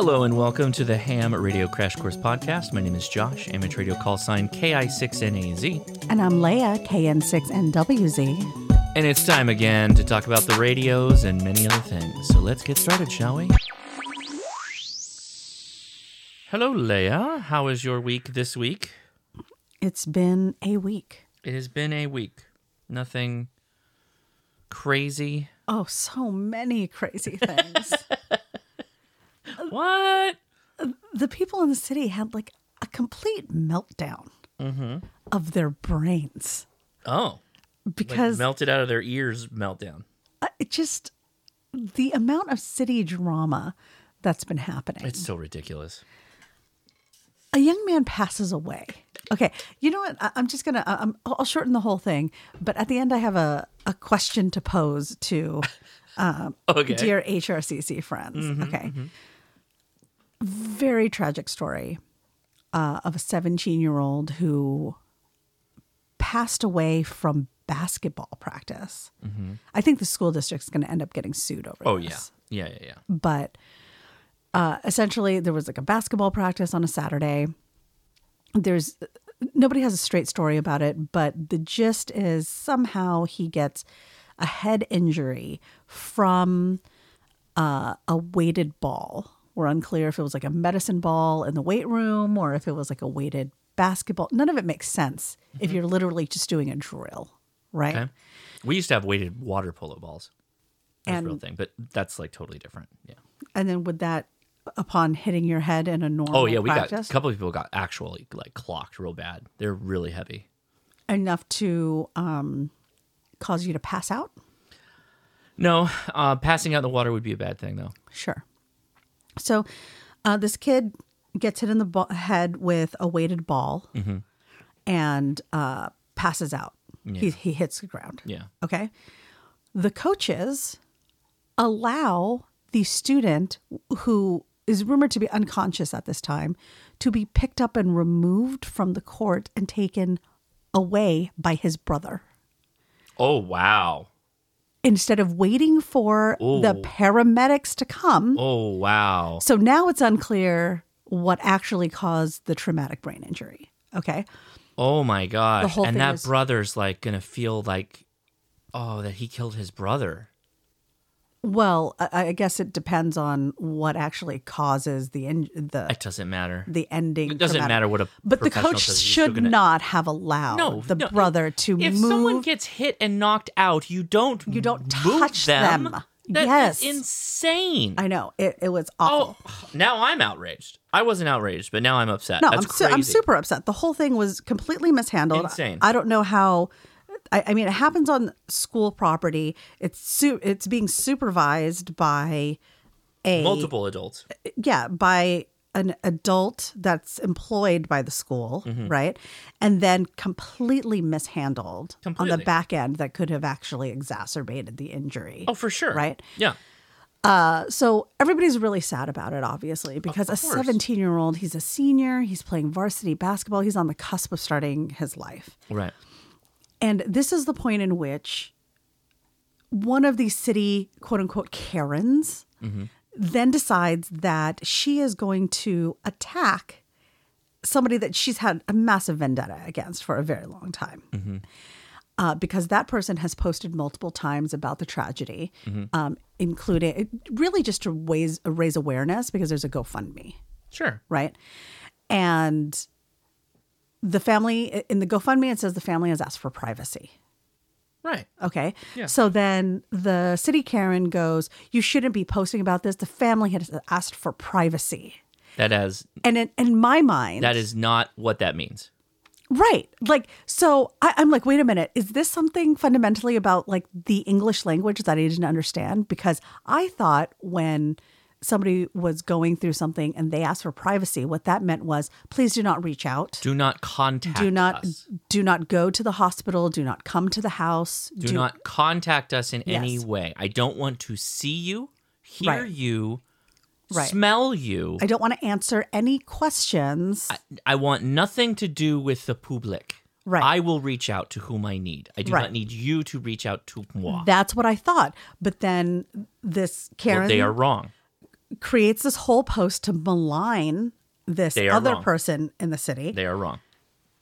Hello and welcome to the Ham Radio Crash Course Podcast. My name is Josh, amateur radio call sign KI6NAZ. And I'm Leah, KN6NWZ. And it's time again to talk about the radios and many other things. So let's get started, shall we? Hello, Leah. How is your week this week? It's been a week. It has been a week. Nothing crazy. Oh, so many crazy things. What? the people in the city had like a complete meltdown mm-hmm. of their brains Oh, like because melted out of their ears meltdown. uh, it just the amount of city drama that's been happening. It's so ridiculous. a young man passes away. Okay, you know what? I, I'm just gonna. I'm, I'll shorten the whole thing, but at the end, I have a a question to pose to uh, Okay. dear HRCC friends. Mm-hmm, okay, mm-hmm. Very tragic story uh, of a 17 year old who passed away from basketball practice. I think the school district's going to end up getting sued over. Oh, yeah. Yeah, yeah, yeah. but uh, essentially there was like a basketball practice on a Saturday. There's nobody has a straight story about it, but the gist is somehow he gets a head injury from uh, a weighted ball. We're unclear if it was like a medicine ball in the weight room or if it was like a weighted basketball. None of it makes sense if you're literally just doing a drill, right? Okay. We used to have weighted water polo balls. That's a real thing, but that's like totally different. Yeah. And then would that, upon hitting your head in a normal Oh yeah, we practice, got a couple of people got actually like clocked real bad. They're really heavy. enough to um, cause you to pass out? No, uh, passing out in the water would be a bad thing though. Sure. So uh, this kid gets hit in the ba- head with a weighted ball and uh, passes out. He, he hits the ground. Yeah. Okay. The coaches allow the student who is rumored to be unconscious at this time to be picked up and removed from the court and taken away by his brother. Oh wow. Instead of waiting for the paramedics to come. Oh wow. So now it's unclear what actually caused the traumatic brain injury. Okay. Oh my gosh. and that brother's like gonna feel like, oh, that he killed his brother. Well, I, I guess it depends on what actually causes the in, the It doesn't matter. the ending. It doesn't matter what a But the coach says, should gonna- not have allowed No, the no, brother to If move. someone gets hit and knocked out, you don't You don't touch them. them. That is Yes. insane. I know it, it was oh, awful. Oh, now I'm outraged. I wasn't outraged, but now I'm upset. No, That's I'm, su- I'm super upset. The whole thing was completely mishandled. Insane. I don't know how. I, I mean, it happens on school property. It's su- it's being supervised by a Multiple adults. yeah by an adult that's employed by the school, Mm-hmm. right? And then completely mishandled on the back end that could have actually exacerbated the injury. Oh, for sure. Right. Yeah. So everybody's really sad about it, obviously, because a 17 year old, he's a senior, he's playing varsity basketball, he's on the cusp of starting his life. Right. And this is the point in which one of these city quote unquote Karens then decides that she is going to attack somebody that she's had a massive vendetta against for a very long time. Uh, because that person has posted multiple times about the tragedy, um, including really just to raise, raise awareness because there's a GoFundMe Sure. right? And the family in the GoFundMe it says the family has asked for privacy. Right. Okay. Yeah. So then the city Karen goes, You shouldn't be posting about this. The family has asked for privacy. That has And in, in my mind, that is not what that means. right. Like, so I, I'm like, wait a minute. Is this something fundamentally about like the English language that I didn't understand? Because I thought when somebody was going through something and they asked for privacy, what that meant was, please do not reach out. Do not contact do not us. do not go to the hospital do not come to the house Do, not contact us in any way. I don't want to see you, hear Right. you, Right. smell you. i don't want to answer any questions I want nothing to do with the public. Right. I will reach out to whom I need. I do Right. not need you to reach out to moi. that's what i thought but then this Well, karen they are wrong. Creates this whole post to malign this other wrong. person in the city. They are wrong.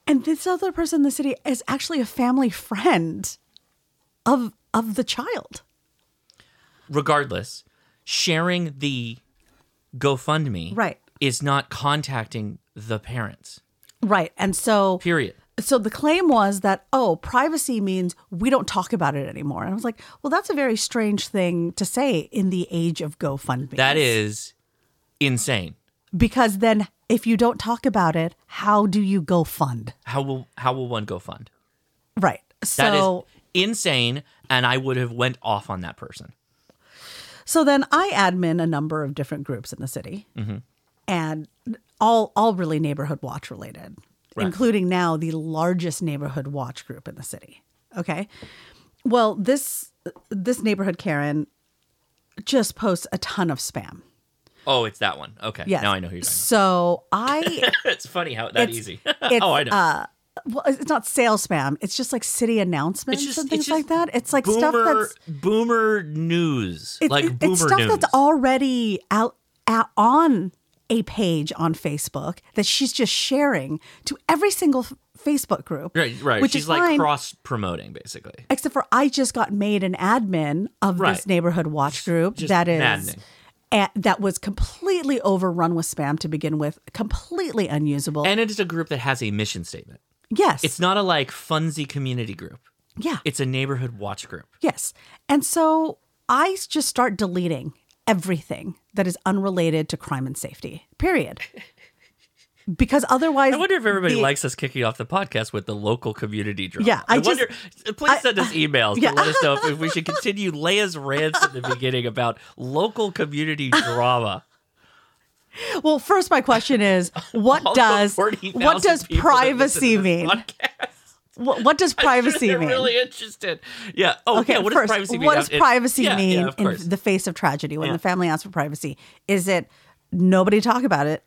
and this other person in the city is actually a family friend of of the child. Regardless, sharing the GoFundMe Right. is not contacting the parents. Right. And so Period. So the claim was that oh privacy means we don't talk about it anymore and i was like well that's a very strange thing to say in the age of gofundme That is insane. because then if you don't talk about it how do you go fund How will how will one go fund? right That is so insane, and I would have went off on that person. so then i admin a number of different groups in the city Mm-hmm. and all all really neighborhood watch related Right. including now the largest neighborhood watch group in the city okay well this this neighborhood karen just posts a ton of spam Oh, it's that one. Okay, Yes. now I know who you're talking So I, it's funny how that It's- easy. oh, I know. uh, well, it's not sales spam. It's just like city announcements just and things like that. It's like boomer, stuff that's boomer news, it- like it- boomer it's stuff news. that's already out, out on a page on Facebook that she's just sharing to every single f- Facebook group. right, right. Which She's is like fine, cross promoting, basically. except for I just got made an admin of Right. this neighborhood watch group just that is maddening. a- that was completely overrun with spam to begin with, completely unusable. And it is a group that has a mission statement. yes, It's not a like funsy community group. yeah, It's a neighborhood watch group. Yes. And so I just start deleting everything that is unrelated to crime and safety, period. Because otherwise, I wonder if everybody the- likes us kicking off the podcast with the local community drama. Yeah, I just- wonder. Please send us emails yeah. to let us know if, if we should continue Leah's rants at the beginning about local community drama. Well, first, my question is what does what does people that listen privacy mean? podcast. What, what does I'm privacy they're mean? really interested. Yeah. Oh, okay, yeah. What first, does privacy mean? what does privacy yeah, mean yeah, of in the face of tragedy when Yeah. the family asks for privacy? Is it nobody talk about it,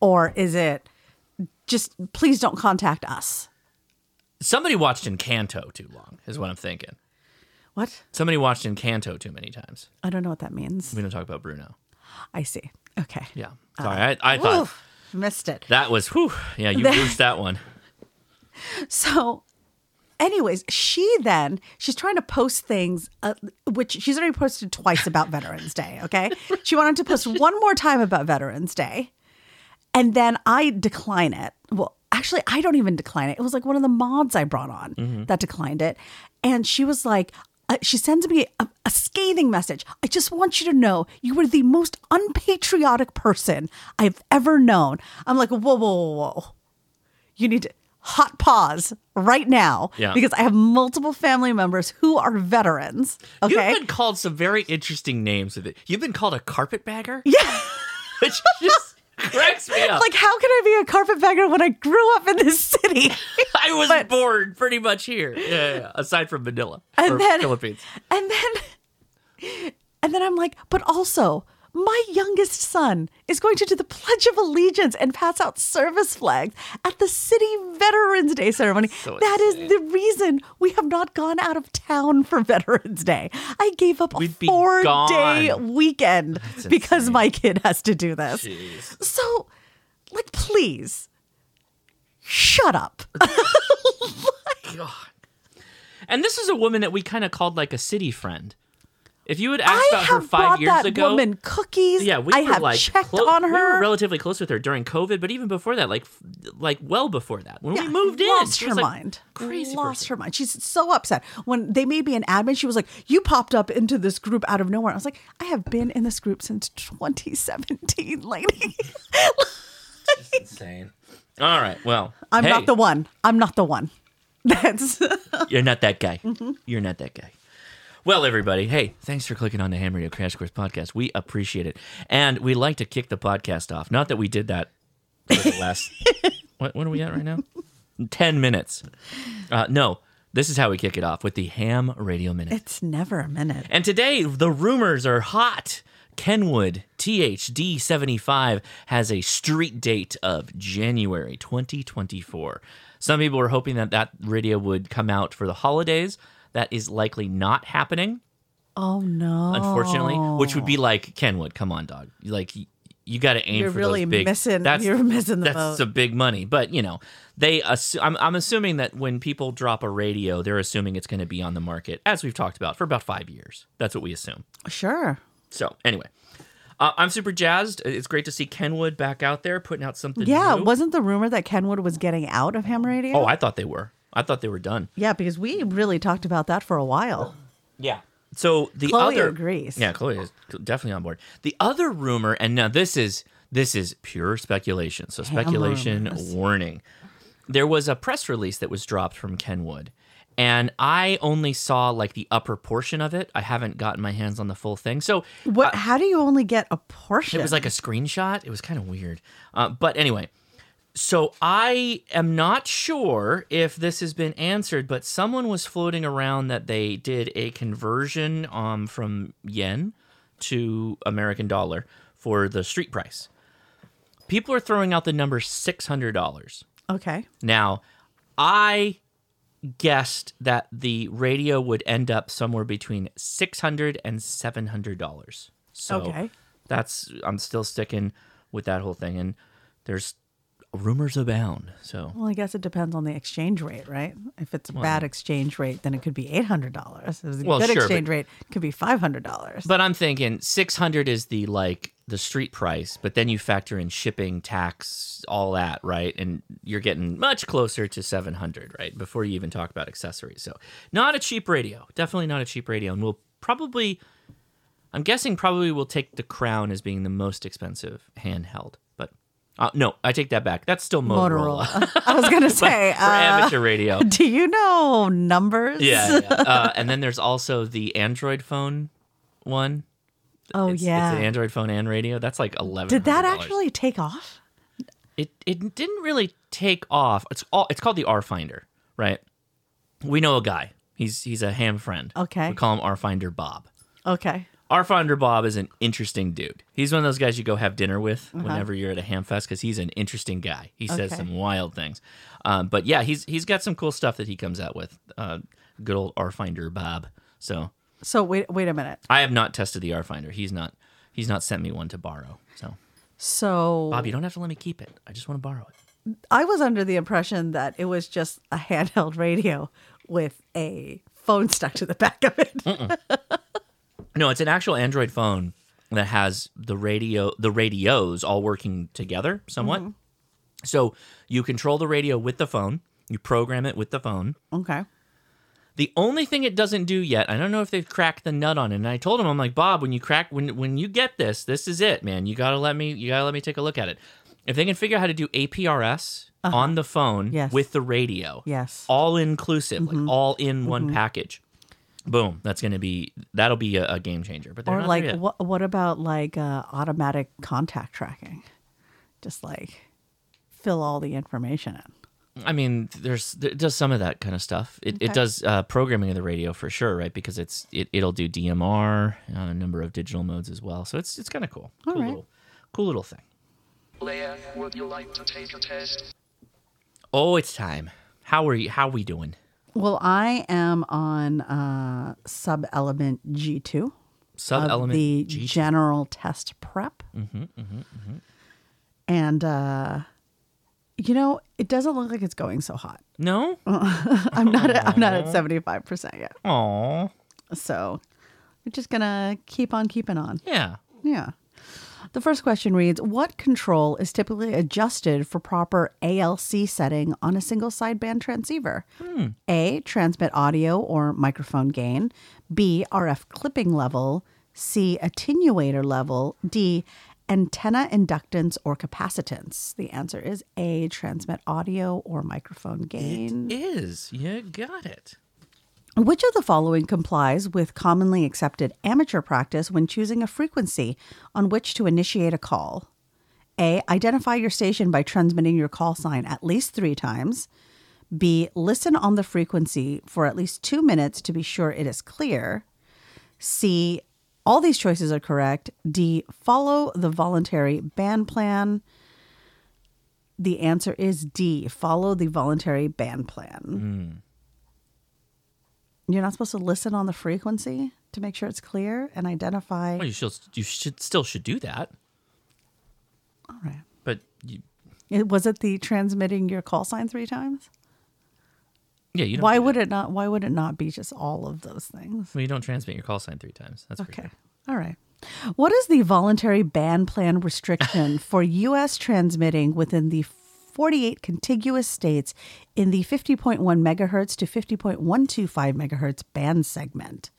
or is it just please don't contact us? Somebody watched Encanto too long, is what I'm thinking. What? Somebody watched Encanto too many times. I don't know what that means. We don't talk about Bruno. I see. Okay. Yeah. Uh, Sorry. I, I thought Oof, missed it. that was, whew. Yeah, you lose that one. So, anyways, she then she's trying to post things, uh, which she's already posted twice about Veterans Day. Okay, she wanted to post one more time about Veterans Day, and then I decline it. Well, actually, I don't even decline it. It was like one of the mods I brought on that declined it, and she was like. Uh, she sends me a, a scathing message. I just want you to know you were the most unpatriotic person I've ever known. I'm like, whoa, whoa, whoa, whoa you need to hot pause right now Yeah. because I have multiple family members who are veterans. Okay. You've been called some very interesting names with it. You've been called a carpetbagger? yeah. Which just cracks me up. Like, how can I be a carpetbagger when I grew up in this city? I was but- born pretty much here. Yeah, yeah, yeah. Aside from Manila And then- Philippines. and then, and then I'm like, but also, my youngest son is going to do the Pledge of Allegiance and pass out service flags at the city Veterans Day ceremony. So that is insane. the reason we have not gone out of town for Veterans Day. I gave up a We'd be four day weekend because insane. my kid has to do this. Jeez. So, like, please, shut up. God. And this is a woman that we kind of called like a city friend. If you had asked I about her have five brought years that ago, woman cookies. yeah, we I were have like checked clo- on We were her. relatively close with her during COVID, but even before that, like, like well before that, when Yeah, we moved in, lost she her like, mind. Crazy lost person. her mind. She's so upset when they made me an admin. She was like, "You popped up into this group out of nowhere." I was like, "I have been in this group since 2017, lady. It's insane. All right, well, I'm hey, not the one. I'm not the one." That's You're not that guy. Mm-hmm. You're not that guy. Well, everybody, hey, thanks for clicking on the Ham Radio Crash Course podcast. We appreciate it. And we like to kick the podcast off. Not that we did that for the last, what, what are we at right now? 10 minutes. Uh, no, this is how we kick it off with the Ham Radio Minute. it's never a minute. And today, the rumors are hot. Kenwood TH-D75 has a street date of January 2024. Some people were hoping that that radio would come out for the holidays. That is likely not happening. Oh no! unfortunately, which would be like Kenwood. Come on, dog. Like you got to aim You're for really those big. missing- That's you're missing the that's boat. some big money. But you know, they. Assu- I'm I'm assuming that when people drop a radio, they're assuming it's going to be on the market, as we've talked about, for about five years. That's what we assume. sure. So anyway. Uh, I'm super jazzed. It's great to see Kenwood back out there putting out something Yeah, new. wasn't the rumor that Kenwood was getting out of ham radio? Oh, I thought they were. I thought they were done. yeah, because we really talked about that for a while. Yeah. So the Chloe other agrees. Yeah, Chloe is definitely on board. The other rumor, and now this is this is pure speculation. So speculation rumors. warning. There was a press release that was dropped from Kenwood, and I only saw like the upper portion of it. I haven't gotten my hands on the full thing. So What? how do you only get a portion? it was like a screenshot. It was kind of weird. Uh, but anyway, so I am not sure if this has been answered, but someone was floating around that they did a conversion um, from yen to American dollar for the street price. People are throwing out the number $600. okay. Now, I guessed that the radio would end up somewhere between $600 and $700. So Okay. that's I'm still sticking with that whole thing and there's rumors abound. So Well, I guess it depends on the exchange rate, right? If it's a bad exchange rate, then it could be eight hundred dollars. If it's a Well, good sure, exchange but- rate, it could be five hundred dollars. but I'm thinking 600 is the like the street price, but then you factor in shipping, tax, all that, right? And you're getting much closer to 700, right? Before you even talk about accessories. So, not a cheap radio. Definitely not a cheap radio and we'll probably I'm guessing probably we'll take the Crown as being the most expensive handheld. Uh, no, I take that back. That's still Motorola. Motorola. I was gonna say, For uh, amateur radio. do you know numbers? Yeah. yeah. Uh, and then there's also the Android phone one. Oh It's, yeah. It's an Android phone and radio. That's like eleven. Did that actually take off? It it didn't really take off. It's all. It's called the RFinder, right? We know a guy. He's he's a ham friend. Okay. We call him RFinder Bob. Okay. RFinder Bob is an interesting dude. He's one of those guys you go have dinner with Uh-huh. whenever you're at a ham fest because he's an interesting guy. He says Okay. some wild things. Um, but yeah, he's he's got some cool stuff that he comes out with. Uh, good old RFinder Bob. So So wait, wait a minute. I have not tested the RFinder. He's not he's not sent me one to borrow. So So Bob, you don't have to let me keep it. I just want to borrow it. I was under the impression that it was just a handheld radio with a phone stuck to the back of it. No, it's an actual Android phone that has the radio the radios all working together somewhat. Mm-hmm. So you control the radio with the phone, you program it with the phone. okay. The only thing it doesn't do yet, I don't know if they've cracked the nut on it. And I told him, I'm like, Bob, when you crack when when you get this, this is it, man. You gotta let me you gotta let me take a look at it. If they can figure out how to do APRS uh-huh. on the phone Yes. with the radio, Yes. all inclusive, like mm-hmm. all in one mm-hmm. package. Boom, that's gonna be that'll be a, a game changer. But they're Or not like what what about like uh, automatic contact tracking? Just like fill all the information in. I mean, there's it does some of that kind of stuff. It, Okay. it does uh, programming of the radio for sure, right? Because it's it, it'll do DMR, uh, a number of digital modes as well. So it's it's kind of cool. All cool right. little cool little thing. Leah, would you like to take a test? Oh, it's time. How are you? How are we doing? Well, I am on uh, sub element G two Sub element the G. general test prep, and uh, you know it doesn't look like it's going so hot. No. I'm not at, I'm not at seventy five percent yet, Oh. so we're just gonna keep on keeping on. Yeah. Yeah. The first question reads What control is typically adjusted for proper ALC setting on a single sideband transceiver? A. Transmit audio or microphone gain. B. RF clipping level. C. Attenuator level. D. Antenna inductance or capacitance. The answer is A. Transmit audio or microphone gain. It is. You got it. Which of the following complies with commonly accepted amateur practice when choosing a frequency on which to initiate a call? A. Identify your station by transmitting your call sign at least three times. B. Listen on the frequency for at least two minutes to be sure it is clear. C. All these choices are correct. D. Follow the voluntary band plan. The answer is D. Follow the voluntary band plan. Hmm. You're not supposed to listen on the frequency? to make sure it's clear and identify. Well, you should you should still should do that, All right. but you, It, was it the transmitting your call sign three times? yeah, you. Why would it not? Why would it not be just all of those things? Well, you don't transmit your call sign three times. That's Okay. All right. What is the voluntary band plan restriction for U.S. transmitting within the 48 contiguous states in the 50.1 megahertz to 50.125 megahertz band segment?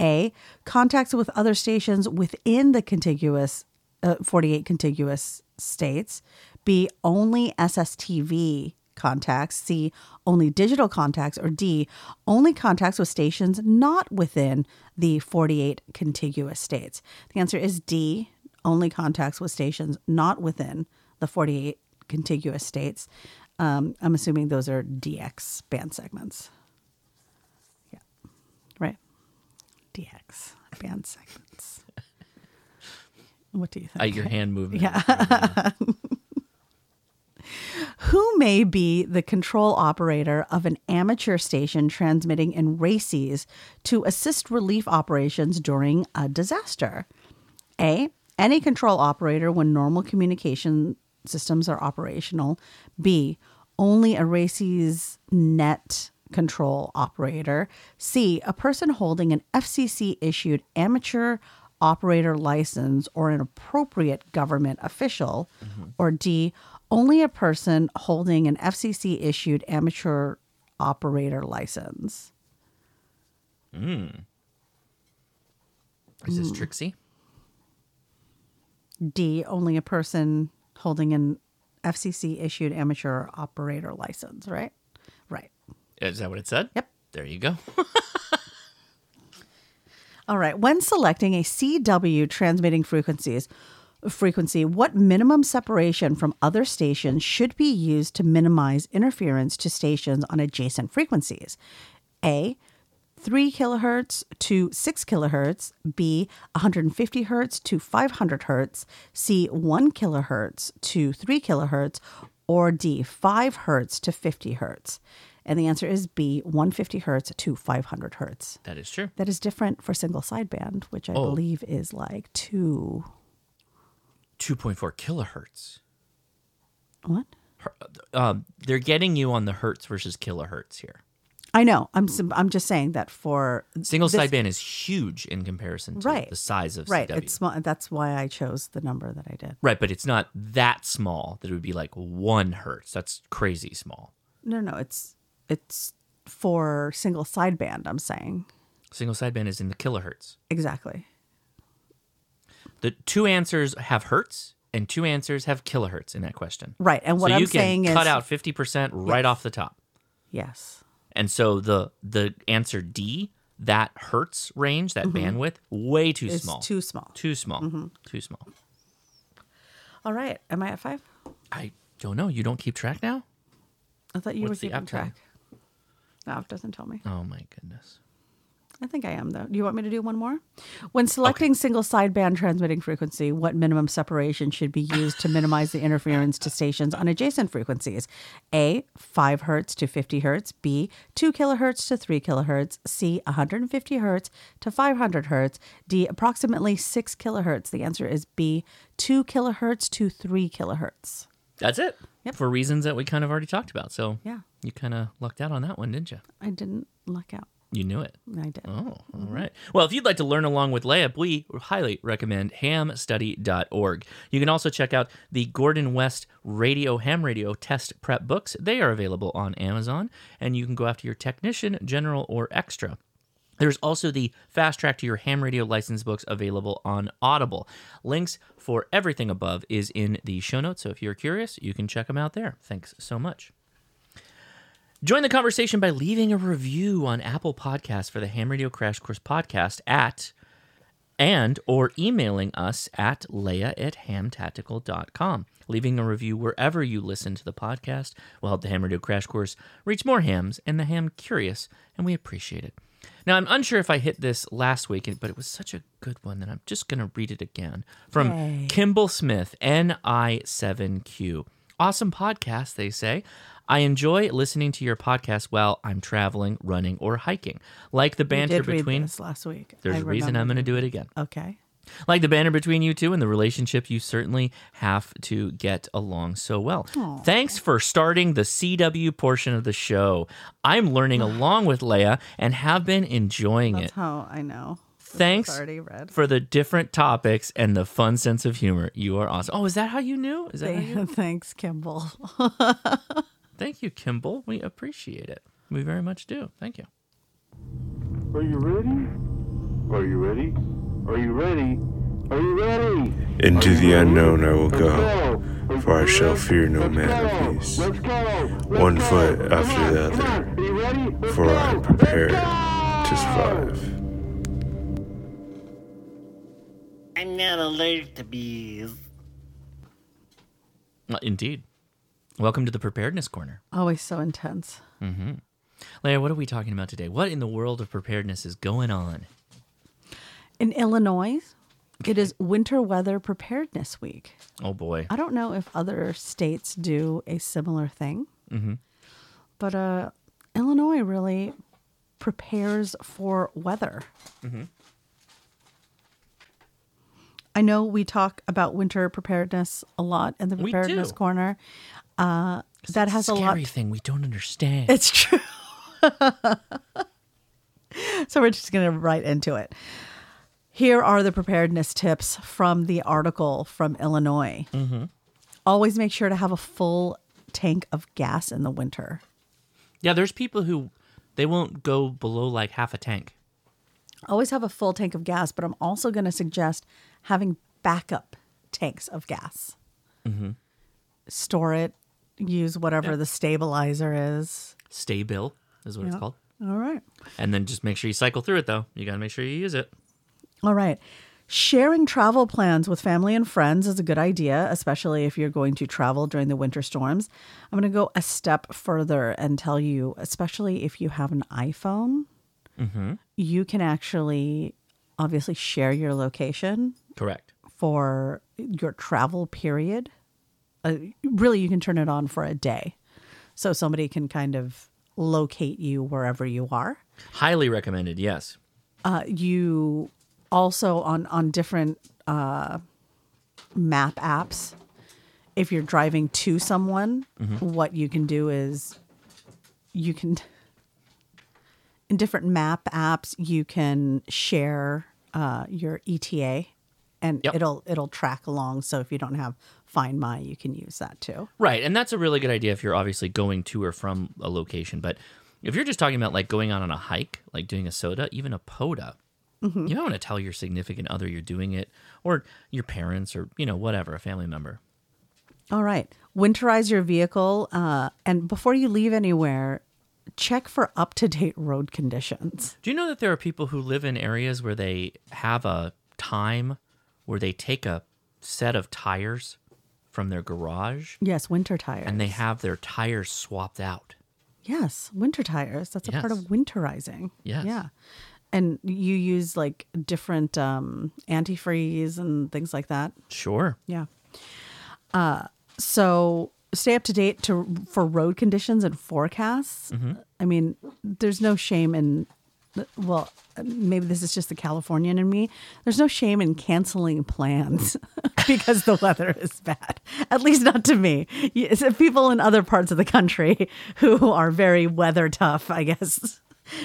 A. Contacts with other stations within the contiguous uh, 48 contiguous states. B. Only SSTV contacts. C. Only digital contacts. Or D. Only contacts with stations not within the 48 contiguous states. The answer is D. Only contacts with stations not within the 48 contiguous states. Um, I'm assuming those are DX band segments. Yeah. Right. DX band segments. What do you think? Uh, your hand movement. Yeah. Who may be the control operator of an amateur station transmitting in RACES to assist relief operations during a disaster? A. Any control operator when normal communication systems are operational. B. Only a RACES net control operator. C. A person holding an FCC issued amateur operator license or an appropriate government official. Mm-hmm. Or D. Only a person holding an FCC issued amateur operator license. Hmm. Is this hmm. Trixie? D. Only a person holding an FCC issued amateur operator license, right? Right. Is that what it said? Yep. There you go. All right. When selecting a CW transmitting frequencies, frequency, what minimum separation from other stations should be used to minimize interference to stations on adjacent frequencies? A. 3 kilohertz to 6 kilohertz, B 150 hertz to 500 hertz, C 1 kilohertz to 3 kilohertz, or D 5 hertz to 50 hertz. And the answer is B 150 hertz to 500 hertz. that is true. That is different for single sideband, which I Oh. believe is like two. 2.4 kilohertz. What? Her- Um, they're getting you on the hertz versus kilohertz here. I know. I'm I'm just saying that for Single this- sideband is huge in comparison to Right. the size of right. CW. It's small. That's why I chose the number that I did. Right, but it's not that small that it would be like one hertz. That's crazy small. No, no. It's it's for single sideband. I'm saying Single sideband is in the kilohertz. exactly. The two answers have hertz and two answers have kilohertz in that question. Right. And what so I'm saying is. you can saying cut is out 50% right off the top. yes. And so the the answer D, that hertz range, that bandwidth, way too Mm-hmm. It's small. too small. Too small. Mm-hmm. Too small. All right. Am I at five? I don't know. You don't keep track now? I thought you What's were keeping track. No, it doesn't tell me. Oh my goodness. I think I am though. Do you want me to do one more? When selecting single sideband transmitting frequency, what minimum separation should be used to minimize the interference to stations on adjacent frequencies? A, 5 hertz to 50 hertz. B, 2 kilohertz to 3 kilohertz. C, 150 hertz to 500 hertz. D, approximately 6 kilohertz. The answer is B, 2 kilohertz to 3 kilohertz. That's it. Yep. For reasons that we kind of already talked about. So Yeah. you kind of lucked out on that one, didn't you? I didn't luck out. You knew it. I did. Oh, all mm-hmm. right. Well, if you'd like to learn along with Layup, we highly recommend hamstudy.org. You can also check out the Gordon West Radio Ham Radio Test Prep books. They are available on Amazon, and you can go after your technician, general, or extra. There's also the Fast Track to Your Ham Radio license books available on Audible. Links for everything above is in the show notes, so if you're curious, you can check them out there. Thanks so much. Join the conversation by leaving a review on Apple Podcasts for the Ham Radio Crash Course podcast at and or emailing us at leah at hamtactical.com. Leaving a review wherever you listen to the podcast will help the Ham Radio Crash Course reach more hams and the ham curious, and we appreciate it. Now, I'm unsure if I hit this last week, but it was such a good one that I'm just going to read it again. From Yay. Kimball Smith, NI7Q. Awesome podcast, they say. I enjoy listening to your podcast while I'm traveling, running, or hiking. Like the banter between. this last week. There's I a reason I'm going to do it again. Okay. Like the banner between you two and the relationship, you certainly have to get along so well. Thanks for starting the CW portion of the show. I'm learning along with Leah and have been enjoying That's it. how I know. Thanks for the different topics and the fun sense of humor. You are awesome. Oh, is that how you knew? Is that you? Thanks, Kimball. Thank you, Kimball. We appreciate it. We very much do. Thank you. Are you ready? Are you ready? Are you ready? Are you ready? Into Are the ready? unknown I will Let's go, Let's for I go. shall fear no Let's man go. of peace. Let's go. Let's One go. foot Come after on, the other. Are you ready? For go. I am prepared to survive. I'm not allergic to bees. Indeed. Welcome to the preparedness corner. Always so intense. Leah, what are we talking about today? What in the world of preparedness is going on? In Illinois, it is Winter Weather Preparedness Week. Oh boy. I don't know if other states do a similar thing, Mm-hmm. but uh, Illinois really prepares for weather. Mm-hmm. I know we talk about winter preparedness a lot in the preparedness corner. Uh, that has a lot. Scary thing we don't understand. It's true. so we're just going to right into it. Here are the preparedness tips from the article from Illinois. Always make sure to have a full tank of gas in the winter. yeah, there's people who they won't go below like half a tank. Always have a full tank of gas, but I'm also going to suggest having backup tanks of gas. Store it, use whatever the stabilizer is. Sta-Bil is what it's called. All right. And then just make sure you cycle through it though. You got to make sure you use it. All right. Sharing travel plans with family and friends is a good idea, especially if you're going to travel during the winter storms. I'm going to go a step further and tell you, especially if you have an iPhone, mm-hmm. you can actually obviously share your location Correct. for your travel period. Uh, really, you can turn it on for a day. So somebody can kind of locate you wherever you are. Highly recommended. Yes. uh, you also on on different uh, map apps if you're driving to someone what you can do is you can in different map apps you can share uh, your ETA and Yep. it'll it'll track along so if you don't have find my you can use that too Right. And that's a really good idea if you're obviously going to or from a location. But if you're just talking about like going on on a hike, like doing a SOTA, even a POTA, you don't want to tell your significant other you're doing it or your parents or, you know, whatever, a family member. All right. Winterize your vehicle. Uh, and before you leave anywhere, check for up to date road conditions. Do you know that there are people who live in areas where they have a time where they take a set of tires from their garage Yes, winter tires. and they have their tires swapped out? Yes, winter tires. That's a part of winterizing. Yes. Yeah. And you use like different um, antifreeze and things like that. Sure. Yeah. Uh, so stay up to date to for road conditions and forecasts. I mean, there's no shame in well, maybe this is just the Californian in me. There's no shame in canceling plans because the weather is bad. At least not to me. People in other parts of the country who are very weather tough, I guess.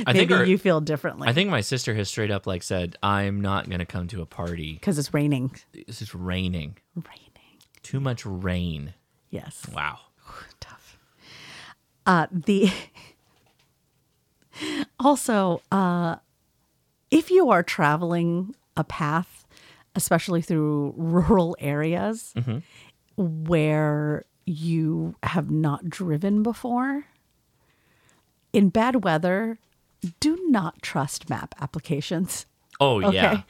I think maybe our- you feel differently I think my sister has straight up like said, I'm not going to come to a party. because it's raining. It's just raining. Raining. Too much rain. Yes. Wow. tough. Uh, the also, uh, if you are traveling a path, especially through rural areas where you have not driven before, in bad weather, do not trust map applications. Oh, Okay. yeah.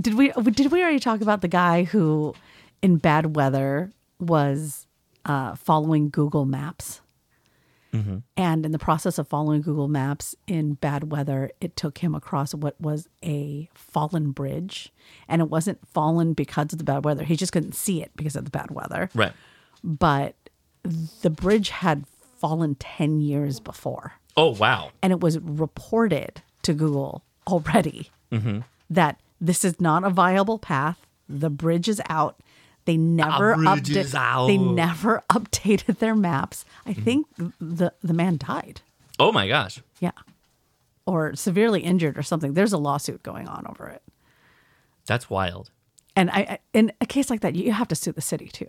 Did we did we already talk about the guy who in bad weather was uh, following Google Maps? Mm-hmm. And in the process of following Google Maps in bad weather, it took him across what was a fallen bridge. And it wasn't fallen because of the bad weather. He just couldn't see it because of the bad weather. Right. But the bridge had fallen 10 years before. Oh wow. And it was reported to Google already mm-hmm. that this is not a viable path. The bridge is out. They never bridge upda- is out. They never updated their maps. I think the the man died. Oh my gosh. Yeah. Or severely injured or something. There's a lawsuit going on over it. That's wild. And I, I in a case like that, you have to sue the city too.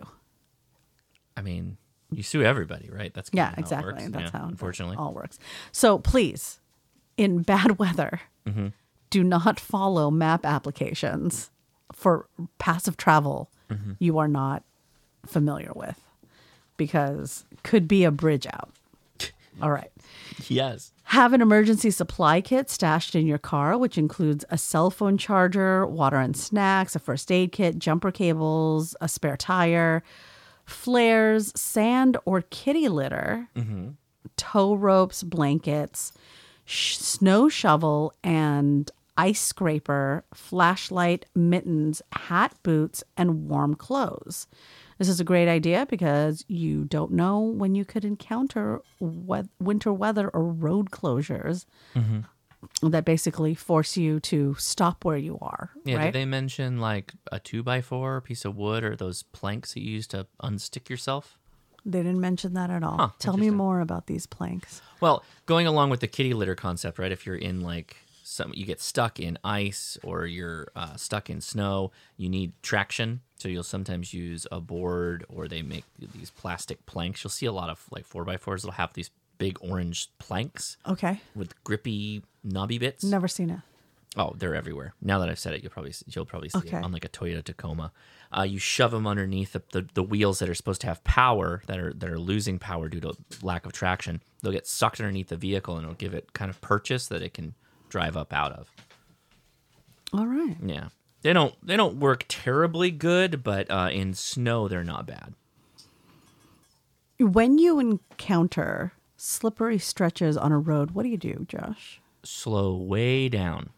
I mean, you sue everybody, right? That's Yeah, how it exactly. That's Yeah, how unfortunately. all works. So please, in bad weather, Mm-hmm. do not follow map applications for passive travel Mm-hmm. you are not familiar with because could be a bridge out. All right. Yes. Have an emergency supply kit stashed in your car, which includes a cell phone charger, water and snacks, a first aid kit, jumper cables, a spare tire, flares, sand or kitty litter, tow ropes, blankets, sh- snow shovel, and ice scraper, flashlight, mittens, hat, boots, and warm clothes. This is a great idea because you don't know when you could encounter we- winter weather or road closures mm-hmm. that basically force you to stop where you are. Yeah. right? Did they mention like a two by four piece of wood or those planks that you use to unstick yourself? They didn't mention that at all. Huh, Tell me more about these planks. Well, going along with the kitty litter concept, right? If you're in like some, you get stuck in ice or you're uh, stuck in snow, you need traction. So you'll sometimes use a board or they make these plastic planks. You'll see a lot of like four by fours that'll have these big orange planks Okay. with grippy knobby bits. Never seen it. Oh, they're everywhere. Now that I've said it, you'll probably you'll probably see Okay. it on like a Toyota Tacoma. Uh, you shove them underneath the, the, the wheels that are supposed to have power that are that are losing power due to lack of traction. They'll get sucked underneath the vehicle and it'll give it kind of purchase that it can drive up out of. All right. Yeah, they don't they don't work terribly good, but uh, in snow they're not bad. When you encounter slippery stretches on a road, what do you do, Josh? Slow way down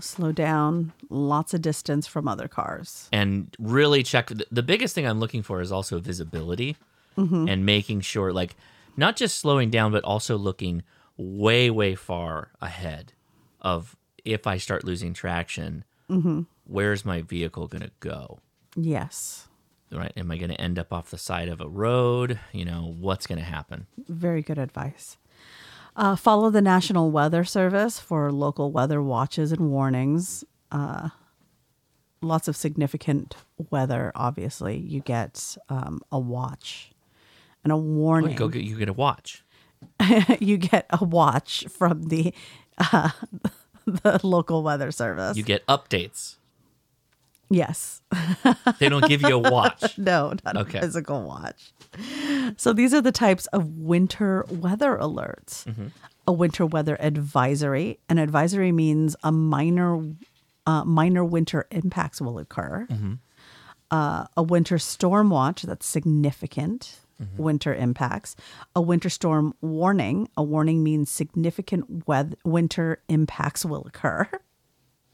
Slow down, lots of distance from other cars. and really check. the- The biggest thing I'm looking for is also visibility and making sure, like, not just slowing down, but also looking way, way far ahead of if I start losing traction, where's my vehicle going to go? Yes. Right? Am I going to end up off the side of a road? You know, what's going to happen? Very good advice. Uh, follow the National Weather Service for local weather watches and warnings. Uh, lots of significant weather, obviously. You get um, a watch and a Oh, warning. go get, you get a watch. you get a watch from the uh, the local weather service. You get updates. yes. They don't give you a watch. No, not Okay. a physical watch. So these are the types of winter weather alerts. Mm-hmm. A winter weather advisory. An advisory means a minor uh, minor winter impacts will occur. Mm-hmm. Uh, a winter storm watch that's significant Mm-hmm. winter impacts. A winter storm warning. A warning means significant weather, winter impacts will occur.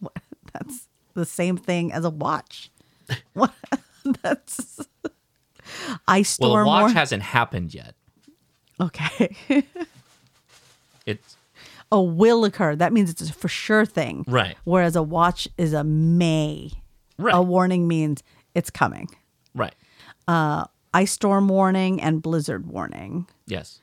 That's the same thing as a watch. What? That's ice storm. Well, a watch war- hasn't happened yet. okay. It's a will occur. That means it's a for sure thing. Right. Whereas a watch is a may. Right. A warning means it's coming. right. Ice storm warning and blizzard warning. Yes.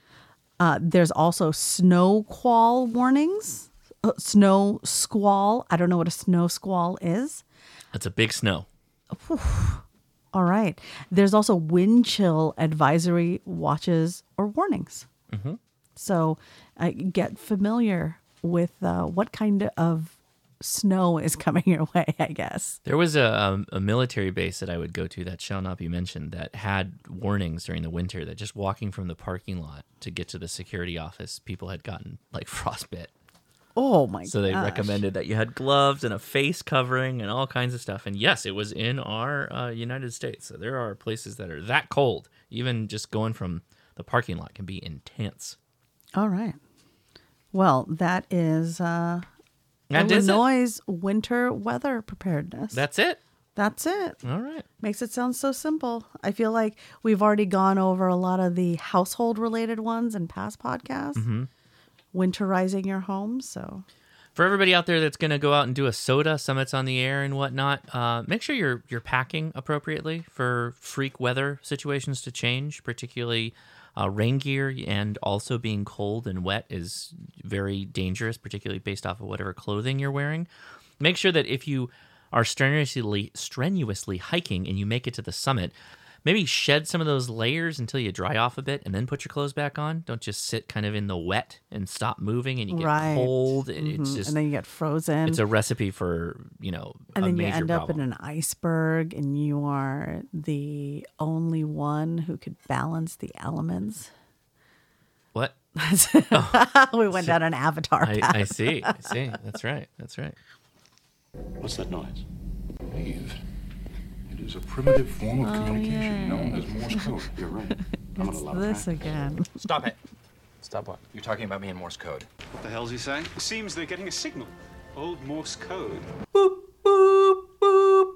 Uh, there's also snow squall warnings. Uh, snow squall. I don't know what a snow squall is. That's a big snow. All right. There's also wind chill advisory watches or warnings. So uh, get familiar with uh, what kind of snow is coming your way, I guess. There was a, um, a military base that I would go to that shall not be mentioned that had warnings during the winter that just walking from the parking lot to get to the security office, people had gotten like frostbite. Oh my So they gosh. recommended that you had gloves and a face covering and all kinds of stuff. And yes, it was in our uh, United States. So there are places that are that cold. Even just going from the parking lot can be intense. All right. Well, that is uh, That it. Illinois' winter weather preparedness. That's it. That's it. All right. Makes it sound so simple. I feel like we've already gone over a lot of the household related ones in past podcasts. Winterizing your home. So For everybody out there that's going to go out and do a SOTA, summits on the air and whatnot, uh, make sure you're you're packing appropriately for freak weather situations to change. Particularly, uh, rain gear and also being cold and wet is very dangerous, particularly based off of whatever clothing you're wearing. Make sure that if you are strenuously strenuously hiking and you make it to the summit. Maybe shed some of those layers until you dry off a bit and then put your clothes back on. Don't just sit kind of in the wet and stop moving and you get Right. cold. and It's Mhm. just and then you get frozen. it's a recipe for you know and a then you major end up in an iceberg and you are the only one who could balance the elements. what we went down an avatar I, path. I see I see that's right that's right What's that noise? Eve. It is a primitive form Oh, of communication known as Morse code. You're right. I'm It's gonna love this that. again. Stop it. Stop what? You're talking about me in Morse code. What the hell's he saying? It seems they're getting a signal. Old Morse code. boop, boop, boop,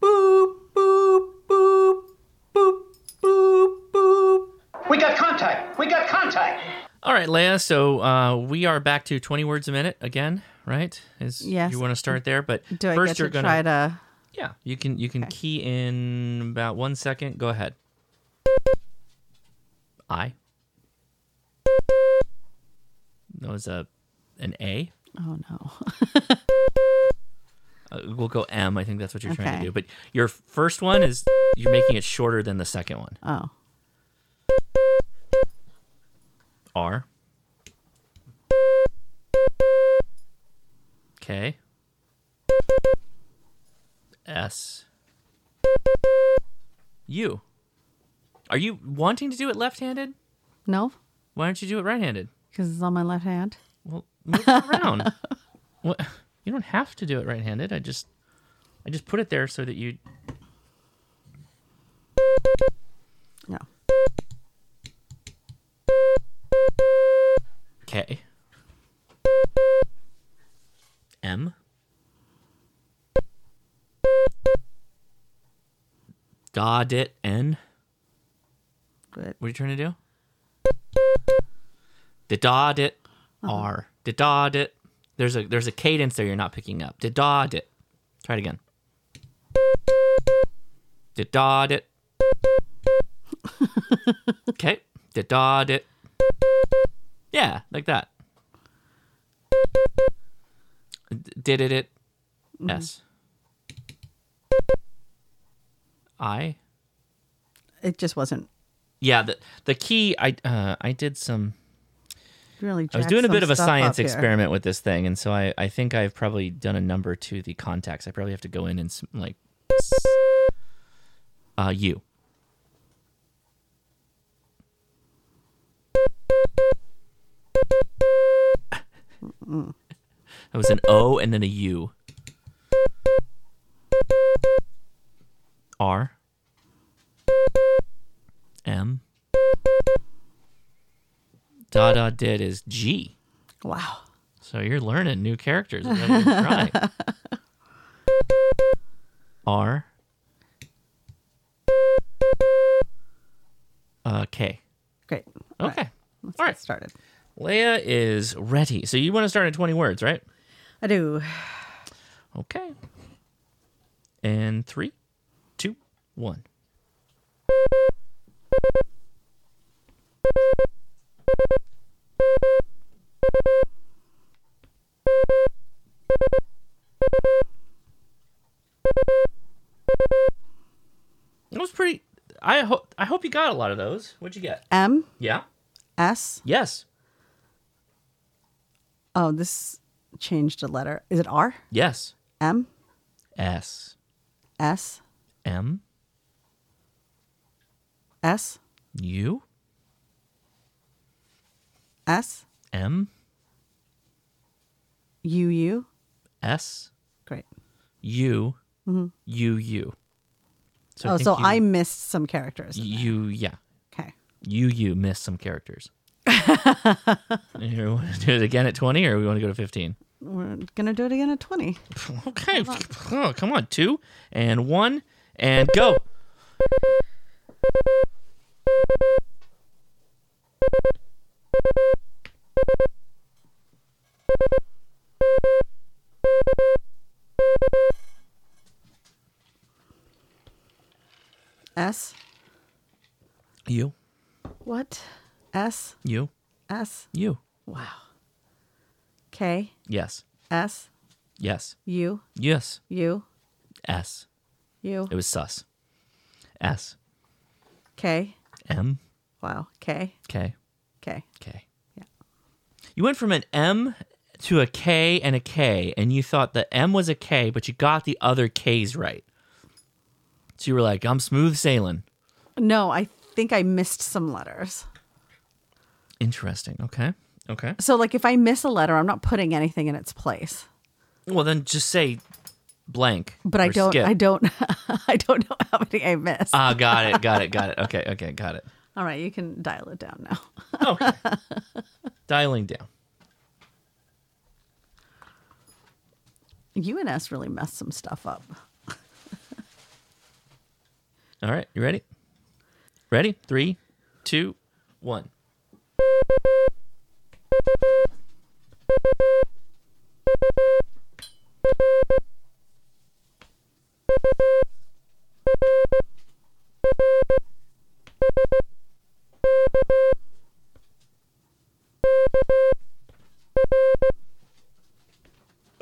boop, boop, boop, boop, boop, boop. We got contact! We got contact! all right Leah so uh, we are back to 20 words a minute again right is Yes. you want to start there but Do I first get you're to gonna try to? Yeah you can you can key in about one second go ahead I that was a an A Oh no. Uh, we'll go M. I think that's what you're trying to do. But your first one is you're making it shorter than the second one. Oh. R. K. S. U. Are you wanting to do it left-handed? No, Why don't you do it right-handed? because it's on my left hand. Well, move it around. what? You don't have to do it right-handed. I just, I just put it there so that you. No. K. M. Dot it N. Good. What are you trying to do? The dot it R. The dot it. There's a there's a cadence there you're not picking up. The dot it. Try it again. The dot it. Okay. The dot it. Yeah, like that. Did it it. Mm-hmm. S. I. It just wasn't Yeah, the the key I uh I did some really. I was doing a bit of a science experiment with this thing, and so I, I think I've probably done a number to the contacts. I probably have to go in and like, uh, you. It was an O and then a U. R. M. Dada did is G. Wow. So you're learning new characters. I'm ready to try. R. Uh, K. Great. All right, Okay. let's All get right. started. Leah is ready. So you want to start at 20 words, right? I do. Okay. And three, one. It was pretty. I hope. I hope you got a lot of those. What'd you get? M Yeah. S. Yes. Oh, this changed a letter. Is it R? Yes. M S. S M. S U. S M. U U. S. Great. U. Mm-hmm. U. U. So oh, think so you- I missed some characters. You. Yeah. Okay. You. You missed some characters. you want to do it again at 20 or we want to go to 15? We're gonna do it again at twenty. Okay. Oh, come on. Two and one and go. S. You. What? S. You. S. You. Wow. K. Yes. S. Yes. U. Yes. U. S. U. It was sus. S. K. M. Wow. K. K. K. K. Yeah. You went from an M to a K and a K, and you thought the M was a K, but you got the other K's right. So you were like, I'm smooth sailing. No, I think I missed some letters. Interesting. Okay. Okay. So, like, if I miss a letter, I'm not putting anything in its place. Well, then just say blank. But I don't. skip. I don't. I don't know how many I missed. Ah, got it. Got it. Got it. Okay. Okay. Got it. All right, you can dial it down now. Okay. Dialing down. You and S really messed some stuff up. All right. You ready? Ready? Three, two, one.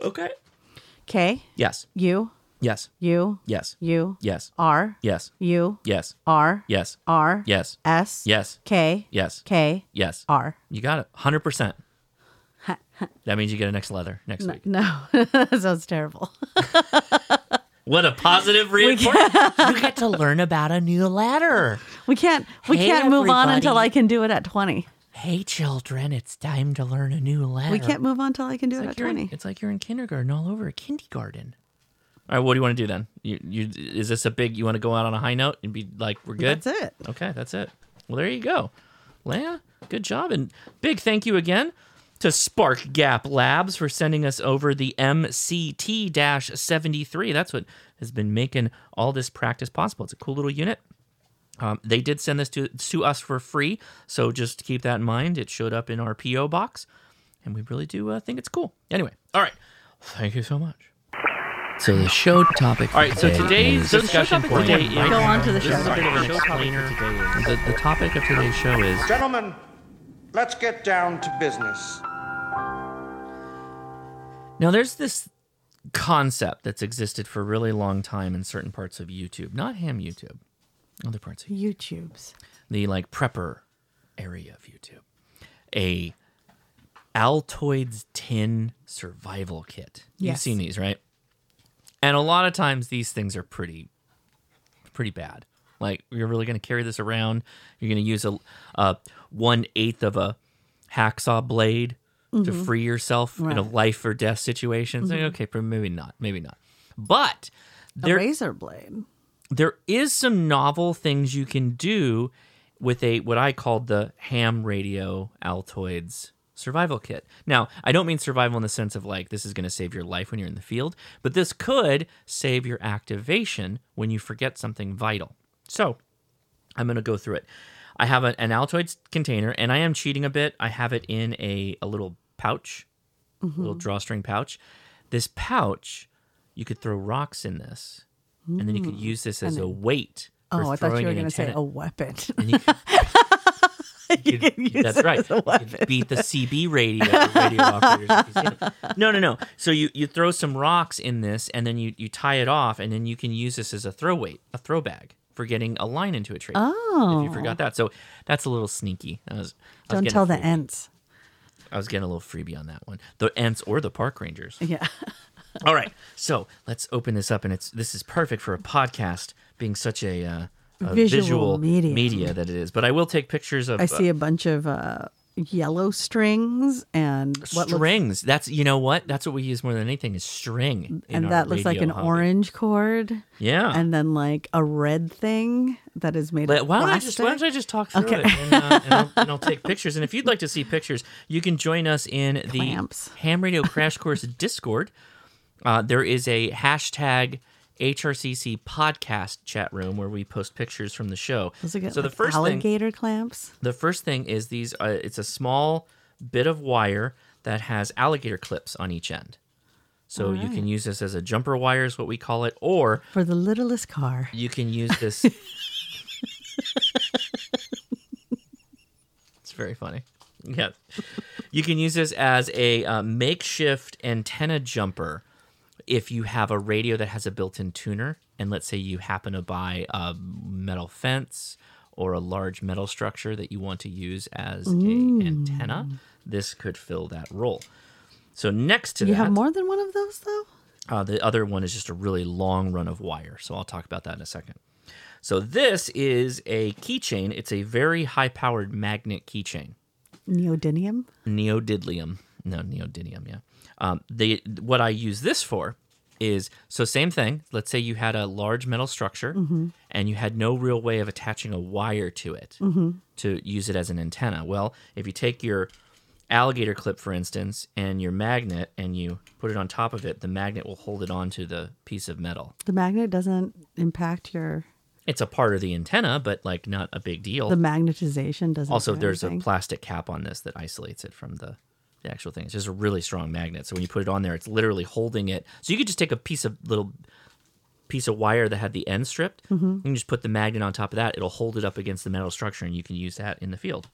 Okay. K. Yes. U. Yes. U. Yes. U. Yes. R. Yes. U. Yes. R. Yes. R. Yes. S. Yes. K. Yes. K. Yes. R. You got it. 100%. that means you get a next leather next week. No, that sounds terrible. What a positive reinforcement. you get to learn about a new letter. We can't. We Hey, can't move on until. I can do it at twenty. Hey, children, it's time to learn a new letter. We can't move on until I can do It's it like, at you're in, twenty. it's like you're in kindergarten all over, kindergarten. All right, what do you want to do then? You, you, is this a big? You want to go out on a high note and be like, "We're good." That's it. Okay, that's it. Well, there you go, Leah. Good job, and big thank you again to Spark Gap Labs for sending us over the MCT-73. That's what has been making all this practice possible. It's a cool little unit. Um, they did send this to, to us for free, so just keep that in mind. It showed up in our PO box, and we really do uh, think it's cool. Anyway, all right. Thank you so much. So the show topic. All right, so today today's is- discussion point Go on to the This is a show. bit of an explainer. The, the topic of today's show is Gentlemen, let's get down to business. Now. There's this concept that's existed for a really long time in certain parts of YouTube, not ham YouTube, other parts of YouTube's. the like prepper area of YouTube, a Altoids tin survival kit. You've seen these, right? And a lot of times these things are pretty, pretty bad. Like you're really going to carry this around. You're going to use a, a one eighth of a hacksaw blade to Mhm. free yourself in a life or death situation. It's like, okay, maybe not, maybe not. But A there, razor blade. there is some novel things you can do with a what I called the ham radio Altoids survival kit. Now, I don't mean survival in the sense of like this is going to save your life when you're in the field, but this could save your activation when you forget something vital. So, I'm going to go through it. I have a, an Altoids container, and I am cheating a bit. I have it in a, a little pouch, a little drawstring pouch. This pouch, you could throw rocks in this, and then you could Mm. use this as And a then- weight. for Oh, I thought you were going to say a weapon. and you could- you could- use that's right. as a You could beat the CB radio, radio operators. if you see them. No, no, no. So you, you throw some rocks in this, and then you, you tie it off, and then you can use this as a throw weight, a throw bag for getting a line into a tree. Oh, if Oh. you forgot that, so that's a little sneaky. I was, I Don't tell the freebie. I was getting a little freebie on that one. The ants or the park rangers. Yeah. All right, so let's open this up, and it's this is perfect for a podcast, being such a, uh, a Visual visual medium. media that it is. But I will take pictures of. I uh, see a bunch of uh, yellow strings and what looks, strings. That's you know what? That's what we use more than anything is string. and that looks like an hobby. orange cord. Yeah. And then like a red thing that is made Let- of why don't I just why don't I just talk through Okay. it and, uh, and, I'll, and I'll take pictures. And if you'd like to see pictures, you can join us in the Ham Radio Crash Course Discord. Uh, there is a hashtag HRCC podcast chat room where we post pictures from the show. Those are good, so the like first thing, alligator clamps. the first thing is these. Uh, it's a small bit of wire that has alligator clips on each end. So you can use this as a jumper wire, is what we call it, or For the littlest car. you can use this. it's very funny. Yeah. You can use this as a uh, makeshift antenna jumper if you have a radio that has a built in tuner. And let's say you happen to buy a metal fence or a large metal structure that you want to use as a antenna, this could fill that role. So next to that, You have more than one of those though? uh, the other one is just a really long run of wire. So I'll talk about that in a second. So this is a keychain. It's a very high powered magnet keychain. Neodymium? Neodymium. No, neodymium, yeah. Um, they, what I use this for is so same thing. Let's say you had a large metal structure and you had no real way of attaching a wire to it to use it as an antenna. Well, if you take your alligator clip, for instance, and your magnet and you put it on top of it, the magnet will hold it onto the piece of metal. The magnet doesn't impact your It's a part of the antenna, but like not a big deal. the magnetization doesn't also, there's anything. a plastic cap on this that isolates it from the, the actual thing. It's just a really strong magnet. So when you put it on there, it's literally holding it. So you could just take a piece of little piece of wire that had the end stripped. Mm-hmm. You can just put the magnet on top of that. It'll hold it up against the metal structure, and you can use that in the field.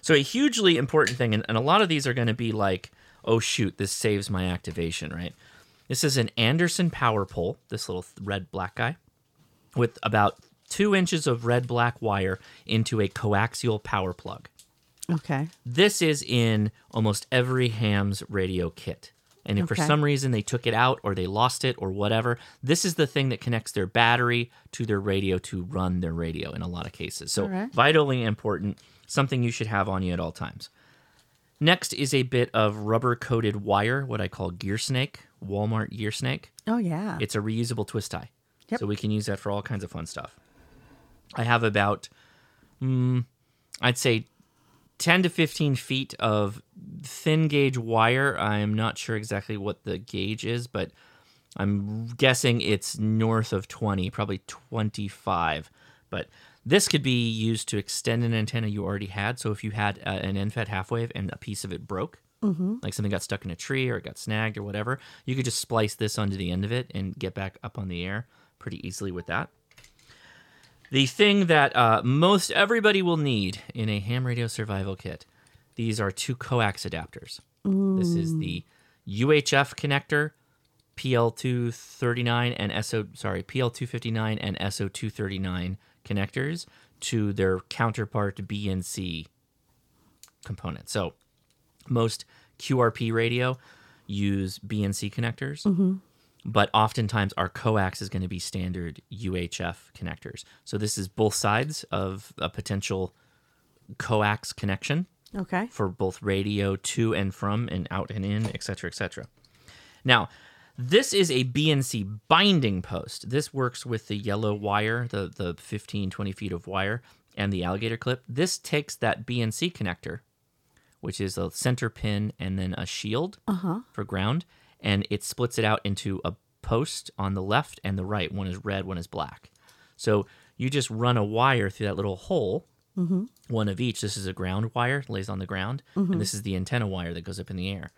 So a hugely important thing, and, and a lot of these are going to be like, oh shoot, this saves my activation, right? This is an Anderson power pole, this little red black guy, with about two inches of red black wire into a coaxial power plug. Okay. This is in almost every ham's radio kit. And if for some reason they took it out or they lost it or whatever, this is the thing that connects their battery to their radio to run their radio in a lot of cases. So, right. vitally important, something you should have on you at all times. Next is a bit of rubber coated wire, what I call gear snake, Walmart gear snake. Oh yeah. It's a reusable twist tie. Yep. So we can use that for all kinds of fun stuff. I have about, mm, I'd say, 10 to 15 feet of thin gauge wire. I'm not sure exactly what the gauge is, but I'm guessing it's north of 20, probably 25. But this could be used to extend an antenna you already had. So if you had uh, an end-fed half wave and a piece of it broke, like something got stuck in a tree or it got snagged or whatever, you could just splice this onto the end of it and get back up on the air pretty easily with that. The thing that uh, most everybody will need in a ham radio survival kit, these are two coax adapters. This is the UHF connector, PL239 and SO sorry PL259 and SO239 connectors to their counterpart BNC component. So most QRP radio use BNC connectors, but oftentimes our coax is going to be standard UHF connectors. So this is both sides of a potential coax connection okay. for both radio to and from and out and in, et cetera, et cetera. Now, this is a BNC binding post. This works with the yellow wire, the, the 15, 20 feet of wire, and the alligator clip. This takes that BNC connector, which is a center pin and then a shield uh-huh. for ground, and it splits it out into a post on the left and the right. One is red, one is black. So you just run a wire through that little hole mm-hmm. one of each. This is a ground wire, lays on the ground, and mm-hmm. this is the antenna wire that goes up in the air.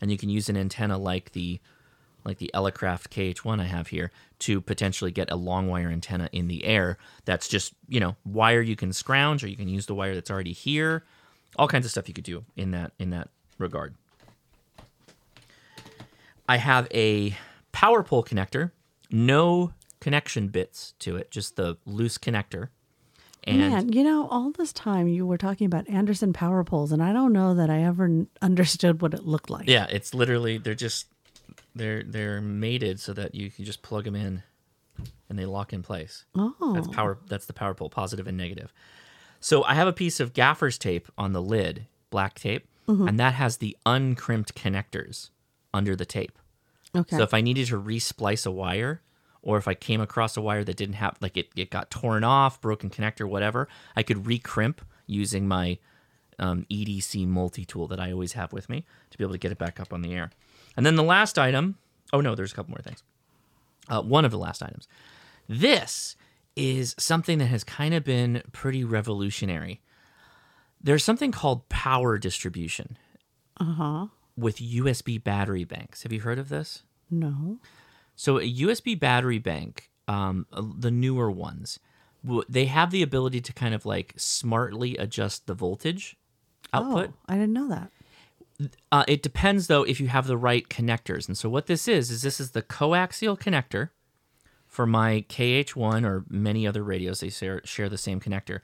And you can use an antenna like the like the Elecraft KH1 I have here to potentially get a long wire antenna in the air. That's just you know wire you can scrounge, or you can use the wire that's already here. All kinds of stuff you could do in that in that regard. I have a power pole connector, no connection bits to it, just the loose connector. And Man, you know, all this time you were talking about Anderson power poles, and I don't know that I ever understood what it looked like. Yeah, it's literally they're just they're they're mated so that you can just plug them in and they lock in place. Oh. That's power that's the power pole, positive and negative. So I have a piece of gaffer's tape on the lid, black tape, Mhm. and that has the uncrimped connectors under the tape. Okay. So if I needed to resplice a wire, or if I came across a wire that didn't have, like it, it got torn off, broken connector, whatever, I could recrimp using my um, EDC multi tool that I always have with me to be able to get it back up on the air. And then the last item, oh no, there's a couple more things. Uh, one of the last items. This is something that has kind of been pretty revolutionary. There's something called power distribution Uh huh. With USB battery banks. Have you heard of this? No. So a USB battery bank, um, uh, the newer ones, they have the ability to kind of like smartly adjust the voltage output. Oh, I didn't know that. Uh, it depends though if you have the right connectors. And so what this is is this is the coaxial connector for my KH1 or many other radios. They share, share the same connector,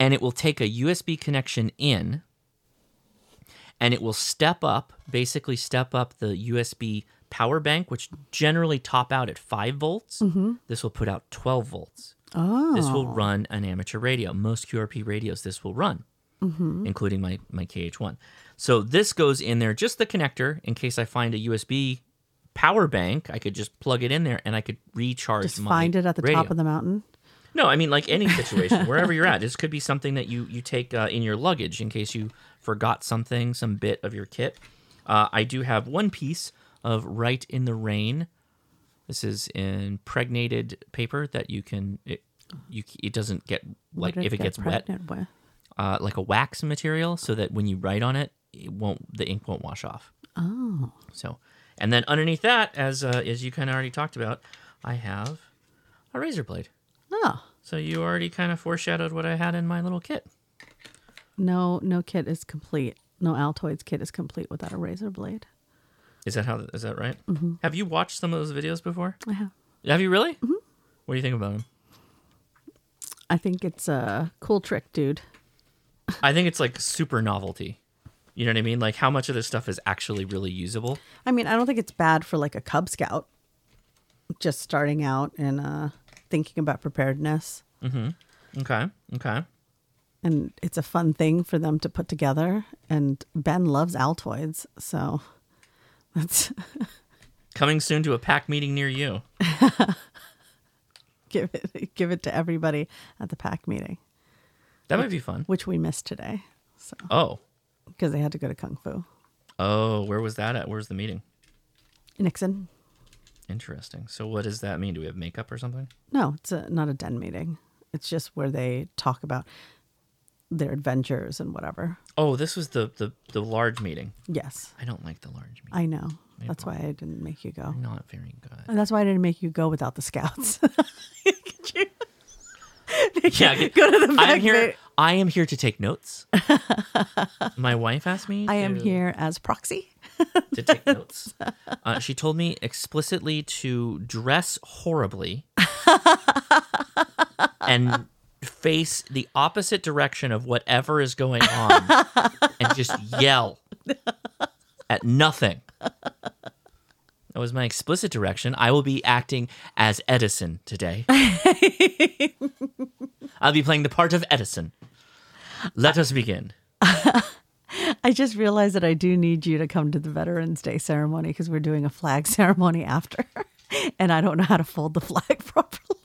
and it will take a USB connection in, and it will step up, basically step up the USB power bank, which generally top out at five volts. Mhm. This will put out 12 volts. Oh. This will run an amateur radio. Most QRP radios this will run Mhm. including my my KH1. So this goes in there, just the connector, in case I find a USB power bank. I could just plug it in there, and I could recharge. Just find it at the radio. top of the mountain. No, I mean like any situation, wherever you're at. This could be something that you you take uh, in your luggage in case you forgot something, some bit of your kit. Uh, I do have one piece of Right in the Rain. This is impregnated paper that you can it, you it doesn't get like if it get gets wet uh, like a wax material so that when you write on it, it won't the ink won't wash off. Oh. So, and then underneath that, as uh, as you kind of already talked about, I have a razor blade. Oh. So you already kind of foreshadowed what I had in my little kit. No, no kit is complete. No Altoids kit is complete without a razor blade. Is that how? Is that right? Mhm. Have you watched some of those videos before? I have. Have you really? Mm-hmm. What do you think about them? I think it's a cool trick, dude. I think it's like super novelty. You know what I mean? Like how much of this stuff is actually really usable? I mean, I don't think it's bad for like a Cub Scout just starting out and uh, thinking about preparedness. Mm-hmm. Okay. Okay. And it's a fun thing for them to put together. And Ben loves Altoids. So that's Coming soon to a pack meeting near you. give it give it to everybody at the pack meeting. That might be fun. Which we missed today. So Oh. because they had to go to Kung Fu. Oh, where was that at? Where's the meeting? Nixon. Interesting. So what does that mean? Do we have makeup or something? No, it's a, not a den meeting. It's just where they talk about their adventures and whatever. Oh, this was the the, the large meeting. Yes. I don't like the large meeting. I know. That's why I didn't make you go. Not very good. And that's why I didn't make you go without the scouts. Yeah, get- Go to the I'm here. I am here to take notes. My wife asked me. I am here as proxy. To take notes. Uh, she told me explicitly to dress horribly and face the opposite direction of whatever is going on and just yell at nothing. That was my explicit direction. I will be acting as Edison today. I'll be playing the part of Edison. Let us begin. I just realized that I do need you to come to the Veterans Day ceremony because we're doing a flag ceremony after. and I don't know how to fold the flag properly.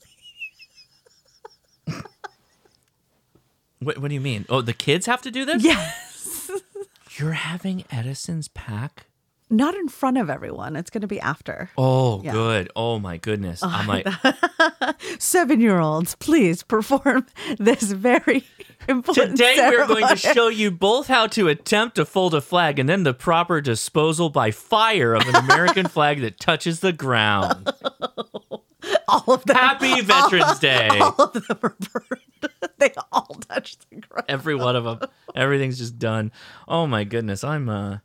What, what do you mean? Oh, the kids have to do this? Yes. You're having Edison's pack? Not in front of everyone. It's going to be after. Oh, Yeah. good. Oh my goodness. I'm like, Seven year olds, please perform this very important today we're going to show you both how to attempt to fold a flag and then the proper disposal by fire of an American flag that touches the ground. all of them. Happy Veterans Day. All of them are burned. they all touch the ground. Every one of them. Everything's just done. Oh my goodness. I'm uh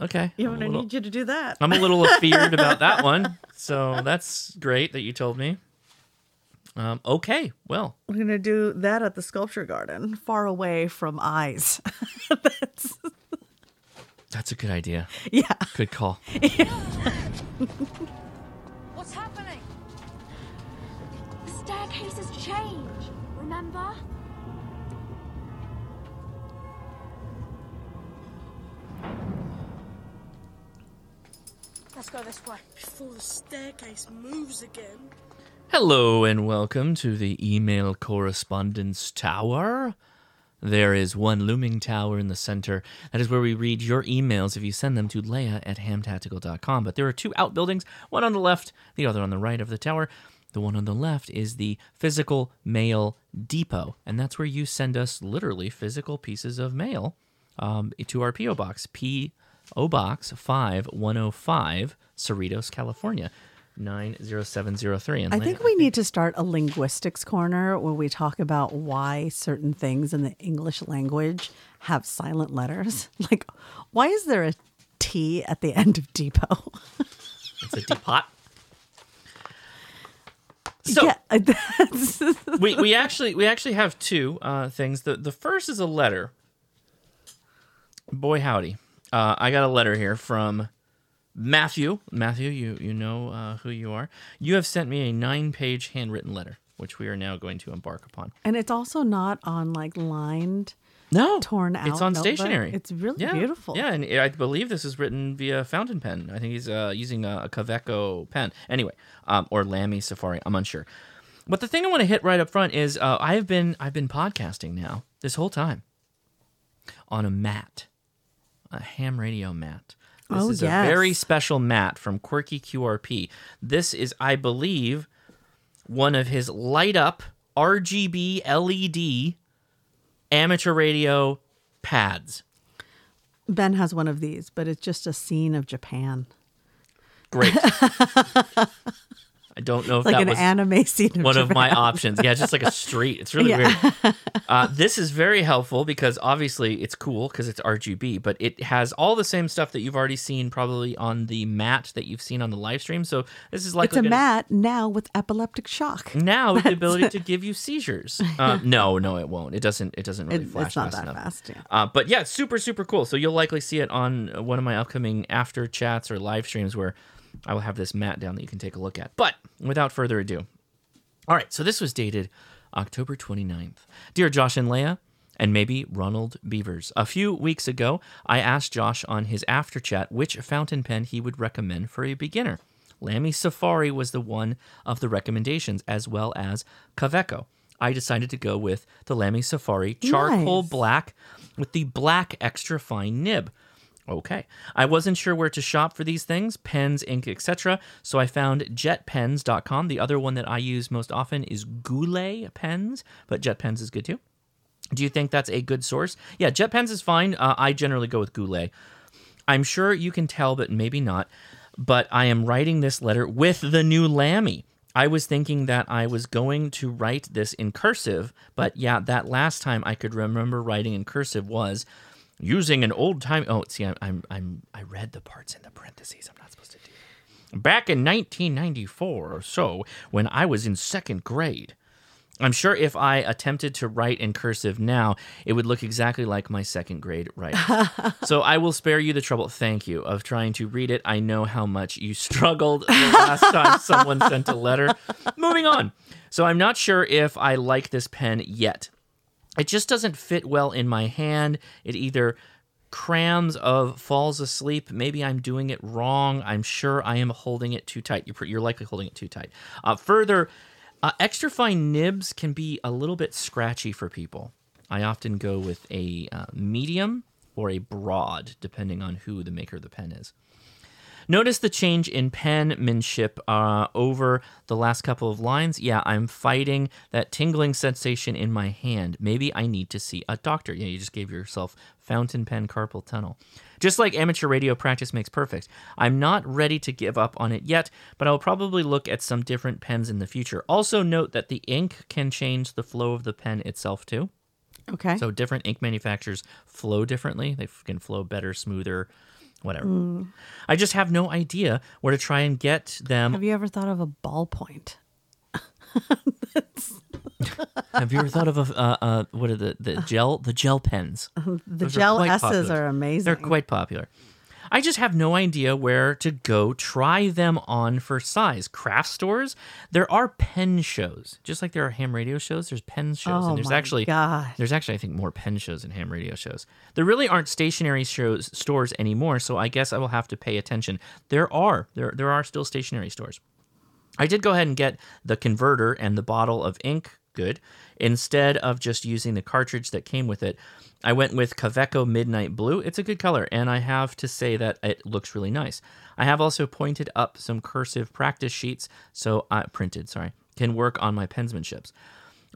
okay. You don't need you to do that. I'm a little afeared about that one. So that's great that you told me. Um, okay, well, we're gonna do that at the sculpture garden, far away from eyes. that's... that's a good idea. Yeah. Good call. Yeah. What's happening? The staircases change. Remember? Let's go this way. Before the staircase moves again. Hello and welcome to the email correspondence tower. There is one looming tower in the center. That is where we read your emails if you send them to Leah at hamtactical.com. But there are two outbuildings, one on the left, the other on the right of the tower. The one on the left is the physical mail depot, and that's where you send us literally physical pieces of mail um, to our P.O. Box, P.O. Box 5105, Cerritos, California. 90703. And I think we need to start a linguistics corner where we talk about why certain things in the English language have silent letters. Like, why is there a T at the end of depot? It's a depot. So yeah, we, we actually we actually have two uh, things. The the first is a letter. Boy howdy, uh, I got a letter here from Matthew. Matthew, you you know uh, who you are. You have sent me a nine page handwritten letter, which we are now going to embark upon. and it's also not on like lined, No, torn out. it's on notebook. stationery. It's really yeah, beautiful. Yeah, and I believe this is written via fountain pen. I think he's uh, using a, a Kaweco pen. Anyway, um, or Lamy Safari. I'm unsure. But the thing I want to hit right up front is uh, I've been I've been podcasting now this whole time on a mat, a ham radio mat. This Oh, is yes. a very special mat from Quirky QRP. This is, I believe, one of his light up RGB LED amateur radio pads. Ben has one of these, but it's just a scene of Japan, Great. I don't know if like that an was anime scene. Of one of my options. Yeah, just like a street. It's really Yeah. weird. Uh, this is very helpful because obviously it's cool because it's RGB, but it has all the same stuff that you've already seen probably on the mat that you've seen on the live stream. So this is like It's a mat now with epileptic shock. now with the ability to give you seizures. Uh, no, no, it won't. It doesn't. It doesn't really It- flash it's not fast that enough. fast. Yeah. Uh, but yeah, super, super cool. So you'll likely see it on one of my upcoming after chats or live streams where I will have this mat down that you can take a look at. But without further ado, all right, so this was dated October 29th. Dear Josh and Leah, and maybe Ronald Beavers. A few weeks ago, I asked Josh on his after chat which fountain pen he would recommend for a beginner. Lamy Safari was the one of the recommendations, as well as Kaweco. I decided to go with the Lamy Safari charcoal Nice. black with the black extra fine nib. Okay. I wasn't sure where to shop for these things, pens, ink, etc. So I found jetpens.com. The other one that I use most often is Goulet Pens, but JetPens is good too. Do you think that's a good source? Yeah, JetPens is fine. Uh, I generally go with Goulet. I'm sure you can tell, but maybe not. But I am writing this letter with the new Lamy. I was thinking that I was going to write this in cursive, but yeah, that last time I could remember writing in cursive was using an old time. Oh, see, I'm, I'm, I'm I read the parts in the parentheses. I'm not supposed to do. that. Back in 1994 or so, when I was in second grade, I'm sure if I attempted to write in cursive now, it would look exactly like my second grade writing. so I will spare you the trouble, thank you, of trying to read it. I know how much you struggled the last time someone sent a letter. Moving on. So I'm not sure if I like this pen yet. It just doesn't fit well in my hand. It either crams of falls asleep. Maybe I'm doing it wrong. I'm sure I am holding it too tight. You're, you're likely holding it too tight. Uh, further, uh, extra fine nibs can be a little bit scratchy for people. I often go with a uh, medium or a broad, depending on who the maker of the pen is. Notice the change in penmanship uh, over the last couple of lines. Yeah, I'm fighting that tingling sensation in my hand. Maybe I need to see a doctor. Yeah, you just gave yourself fountain pen carpal tunnel. Just like amateur radio practice makes perfect. I'm not ready to give up on it yet, but I'll probably look at some different pens in the future. Also, note that the ink can change the flow of the pen itself, too. Okay. So different ink manufacturers flow differently. They can flow better, smoother, whatever. Mm. I just have no idea where to try and get them. Have you ever thought of a ballpoint? Have you ever thought of a uh, uh, what are the the gel the gel pens? The Those gel S's popular. are amazing. They're quite popular. I just have no idea where to go try them on for size. Craft stores, there are pen shows, just like there are ham radio shows. There's pen shows, Oh and there's my actually God. there's actually I think more pen shows than ham radio shows. There really aren't stationary shows stores anymore, so I guess I will have to pay attention. There are there there are still stationary stores. I did go ahead and get the converter and the bottle of ink. Good. Instead of just using the cartridge that came with it, I went with Kaweco Midnight Blue. It's a good color, and I have to say that it looks really nice. I have also pointed up some cursive practice sheets, so I printed, sorry, can work on my pensmanships.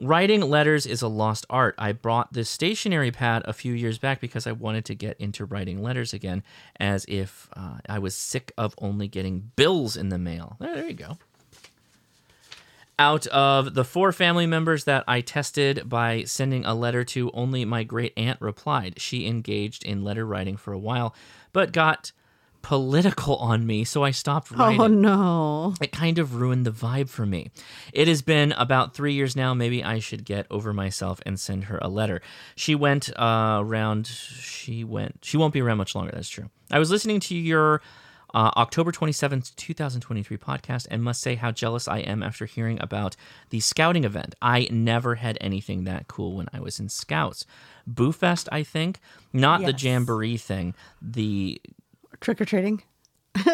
Writing letters is a lost art. I bought this stationery pad a few years back because I wanted to get into writing letters again, as if uh, I was sick of only getting bills in the mail. There you go. Out of the four family members that I tested by sending a letter to, only my great aunt replied. She engaged in letter writing for a while, but got political on me, so I stopped writing. Oh no. It kind of ruined the vibe for me. It has been about three years now. Maybe I should get over myself and send her a letter. She went uh, around. She went. She won't be around much longer. That's true. I was listening to your uh, October 27th, 2023 podcast and must say how jealous I am after hearing about the scouting event. I never had anything that cool when I was in scouts. Boo Fest, I think, not the jamboree thing. The Trick or treating?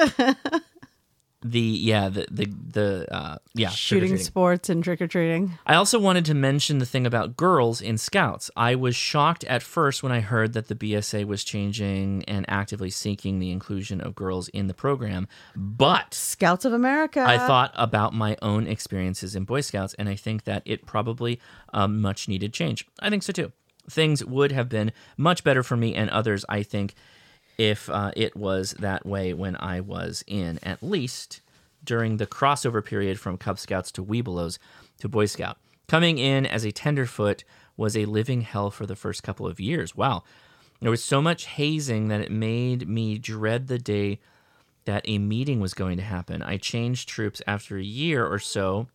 the yeah the the the uh, yeah Shooting sports and trick or treating. I also wanted to mention the thing about girls in scouts. I was shocked at first when I heard that the BSA was changing and actively seeking the inclusion of girls in the program, but Scouts of America. I thought about my own experiences in Boy Scouts, and I think that it probably a much needed change. I think so too. Things would have been much better for me and others, I think, if uh, it was that way when I was in, at least during the crossover period from Cub Scouts to Webelos to Boy Scout. Coming in as a tenderfoot was a living hell for the first couple of years. Wow. There was so much hazing that it made me dread the day that a meeting was going to happen. I changed troops after a year or so.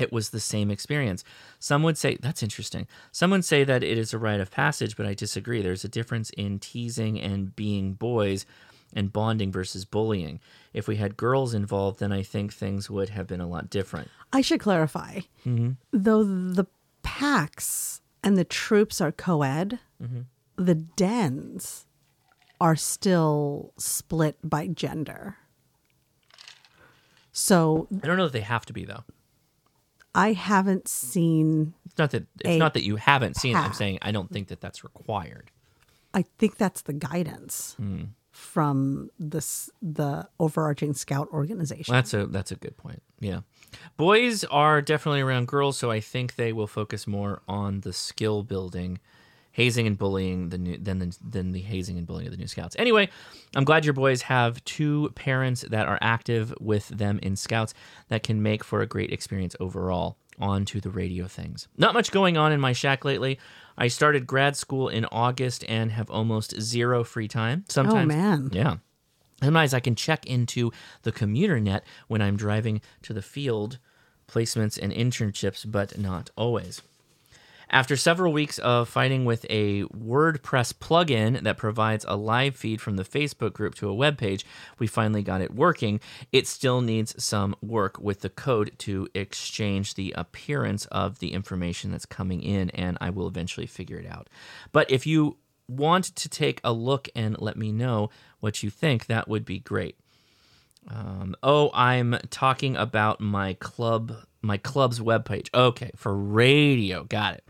It was the same experience. Some would say, that's interesting. Some would say that it is a rite of passage, but I disagree. There's a difference in teasing and being boys and bonding versus bullying. If we had girls involved, then I think things would have been a lot different. I should clarify. Mm-hmm. Though the packs and the troops are co ed, Mm-hmm. the dens are still split by gender. So I don't know that they have to be, though. I haven't seen, It's not that it's not that you haven't seen it. I'm saying I don't think that that's required. I think that's the guidance Hmm. from this the overarching scout organization. Well, that's a that's a good point. Yeah, boys are definitely around girls, so I think they will focus more on the skill building, hazing and bullying the new than the, than the hazing and bullying of the new scouts. Anyway, I'm glad your boys have two parents that are active with them in scouts that can make for a great experience overall. On to the radio things. Not much going on in my shack lately. I started grad school in August and have almost zero free time. Sometimes, oh, man. yeah. Sometimes I can check into the commuter net when I'm driving to the field, placements and internships, but not always. After several weeks of fighting with a WordPress plugin that provides a live feed from the Facebook group to a web page, we finally got it working. It still needs some work with the code to exchange the appearance of the information that's coming in, and I will eventually figure it out. But if you want to take a look and let me know what you think, that would be great. Um, oh, I'm talking about my club, my club's webpage. Okay, for radio, got it.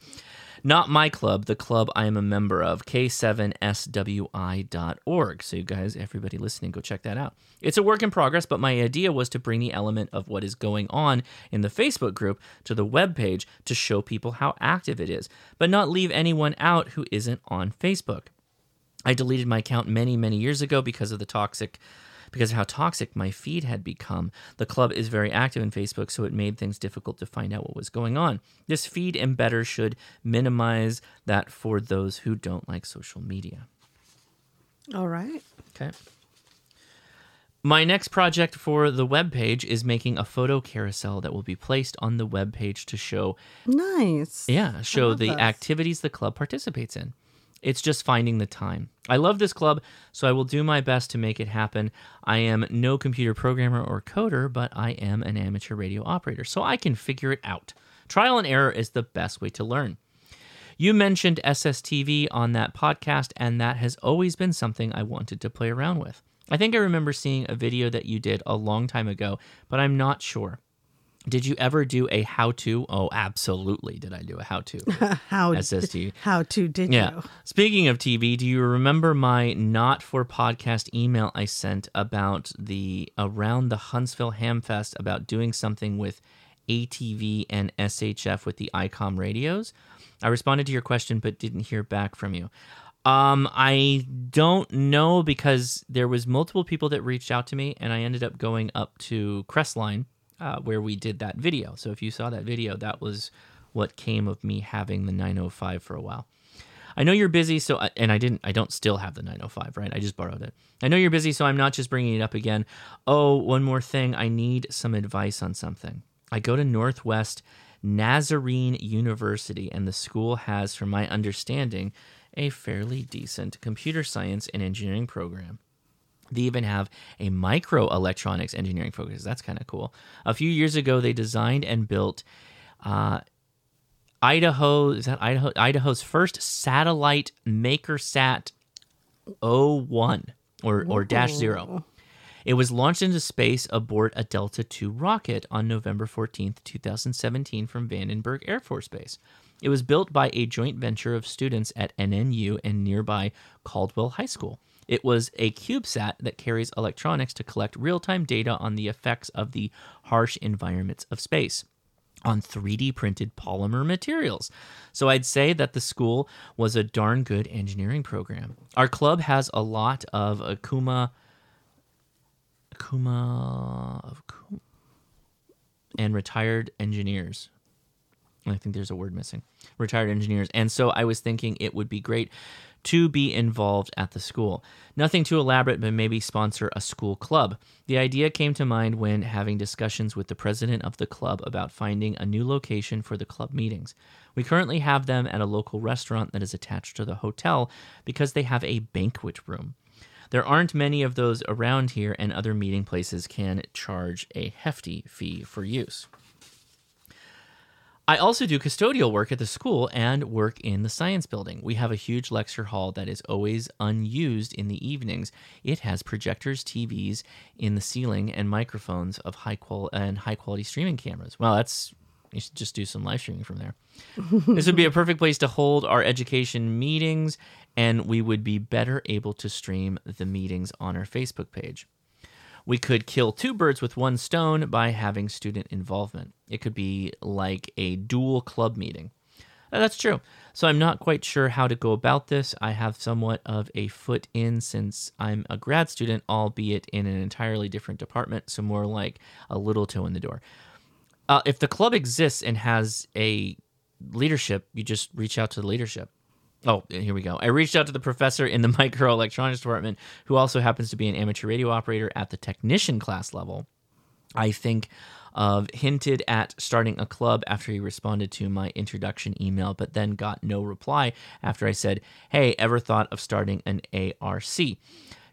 Not my club, the club I am a member of, k7swi.org. So, you guys, everybody listening, go check that out. It's a work in progress, but my idea was to bring the element of what is going on in the Facebook group to the webpage to show people how active it is, but not leave anyone out who isn't on Facebook. I deleted my account many, many years ago because of the toxic because of how toxic my feed had become. The club is very active in Facebook, so it made things difficult to find out what was going on. This feed embedder should minimize that for those who don't like social media. All right. Okay. My next project for the webpage is making a photo carousel that will be placed on the webpage to show Nice. yeah, show the this. activities the club participates in. It's just finding the time. I love this club, so I will do my best to make it happen. I am no computer programmer or coder, but I am an amateur radio operator, so I can figure it out. Trial and error is the best way to learn. You mentioned SSTV on that podcast, and that has always been something I wanted to play around with. I think I remember seeing a video that you did a long time ago, but I'm not sure. Did you ever do a how to? Oh, absolutely. Did I do a how to? how SSTV. How to did Yeah. you? Speaking of TV, do you remember my not for podcast email I sent about the around the Huntsville Hamfest about doing something with ATV and SHF with the ICOM radios? I responded to your question but didn't hear back from you. Um, I don't know because there was multiple people that reached out to me, and I ended up going up to Crestline, uh, where we did that video. So if you saw that video, that was what came of me having the 905 for a while. I know you're busy, so I, and I didn't. I don't still have the 905, right? I just borrowed it. I know you're busy, so I'm not just bringing it up again. Oh, one more thing. I need some advice on something. I go to Northwest Nazarene University, and the school has, from my understanding, a fairly decent computer science and engineering program. They even have a microelectronics engineering focus. That's kind of cool. A few years ago, they designed and built uh, Idaho. Is that Idaho? Idaho's first satellite MakerSat 01 or or dash zero. It was launched into space aboard a Delta II rocket on November 14th, 2017, from Vandenberg Air Force Base. It was built by a joint venture of students at NNU and nearby Caldwell High School. It was a CubeSat that carries electronics to collect real time data on the effects of the harsh environments of space on 3D printed polymer materials. So I'd say that the school was a darn good engineering program. Our club has a lot of Akuma Akuma Akuma and retired engineers. I think there's a word missing. Retired engineers. And so I was thinking it would be great to be involved at the school. Nothing too elaborate, but maybe sponsor a school club. The idea came to mind when having discussions with the president of the club about finding a new location for the club meetings. We currently have them at a local restaurant that is attached to the hotel because they have a banquet room. There aren't many of those around here, and other meeting places can charge a hefty fee for use. I also do custodial work at the school and work in the science building. We have a huge lecture hall that is always unused in the evenings. It has projectors, TVs in the ceiling, and microphones of high qual and high quality streaming cameras. Well, that's you should just do some live streaming from there. this would be a perfect place to hold our education meetings, and we would be better able to stream the meetings on our Facebook page. We could kill two birds with one stone by having student involvement. It could be like a dual club meeting. Uh, That's true. So I'm not quite sure how to go about this. I have somewhat of a foot in since I'm a grad student, albeit in an entirely different department, so more like a little toe in the door. Uh, if the club exists and has a leadership, you just reach out to the leadership. Oh, here we go. I reached out to the professor in the microelectronics department, who also happens to be an amateur radio operator at the technician class level. I think of hinted at starting a club after he responded to my introduction email, but then got no reply after I said, Hey, ever thought of starting an ARC?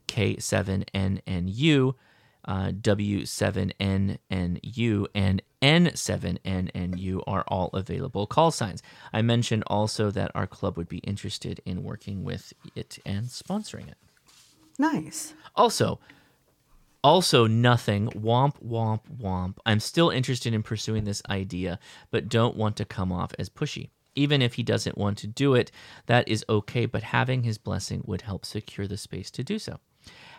K7NNU, uh, W7NNU, and N7NNU are all available call signs. I mentioned also that our club would be interested in working with it and sponsoring it. Nice. Also, also nothing. Womp womp womp. I'm still interested in pursuing this idea, but don't want to come off as pushy. Even if he doesn't want to do it, that is okay, but having his blessing would help secure the space to do so.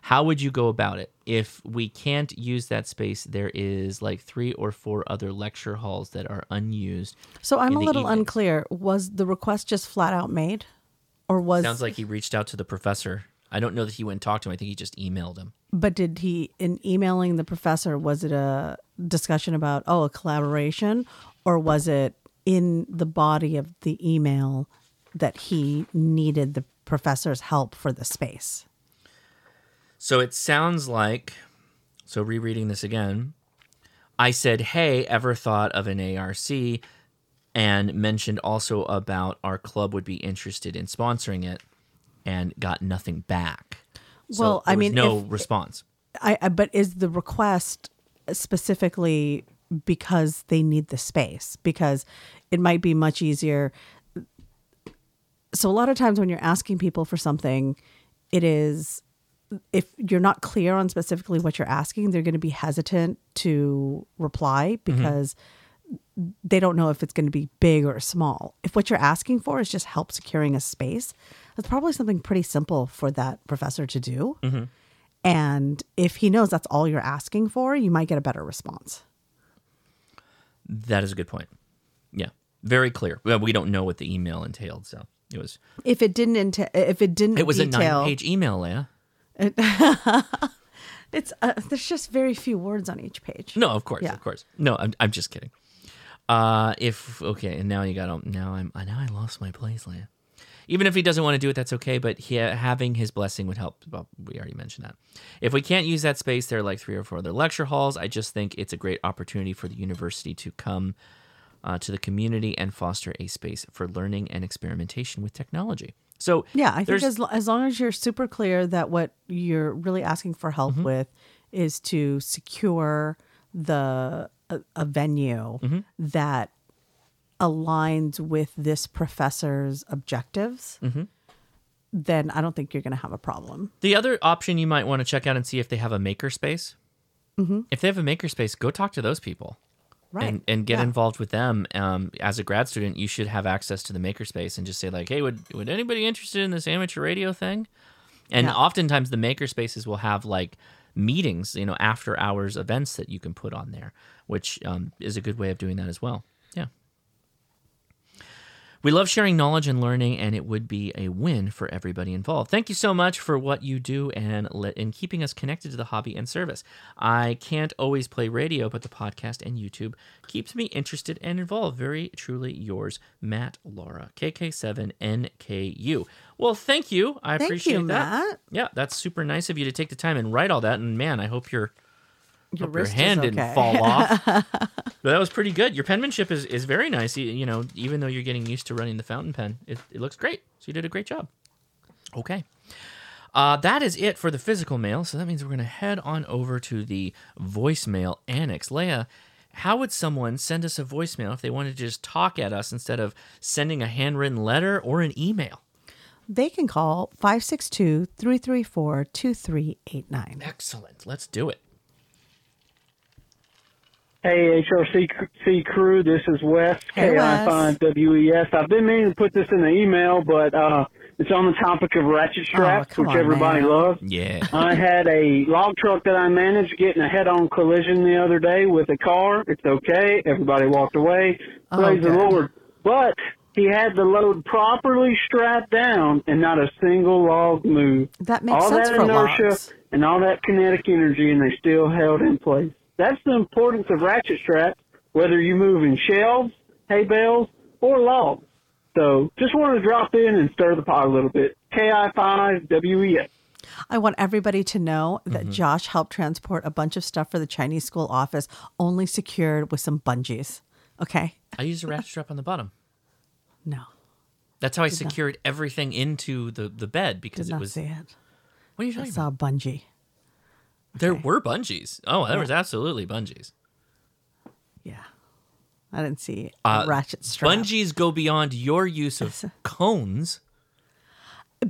How would you go about it? If we can't use that space, there is like three or four other lecture halls that are unused. So I'm a little unclear. Was the request just flat out made? Or was Sounds like he reached out to the professor. I don't know that he went and talked to him. I think he just emailed him. but did he in emailing the professor was it a discussion about oh a collaboration or was it in the body of the email that he needed the professor's help for the space? So it sounds like, so rereading this again, I said, Hey, ever thought of an ARC? And mentioned also about our club would be interested in sponsoring it. and got nothing back. So Well, there I mean, no response. Well, There I was mean, no if- response. I, I but is the request specifically because they need the space because it might be much easier so a lot of times when you're asking people for something it is if you're not clear on specifically what you're asking they're going to be hesitant to reply because they don't know if it's going to be big or small if what you're asking for is just help securing a space that's probably something pretty simple for that professor to do Mhm. and if he knows that's all you're asking for, you might get a better response. That is a good point. Yeah, very clear. Well, we don't know what the email entailed, so it was If it didn't, entail, if it didn't, it was a nine-page email, Leah. it's uh, there's just very few words on each page. No, of course, Yeah. of course. No, I'm I'm just kidding. Uh, if okay, and now you got now I'm now I lost my place, Leah. Even if he doesn't want to do it, that's okay. But he, having his blessing would help. Well, we already mentioned that. If we can't use that space, there are like three or four other lecture halls. I just think it's a great opportunity for the university to come uh, to the community and foster a space for learning and experimentation with technology. So Yeah, I think as as long as you're super clear that what you're really asking for help Mm-hmm. with is to secure the a, a venue Mm-hmm. that aligns with this professor's objectives, Mhm. then I don't think you're going to have a problem. The other option you might want to check out and see if they have a makerspace. Mhm. If they have a makerspace, go talk to those people. Right. And, and get Yeah. involved with them. Um, as a grad student, you should have access to the makerspace and just say like, "Hey, would would anybody interested in this amateur radio thing?" And Yeah. oftentimes the makerspaces will have like meetings, you know, after hours events that you can put on there, which um, is a good way of doing that as well. We love sharing knowledge and learning, and it would be a win for everybody involved. Thank you so much for what you do and let, in keeping us connected to the hobby and service. I can't always play radio, but the podcast and YouTube keeps me interested and involved. Very truly yours, Matt Laura, KK7NKU. Well, thank you. I Thank appreciate you, that. Matt. Yeah, that's super nice of you to take the time and write all that. And man, I hope your Your your wrist is hand didn't okay. fall off. But that was pretty good. Your penmanship is, is very nice. You, you know, even though you're getting used to running the fountain pen, it, it looks great. So you did a great job. Okay. Uh, that is it for the physical mail. So that means we're going to head on over to the voicemail annex. Leah, how would someone send us a voicemail if they wanted to just talk at us instead of sending a handwritten letter or an email? They can call 562 334 2389. Excellent. Let's do it. Hey, HRC C crew, this is Wes, Hey, Wes. K-I-5-W-E-S. I've been meaning to put this in the email, but uh, it's on the topic of ratchet straps, Oh, which on, everybody man. loves. Yeah. I had a log truck that I managed getting a head-on collision the other day with a car. It's okay. Everybody walked away. Oh, Praise the. Lord. But he had the load properly strapped down and not a single log moved. That makes all sense that for inertia logs. and all that kinetic energy, and they still held in place. That's the importance of ratchet straps, whether you move in shelves, hay bales, or logs. So just wanted to drop in and stir the pot a little bit. KI5WES. I want everybody to know that Mm-hmm. Josh helped transport a bunch of stuff for the Chinese school office, only secured with some bungees. Okay? I used a ratchet strap on the bottom. No, That's how I Did not- secured everything into the, the bed because did it not was. see it. What are you I talking saw a bungee. There were bungees. Oh, there was absolutely bungees. Yeah. I didn't see Uh, ratchet strap. Bungees go beyond your use of cones.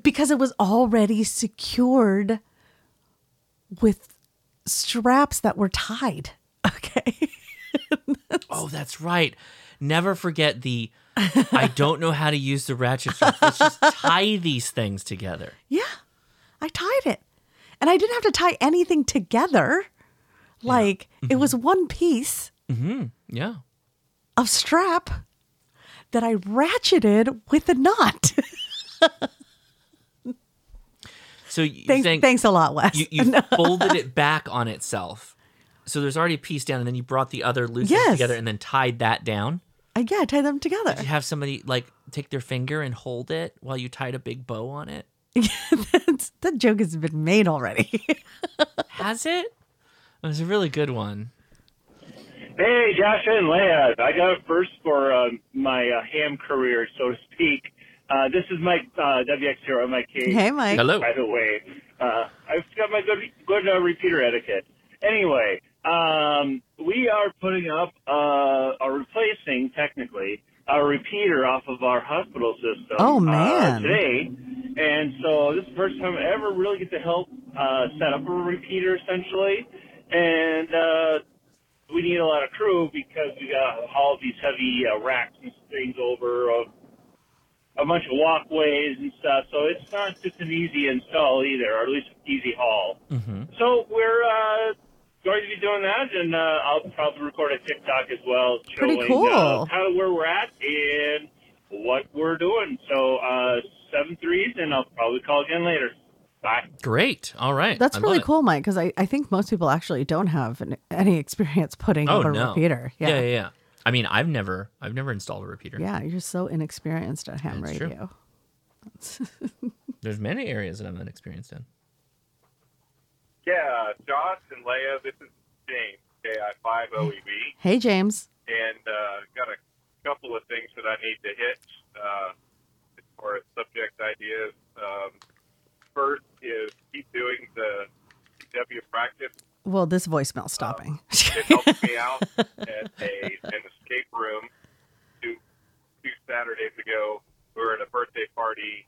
because it was already secured with straps that were tied. Okay. Oh, that's right. Never forget the. I don't know how to use the ratchet strap. Let's just tie these things together. Yeah. I tied it. And I didn't have to tie anything together. Like it was one piece Mm-hmm. Yeah. of strap that I ratcheted with a knot. So you thanks, think thanks a lot, Wes. you, you folded it back on itself. So there's already a piece down, and then you brought the other loose Yes. together and then tied that down. Uh, yeah, I tied them together. Did you have somebody like take their finger and hold it while you tied a big bow on it? That's- that joke has been made already. Has it? It was a really good one. Hey, Josh and Leah. I got it first for uh, my uh, ham career, so to speak. Uh, this is Mike uh, WX0 Mike K. Hey, Mike. Hello. By the way, uh, I've got my good good uh, repeater etiquette. Anyway, um, we are putting up uh, or replacing technically a repeater off of our hospital system. Oh, uh, man. today, and so this is the first time I ever really get to help uh, set up a repeater essentially, and uh, we need a lot of crew because we got all these heavy uh, racks and things over of a bunch of walkways and stuff. So it's not just an easy install either, or at least easy haul. Mm-hmm. So we're uh, going to be doing that, and uh, I'll probably record a TikTok as well, Pretty showing cool. uh, kind of where we're at and what we're doing. So uh, seven threes, and I'll probably call again later. Bye. Great. All right. That's I really cool, Mike, because I, I think most people actually don't have an, any experience putting Oh up a no. repeater. Yeah. Yeah. yeah, yeah. I mean, I've never, I've never installed a repeater. Yeah, you're so inexperienced at ham That's true. radio. There's many areas that I'm inexperienced in. Yeah, Josh and Leah, this is James, KI5OEB, Hey, James. and uh, got a couple of things that I need to hit uh, as far as subject ideas. Um, first is keep doing the CW practice. Well, this voicemail's stopping. It helped me out at a an escape room two two Saturdays ago. We were at a birthday party,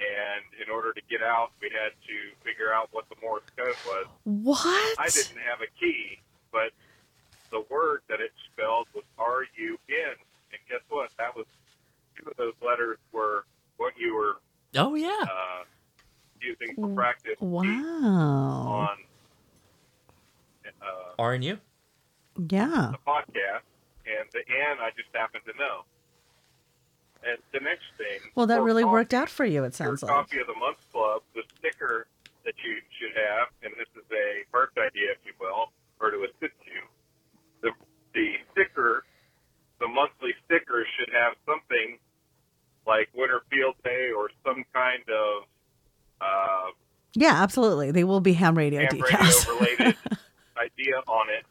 and in order to get out, we had to figure out what the Morse code was. what? I didn't have a key, but the word that it spelled was R U N, and guess what? That was two of those letters were what you were Oh yeah. uh, using for practice Wow. on uh, R and U. Yeah. the podcast, and the N I just happened to know. And the next thing, Well, that really coffee, worked out for you, it your sounds like. Coffee of the Month Club, the sticker that you should have, and this is a birth idea, if you will, or to assist you. The the sticker, the monthly sticker should have something like Winter Field Day or some kind of uh, Yeah, absolutely. They will be ham radio ham decals. radio related idea on it,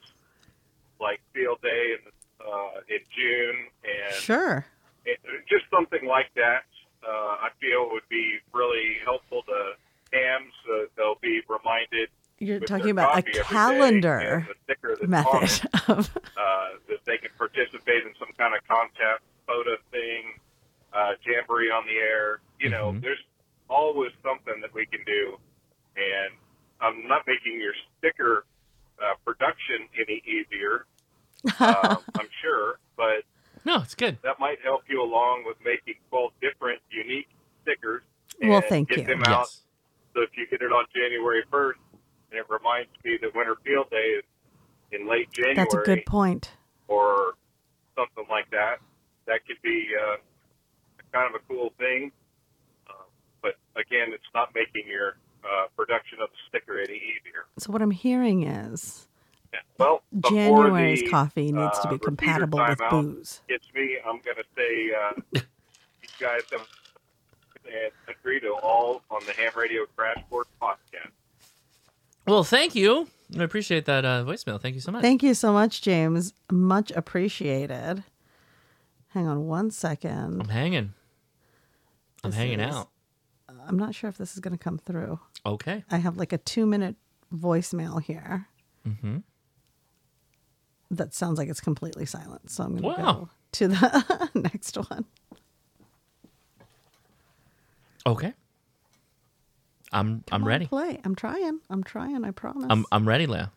like Field Day in uh, in June, and sure. It, just something like that. Uh, I feel would be really helpful to hams. So they'll be reminded. You're talking about a coffee every day calendar and the sticker that's on method of uh, that they can participate in some kind of contest, photo thing, uh, jamboree on the air. You know, there's always something that we can do, and I'm not making your sticker uh, production any easier. uh, I'm sure, but No, it's good. that might help you along with making 12 different unique stickers. Well, and thank get you. them out. Yes. So if you get it on January 1st, and it reminds me that Winter Field Day is in late January That's a good point. or something like that, that could be uh, kind of a cool thing. Uh, but again, it's not making your uh, production of the sticker any easier. So what I'm hearing is Yeah. Well, January's the, coffee needs to uh, be compatible with timeout booze. It's me. I'm going to say uh, you guys have and agree to all on the Ham Radio Crash Course podcast. Well, thank you. I appreciate that uh, voicemail. Thank you so much. Thank you so much, James. Much appreciated. Hang on one second. I'm hanging. I'm This hanging is- out. I'm not sure if this is going to come through. Okay. I have like a two minute voicemail here Mm-hmm. That sounds like it's completely silent. So I'm going to Wow. go to the next one. Okay. I'm I'm ready. Play. I'm trying. I'm trying. I promise. I'm I'm ready, Leah.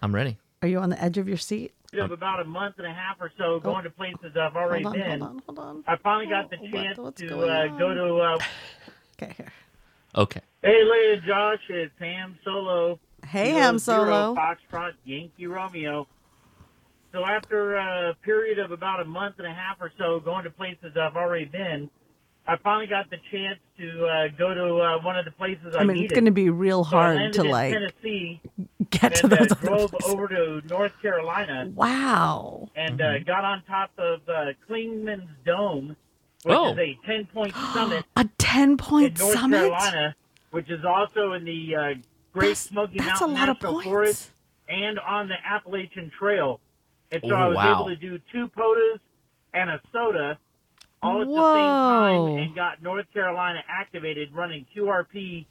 I'm ready. Are you on the edge of your seat? of about a month and a half or so going to places I've already Oh. Hold on, been. hold on, hold on. I finally got the Oh, what- chance what's to going uh, go on? to. Uh, Okay, here. Okay. hey, Leah, Josh, it's Ham Solo. Hey, Kilo Ham Zero, Solo. Foxtrot Yankee Romeo. So after a period of about a month and a half or so going to places I've already been, I finally got the chance to uh, go to uh, one of the places I, I mean, needed. it's going to be real hard landed to like Tennessee get to and uh, those other drove places. over to North Carolina Wow. and Mm-hmm. uh, got on top of uh, Clingman's Dome, which Oh. is a 10 point summit A 10 in point North summit? Carolina, which is also in the uh, Great Smoky that's a Mountain lot of National points. Forest and on the Appalachian Trail. And so Oh, I was wow. able to do two POTAs and a SOTA all at the same time and got North Carolina activated running QRP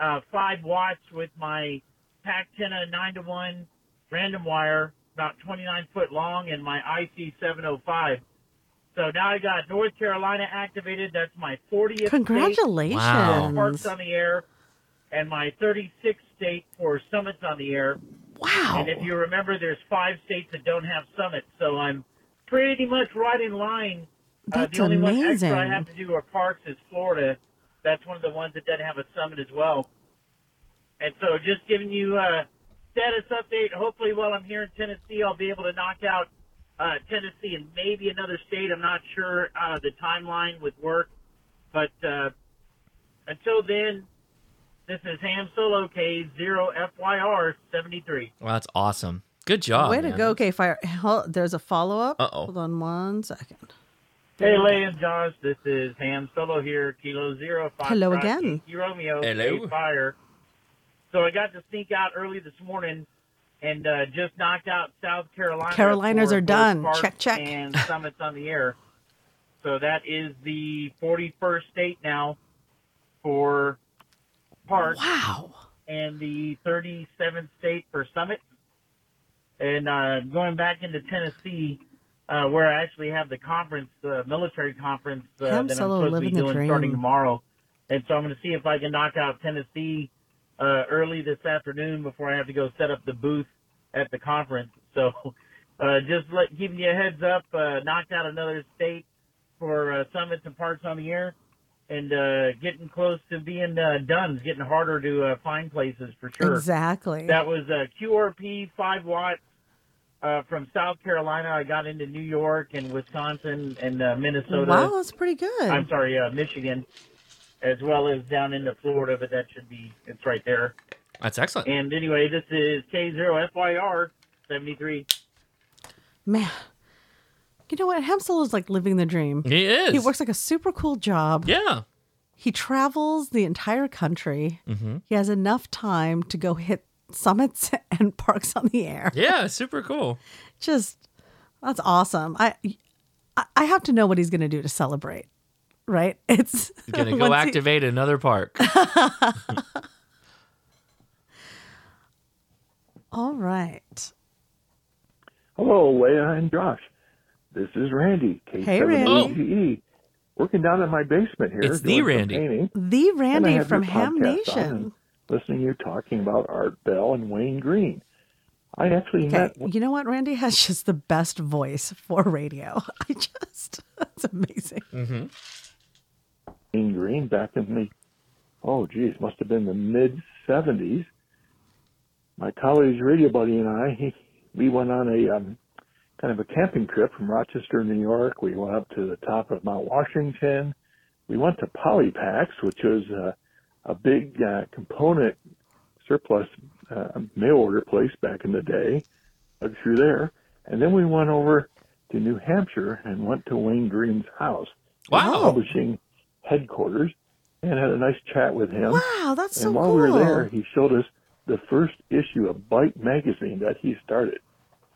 uh, 5 watts with my Packtenna 9 to 1 random wire, about 29 foot long, and my IC 705. So now I got North Carolina activated. That's my 40th state Congratulations. Wow. for Parks on the Air, and my 36th state for Summits on the Air. Wow. And if you remember, there's five states that don't have summits, so I'm pretty much right in line. Uh, That's the only one extra I have to do are parks is Florida. That's one of the ones that doesn't have a summit as well. And so just giving you a status update. Hopefully while I'm here in Tennessee, I'll be able to knock out uh, Tennessee and maybe another state. I'm not sure uh, the timeline with work. But uh, until then, this is Ham Solo K0FYR 73. Well, that's awesome. Good job. Way to man. go, K Fire. There's a follow up. Uh-oh. Hold on one second. Hey, Leah and Josh, this is Ham Solo here, Kilo Zero Five. Hello again. Key Romeo, Hello. K Fire. So I got to sneak out early this morning and uh, just knocked out South Carolina. Carolinas are done. Parks Check, check. And summits on the air. So that is the 41st state now for parks. Wow. And the 37th state for summit. And uh, going back into Tennessee, uh, where I actually have the conference, the military conference uh, that I'm supposed to be doing dream. starting tomorrow. And so I'm going to see if I can knock out Tennessee uh, early this afternoon before I have to go set up the booth at the conference. So uh, just let, giving you a heads up, uh, knocked out another state for uh, summits and parks on the air. And uh, getting close to being uh, done. It's getting harder to uh, find places for sure. Exactly. That was a QRP 5 watts uh, from South Carolina. I got into New York and Wisconsin and uh, Minnesota. Wow, that's pretty good. I'm sorry, uh, Michigan, as well as down into Florida, but that should be, it's right there. That's excellent. And anyway, this is K0FYR 73. Man. You know what? Ham is like living the dream. He is. He works like a super cool job. Yeah. He travels the entire country. Mhm. He has enough time to go hit summits and parks on the air. Yeah, super cool. Just that's awesome. I I- I have to know what he's going to do to celebrate. Right? It's He's gonna go once he- activate another park. All right. Hello, Leah and Josh. This is Randy, Hey, Randy. K7AGE, working down in my basement here. It's the Randy. Painting, The Randy from Ham Nation. Listening to you talking about Art Bell and Wayne Green. I actually Okay, met you know what? Randy has just the best voice for radio. I just, that's amazing. Mm-hmm. Wayne Green back in the, oh geez, must have been the mid 70s. My college radio buddy and I, he, we went on a um, kind of a camping trip from Rochester, New York. We went up to the top of Mount Washington. We went to Poly Paks, which was uh, a big uh, component surplus uh, mail order place back in the day. Up through there, and then we went over to New Hampshire and went to Wayne Green's house, Wow. publishing headquarters, and had a nice chat with him. Wow, that's and so while we were there, he showed us the first issue of Byte magazine that he started.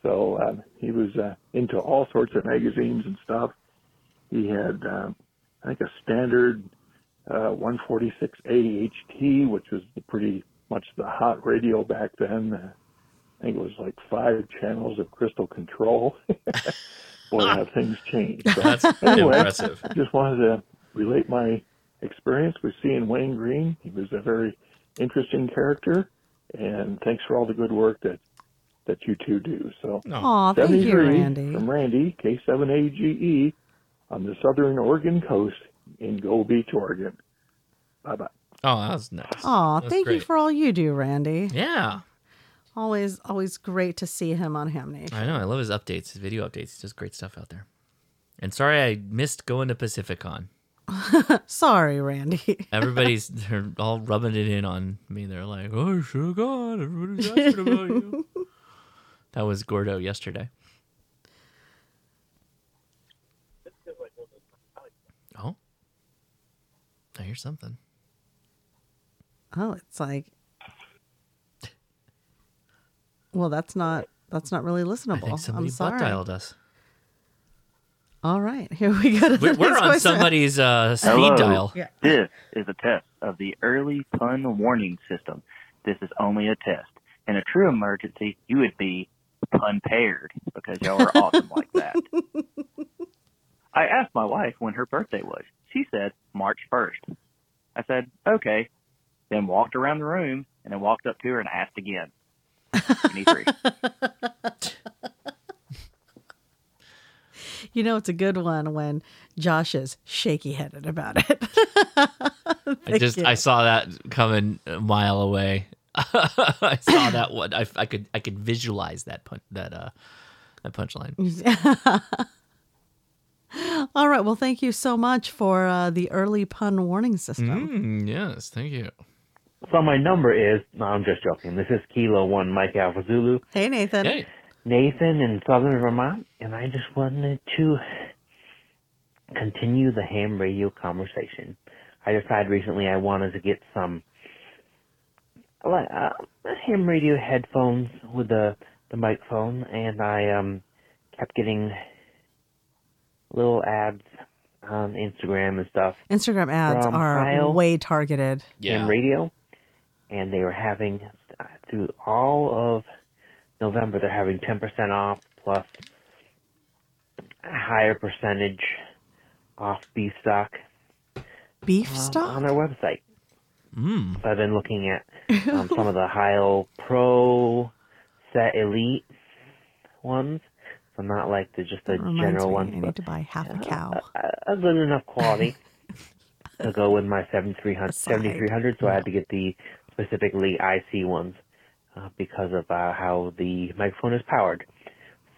So um, he was uh, into all sorts of magazines and stuff. He had, um, I think, a standard uh, 146 AHT, which was the pretty much the hot radio back then. Uh, I think it was like five channels of crystal control. Boy, have things changed. So That's anyway, impressive. Just wanted to relate my experience with seeing Wayne Green. He was a very interesting character, and thanks for all the good work that that you two do. So, Aw, thank you, Randy. from Randy, K7AGE, E, on the southern Oregon coast in Gold Beach, Oregon. Bye bye. Oh, that was nice. Aw, That's thank you for all you do, Randy. Yeah. Always, always great to see him on Ham Nation. I know. I love his updates, his video updates. He's just great stuff out there. And sorry I missed going to Pacificon. Sorry, Randy. Everybody's they're all rubbing it in on me. They're like, "Oh, I should have gone. Everybody's asking about you." That was Gordo yesterday. Oh, I hear something. Oh, it's like, well, that's not that's not really listenable. I think somebody I'm sorry. butt dialed us. All right, here we go. We're, we're on voicemail. somebody's uh, speed Hello. dial. This is a test of the early pun warning system. This is only a test. In a true emergency, you would be pun paired because y'all are awesome like that. I asked my wife when her birthday was. She said March 1st. I said, okay. Then walked around the room and then walked up to her and asked again. 23. You know, it's a good one when Josh is shaky headed about it. I just I saw that coming a mile away. I saw that one. I, I could I could visualize that pun that uh that punchline. All right. Well, thank you so much for uh, the early pun warning system. Mm, yes, thank you. So my number is, no, I'm just joking. This is Kilo 1 Mike Alpha Zulu. Hey, Nathan. Hey. Nathan in Southern Vermont, and I just wanted to continue the ham radio conversation. I decided recently I wanted to get some like uh, ham radio headphones with the the microphone, and I um kept getting little ads on Instagram and stuff. Instagram ads From are Kyle. way targeted. in radio, and they were having uh, through all of November they're having ten percent off plus a higher percentage off B-stock Beef um, stock? on their website. Mm. So I've been looking at um, some of the Heil Pro Set Elite ones. So not like the just the general me, ones, I need to buy half a cow. a, a good enough quality to go with my 7300, 7300 so I had to get the specifically IC ones uh, because of uh, how the microphone is powered.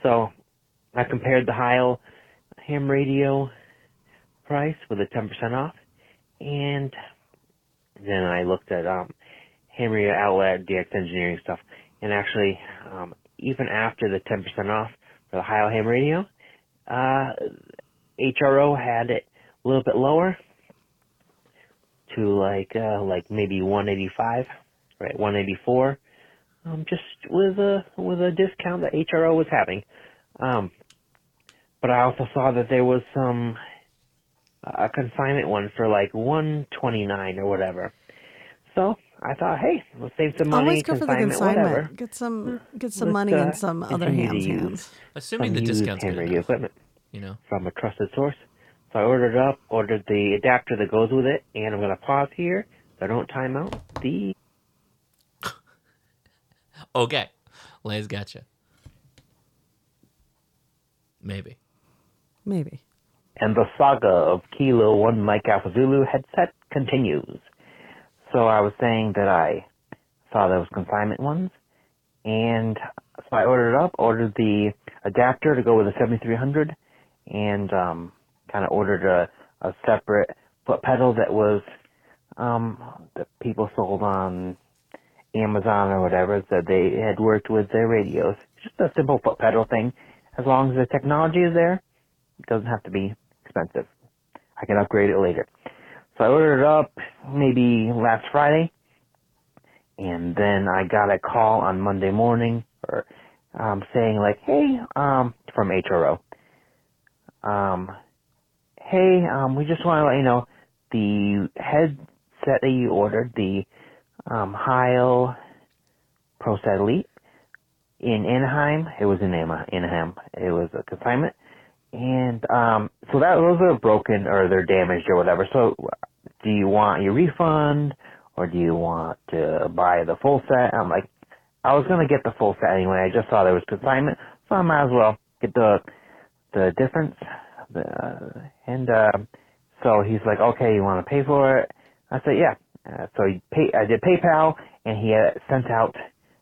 So I compared the Heil ham radio price with a 10% off, and then I looked at um, ham radio outlet, DX engineering stuff, and actually, um, even after the 10% off for the Heil ham radio, uh, HRO had it a little bit lower to like uh like maybe 185, right? 184. Um just with a with a discount that HRO was having. Um but I also saw that there was some a consignment one for like 129 or whatever. So, I thought, hey, we'll save some money, Always go for the consignment, consignment. whatever. Get some get some Let's, money uh, in some other hands' use hands. Assuming the used discount's ham good radio enough, equipment You know. from a trusted source. So I ordered up, ordered the adapter that goes with it, and I'm going to pause here so I don't time out the. Okay. Lay's gotcha. Maybe. Maybe. And the saga of Kilo 1 Mike Alpha Zulu headset continues. So I was saying that I saw those consignment ones, and so I ordered it up, ordered the adapter to go with the 7300, and um, kind of ordered a, a separate foot pedal that was um, that people sold on Amazon or whatever said they had worked with their radios. Just a simple foot pedal thing. As long as the technology is there, it doesn't have to be expensive. I can upgrade it later. So I ordered it up maybe last Friday, and then I got a call on Monday morning or um, saying like, "Hey, um, from HRO, um, hey, um, we just want to let you know the headset that you ordered, the um, Heil ProSet Elite in Anaheim. It was in Ana- Anaheim. It was a consignment, and um, so that those are broken or they're damaged or whatever. So, do you want your refund or do you want to buy the full set? I'm like, I was gonna get the full set anyway. I just saw there was consignment, so I might as well get the the difference. The, and uh, so he's like, okay, you want to pay for it? I said, yeah. Uh, so he pay, I did PayPal, and he had sent out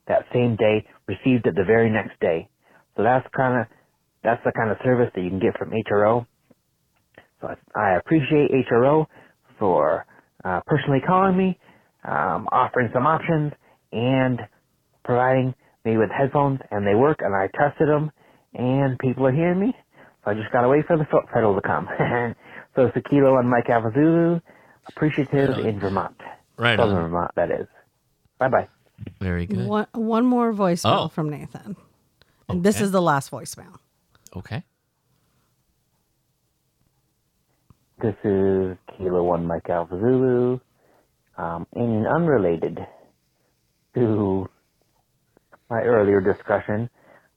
that same day, received it the very next day. So that's kind of that's the kind of service that you can get from HRO. So I, I appreciate HRO for uh, personally calling me, um, offering some options, and providing me with headphones, and they work, and I tested them, and people are hearing me. So I just gotta wait for the foot pedal to come. so it's a kilo on Mike Alpha Zulu, appreciative in Vermont. Right Southern on. Vermont, that is. Bye bye. Very good. One, one more voicemail Oh. from Nathan. And this is the last voicemail. Okay. This is Kilo One Mike Alpha Zulu. Um, and unrelated to my earlier discussion,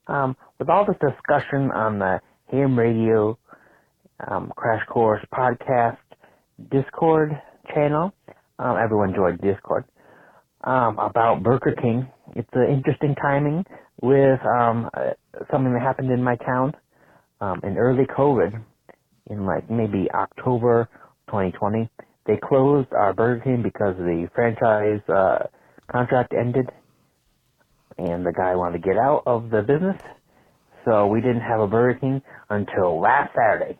um, with all this discussion on the Ham Radio um, Crash Course podcast Discord channel, um, everyone joined Discord, um, about Burger King. It's an interesting timing with um, uh, something that happened in my town um, in early COVID, in like maybe October 2020. They closed our Burger King because the franchise uh, contract ended, and the guy wanted to get out of the business. So we didn't have a Burger King until last Saturday.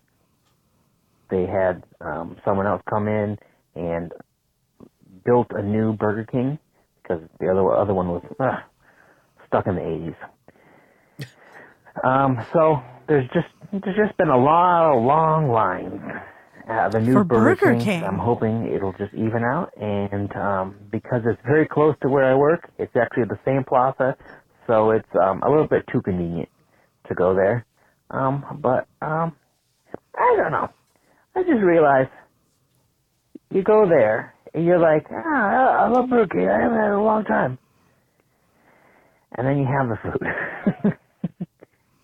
They had um, someone else come in and built a new Burger King because the other other one was uh, stuck in the 80s. Um, so there's just there's just been a lot of long lines at the new For Burger, Burger King. King. I'm hoping it'll just even out, and um, because it's very close to where I work, it's actually the same plaza, so it's um, a little bit too convenient to go there. Um, but um, I don't know. I just realized you go there and you're like, ah, I I love Burger King. I haven't had it in a long time. And then you have the food.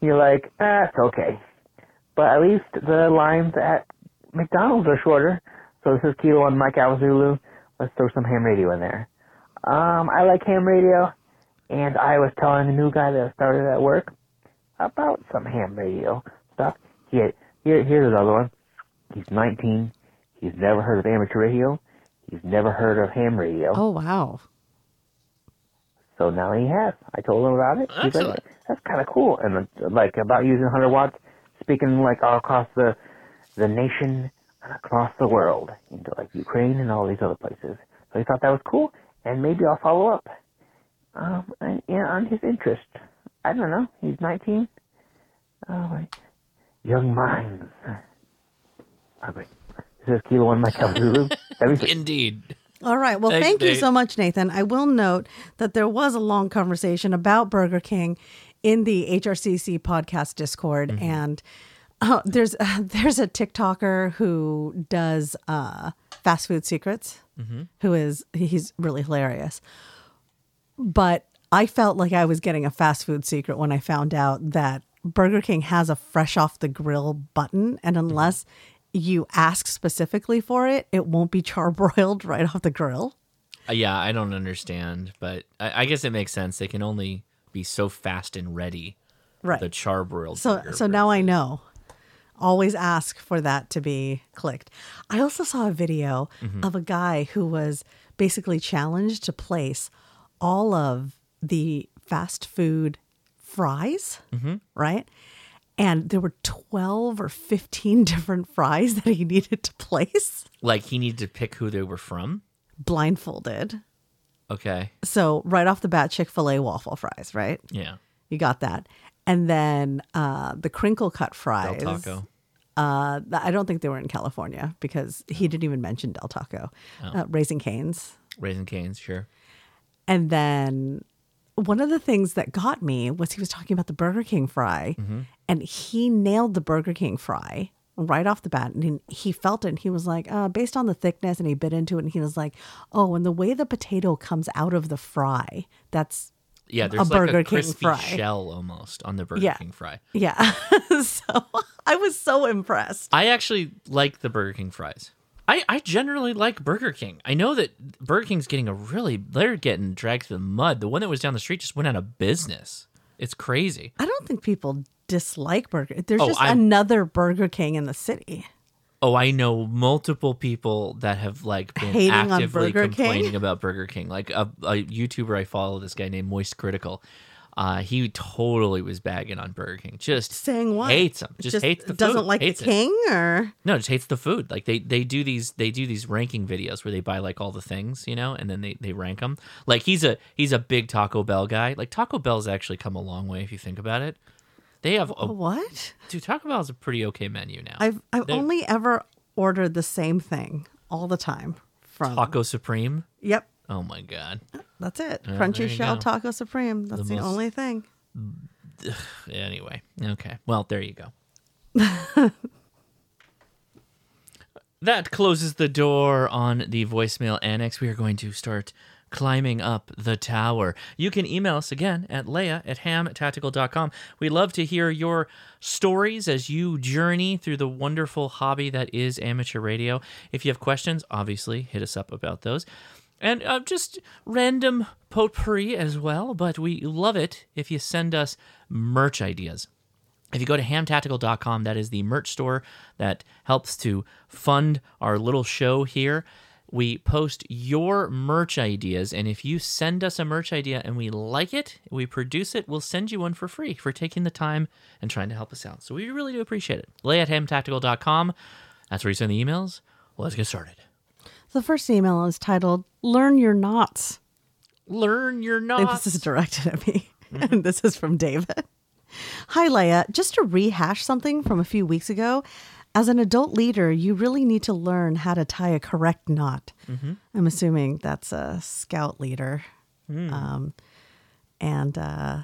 you're like, it's okay. But at least the lines at McDonald's are shorter. So this is Kilo on Mike Alzulu. Let's throw some ham radio in there. Um, I like ham radio, and I was telling a new guy that started at work about some ham radio stuff. He had, here, here's another one. He's 19. He's never heard of amateur radio. He's never heard of ham radio. Oh wow. So now he has. I told him about it. He's like, that's kind of cool. And uh, like about using 100 watts, speaking like all across the the nation and across the world into like Ukraine and all these other places. So he thought that was cool, and maybe I'll follow up. Um, and, yeah, on his interest. I don't know. He's 19. Oh, my. Young minds. Right. This is Kilo One Mike Zulu. Indeed. All right. Well, Thanks, thank you so much, Nathan. I will note that there was a long conversation about Burger King in the HRCC podcast Discord, Mm-hmm. and uh, there's uh, there's a TikToker who does uh, fast food secrets, Mhm. who is he's really hilarious. But I felt like I was getting a fast food secret when I found out that Burger King has a fresh off the grill button, and unless you ask specifically for it, it won't be charbroiled right off the grill. Uh, yeah, I don't understand, but I, I guess it makes sense. They can only be so fast and ready. Right. The charbroiled. So so now I know. Always ask for that to be clicked. I also saw a video Mhm. of a guy who was basically challenged to place all of the fast food fries, Mhm. right? And there were 12 or 15 different fries that he needed to place like he needed to pick who they were from. blindfolded. Okay. So, right off the bat, Chick fil A waffle fries, right? Yeah. You got that. And then uh, the crinkle cut fries. Del Taco. Uh, I don't think they were in California because he didn't even mention Del Taco. Oh. Uh, Raising Canes. Raising canes, sure. And then one of the things that got me was he was talking about the Burger King fry, Mhm. And he nailed the Burger King fry right off the bat. And he, he felt it, and he was like, uh, based on the thickness, and he bit into it, and he was like, oh, and the way the potato comes out of the fry, that's Yeah, a there's like Burger a King crispy fry. shell almost on the Burger Yeah. King fry. Yeah. so I was so impressed. I actually like the Burger King fries. I, I generally like Burger King. I know that Burger King's getting a really they're getting dragged through the mud. The one that was down the street just went out of business. It's crazy. I don't think people dislike Burger. There's Oh, just I'm- another Burger King in the city. Oh, I know multiple people that have like been Hating actively Burger King? complaining about Burger King. Like a, a YouTuber I follow, this guy named Moist Critical. Uh, he totally was bagging on Burger King. Just Saying what? hates them. Just, hates the doesn't like hates the it. king or No, just hates the food. Like they they do these they do these ranking videos where they buy like all the things, you know, and then they they rank them. Like he's a he's a big Taco Bell guy. Like Taco Bell's actually come a long way if you think about it. They have a what? dude. Taco Bell has a pretty okay menu now. I've I've They- only ever ordered the same thing all the time from Taco Supreme. Yep, Oh my god. that's it. Crunchy shell go. taco supreme. That's the, most- only thing. Anyway, okay. Well, there you go. That closes the door on the voicemail annex. We are going to start climbing up the tower. You can email us again at leah at hamtactical.com. We love to hear your stories as you journey through the wonderful hobby that is amateur radio. If you have questions, obviously hit us up about those. And uh, just random potpourri as well, but we love it if you send us merch ideas. If you go to hamtactical.com, that is the merch store that helps to fund our little show here. We post your merch ideas, and if you send us a merch idea and we like it, we produce it, we'll send you one for free for taking the time and trying to help us out. So we really do appreciate it. Leah at hamtactical.com. That's where you send the emails. Let's get started. The first email is titled "Learn Your Knots." Learn your knots. this is directed at me, and this is from David. Hi, Leah. Just to rehash something from a few weeks ago, as an adult leader, you really need to learn how to tie a correct knot. Mhm. I'm assuming that's a scout leader. Hmm. Um, and uh,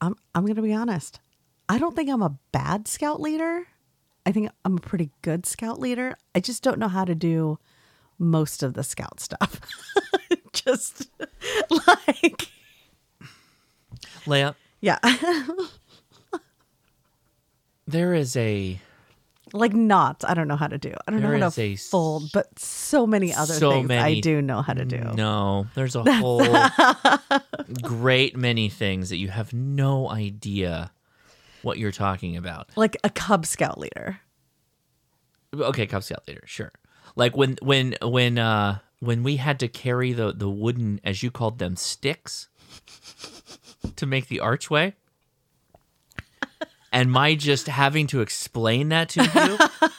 I'm I'm going to be honest. I don't think I'm a bad scout leader. I think I'm a pretty good scout leader. I just don't know how to do most of the scout stuff. just like Leah, yeah. there is a like knots i don't know how to do i don't know how to fold but so many other so things many i do know how to do No, there's a whole great many things that you have no idea what you're talking about. like a cub scout leader Okay, Cub Scout leader, sure. Like when when when uh when we had to carry the the wooden as you called them sticks to make the archway. And my just having to explain that to you,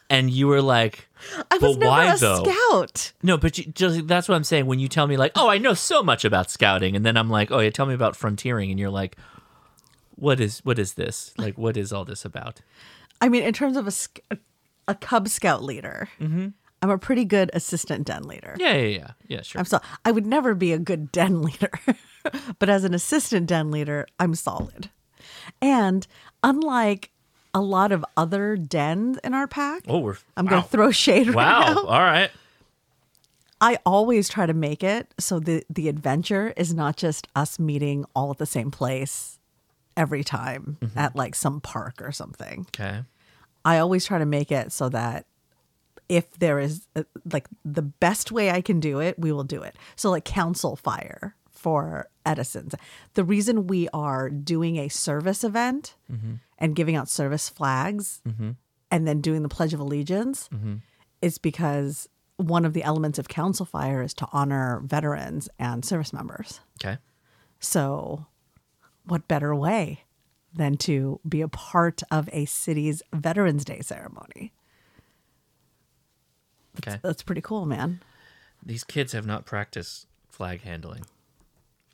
and you were like, i was "But never why a though?" scout No, but you, just that's what I'm saying. When you tell me like, "Oh, I know so much about scouting," and then I'm like, "Oh, yeah, tell me about frontiering," and you're like, "What is what is this? Like, what is all this about?" i mean in terms of a, a, cub scout leader Mhm. i'm a pretty good assistant den leader Yeah, yeah, yeah, yeah. Sure. i'm so i would never be a good den leader but as an assistant den leader i'm solid and unlike a lot of other dens in our pack oh, we're. i'm wow. gonna throw shade right Wow. now All right. I always try to make it so the the adventure is not just us meeting all at the same place every time Mm-hmm. at like some park or something. Okay. I always try to make it so that if there is uh, like the best way I can do it, we will do it. So like council fire for Edison's. The reason we are doing a service event Mhm. and giving out service flags Mhm. and then doing the Pledge of Allegiance Mhm. is because one of the elements of council fire is to honor veterans and service members. Okay. So, what better way than to be a part of a city's Veterans Day ceremony? Okay. That's pretty cool, man. These kids have not practiced flag handling.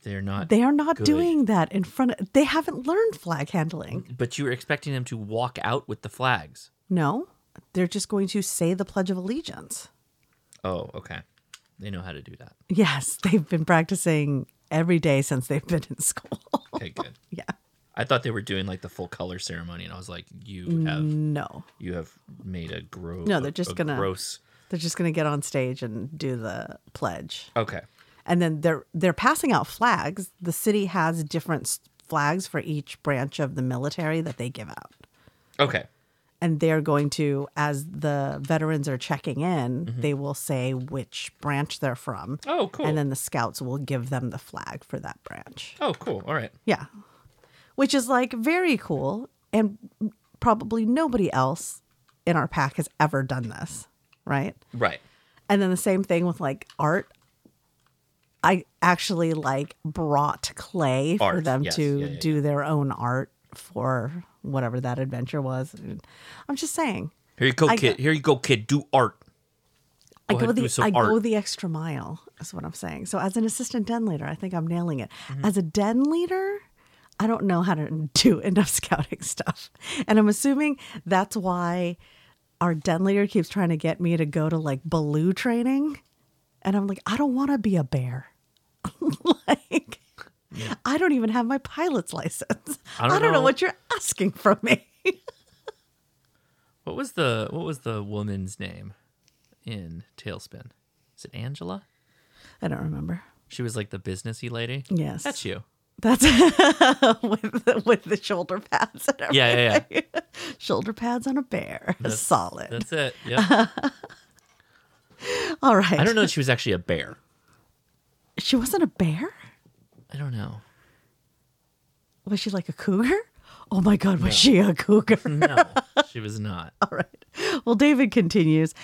They're not. They are not good. doing that in front of, they haven't learned flag handling. But you were expecting them to walk out with the flags. No, they're just going to say the Pledge of Allegiance. Oh, okay. They know how to do that. Yes, they've been practicing every day since they've been in school. Okay, good. yeah. I thought they were doing like the full color ceremony, and I was like, "You have No. you have made a gross. No, they're just gonna gross. They're just gonna get on stage and do the pledge. Okay, and then they're they're passing out flags. The city has different flags for each branch of the military that they give out, okay, and they're going to, as the veterans are checking in, they will say which branch they're from. Mm-hmm. Oh, cool. And then the scouts will give them the flag for that branch. Oh, cool. All right. Yeah, which is like very cool, and probably nobody else in our pack has ever done this, right? Right. And then the same thing with like art. I actually like brought clay for them yes. to Yeah, yeah, do their own art for whatever that adventure was. I'm just saying. Here you go, I kid. go- Here you go, kid. Do art. I Go go ahead, do the I art. go the extra mile is what I'm saying. So as an assistant den leader, I think I'm nailing it. Mm-hmm. As a den leader, I don't know how to do enough scouting stuff. And I'm assuming that's why our den leader keeps trying to get me to go to like Baloo training. And I'm like, I don't want to be a bear. like I don't even have my pilot's license. I I don't don't, know. know. what you're asking from me. What was the What was the woman's name? in TaleSpin? Is it Angela? I don't remember. She was like the businessy lady. Yes. That's you. That's with the, with the shoulder pads. And Yeah, yeah, yeah. shoulder pads on a bear. That's- Solid. That's it. Yeah. All right. I don't know if she was actually a bear. She wasn't a bear. I don't know. Was she like a cougar? Oh my God, was No. she a cougar? No, she was not. All right. Well, David continues.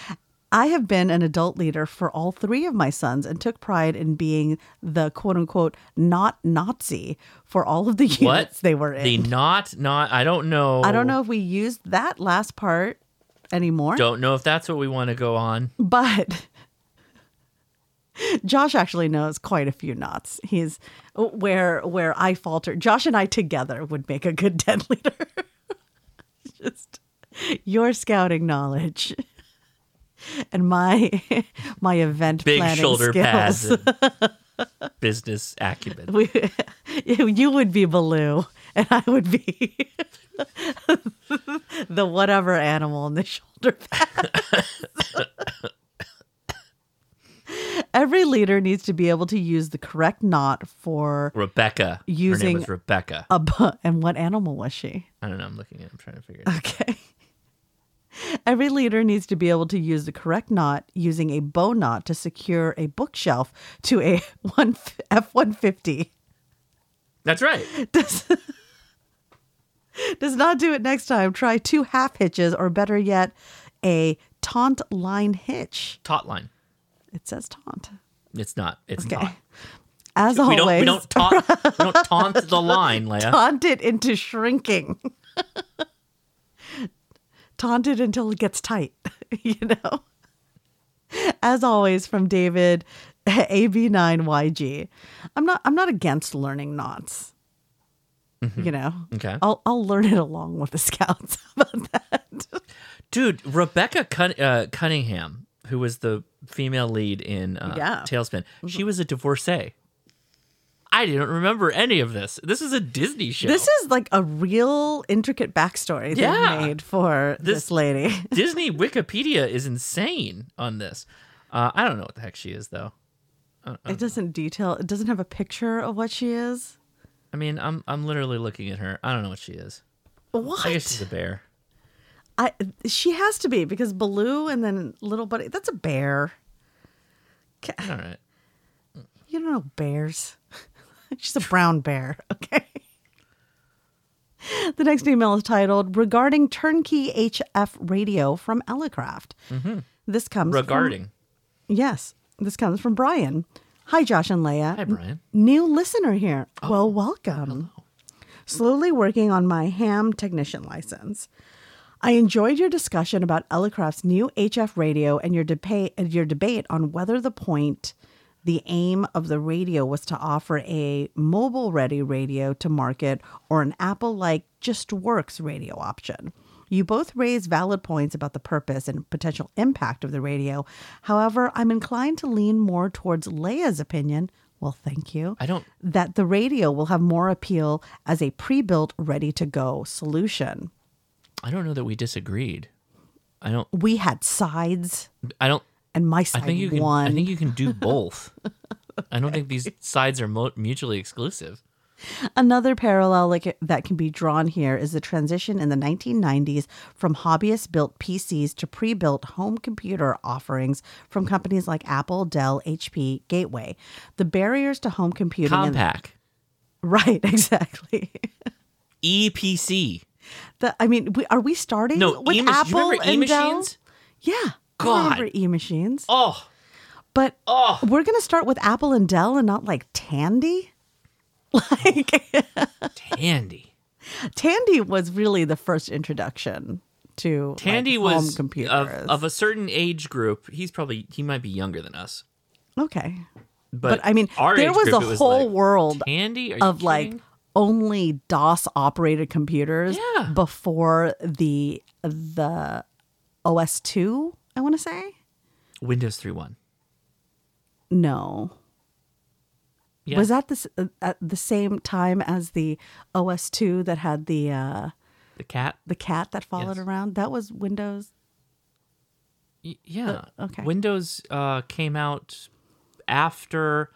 I have been an adult leader for all three of my sons and took pride in being the quote unquote not Nazi for all of the units What? they were in. The not not. I don't know. I don't know if we used that last part anymore, Don't know if that's what we want to go on. but Josh actually knows quite a few knots. He's where where I falter. Josh and I together would make a good den leader. Just your scouting knowledge and my my event Big planning shoulder skills. pads. and business acumen. we, you would be Baloo, and I would be the whatever animal in the shoulder pads. Every leader needs to be able to use the correct knot for Rebecca. Her name Using was Rebecca. a bu- and what animal was she? I don't know. I'm looking at. I'm trying to figure it out. Okay. Every leader needs to be able to use the correct knot using a bow knot to secure a bookshelf to a one F one fifty. That's right. Does, does not do it next time. Try two half hitches, or better yet, a taunt line hitch. Taut line. It says taunt. It's not. It's Okay. not. As we always, don't. We don't taunt. we don't taunt the line, Leah. taunt it into shrinking. Taunt it until it gets tight, you know? As always, from David, AB9YG. I'm not I'm not against learning knots. You know? Okay. I'll I'll learn it along with the scouts. How about that? Dude, Rebecca Cun- uh, Cunningham, who was the female lead in uh, Yeah. TaleSpin, she was a divorcee. I didn't remember any of this. This is a Disney show. This is like a real intricate backstory Yeah. they made for this, This- lady. Disney Wikipedia is insane on this. Uh, I don't know what the heck she is though. Uh, It doesn't detail. It doesn't have a picture of what she is. I mean, I'm I'm literally looking at her. I don't know what she is. What? I guess she's a bear. I she has to be because Baloo and then little buddy. That's a bear. All right. You don't know bears. She's a brown bear. Okay. The next email is titled "Regarding Turnkey HF Radio from Elecraft." Mm-hmm. This comes from- Regarding. yes, this comes from Brian. Hi, Josh and Leah. Hi, Brian. New listener here. well, welcome. Slowly working on my ham technician license. I enjoyed your discussion about Elecraft's new HF radio and your debate your debate on whether the point the aim of the radio was to offer a mobile ready radio to market or an Apple like just works radio option. You both raise valid points about the purpose and potential impact of the radio. However, I'm inclined to lean more towards Leah's opinion. Well, thank you. I don't. That the radio will have more appeal as a pre built, ready to go solution. I don't know that we disagreed. I don't. We had sides, I don't. And my I side think you can. won. I think you can do both. I don't think these sides are mo- mutually exclusive. Another parallel like that can be drawn here is the transition in the 1990s from hobbyist built PCs to pre built home computer offerings from companies like Apple, Dell, HP, Gateway. The barriers to home computing. in- Compaq, right, exactly. EPC. The, I mean, we, are we starting No, with e-mach- Apple and Dell? Yeah. God. remember e-machines. Oh, But oh. we're going to start with Apple and Dell and not like Tandy? Like Tandy. Tandy was really the first introduction to like, Tandy home was computers. of, of a certain age group. He's probably he might be younger than us. okay. But, But, I mean, there was group, a was whole like, world Tandy of like kidding? only DOS operated computers Yeah. before the the OS 2, I want to say. Windows 3.1. No. Yeah. Was that this uh, at the same time as the OS 2 that had the uh the cat? the cat that followed Yes. around? That was Windows Y- Yeah. Uh, okay. Windows uh, came out after.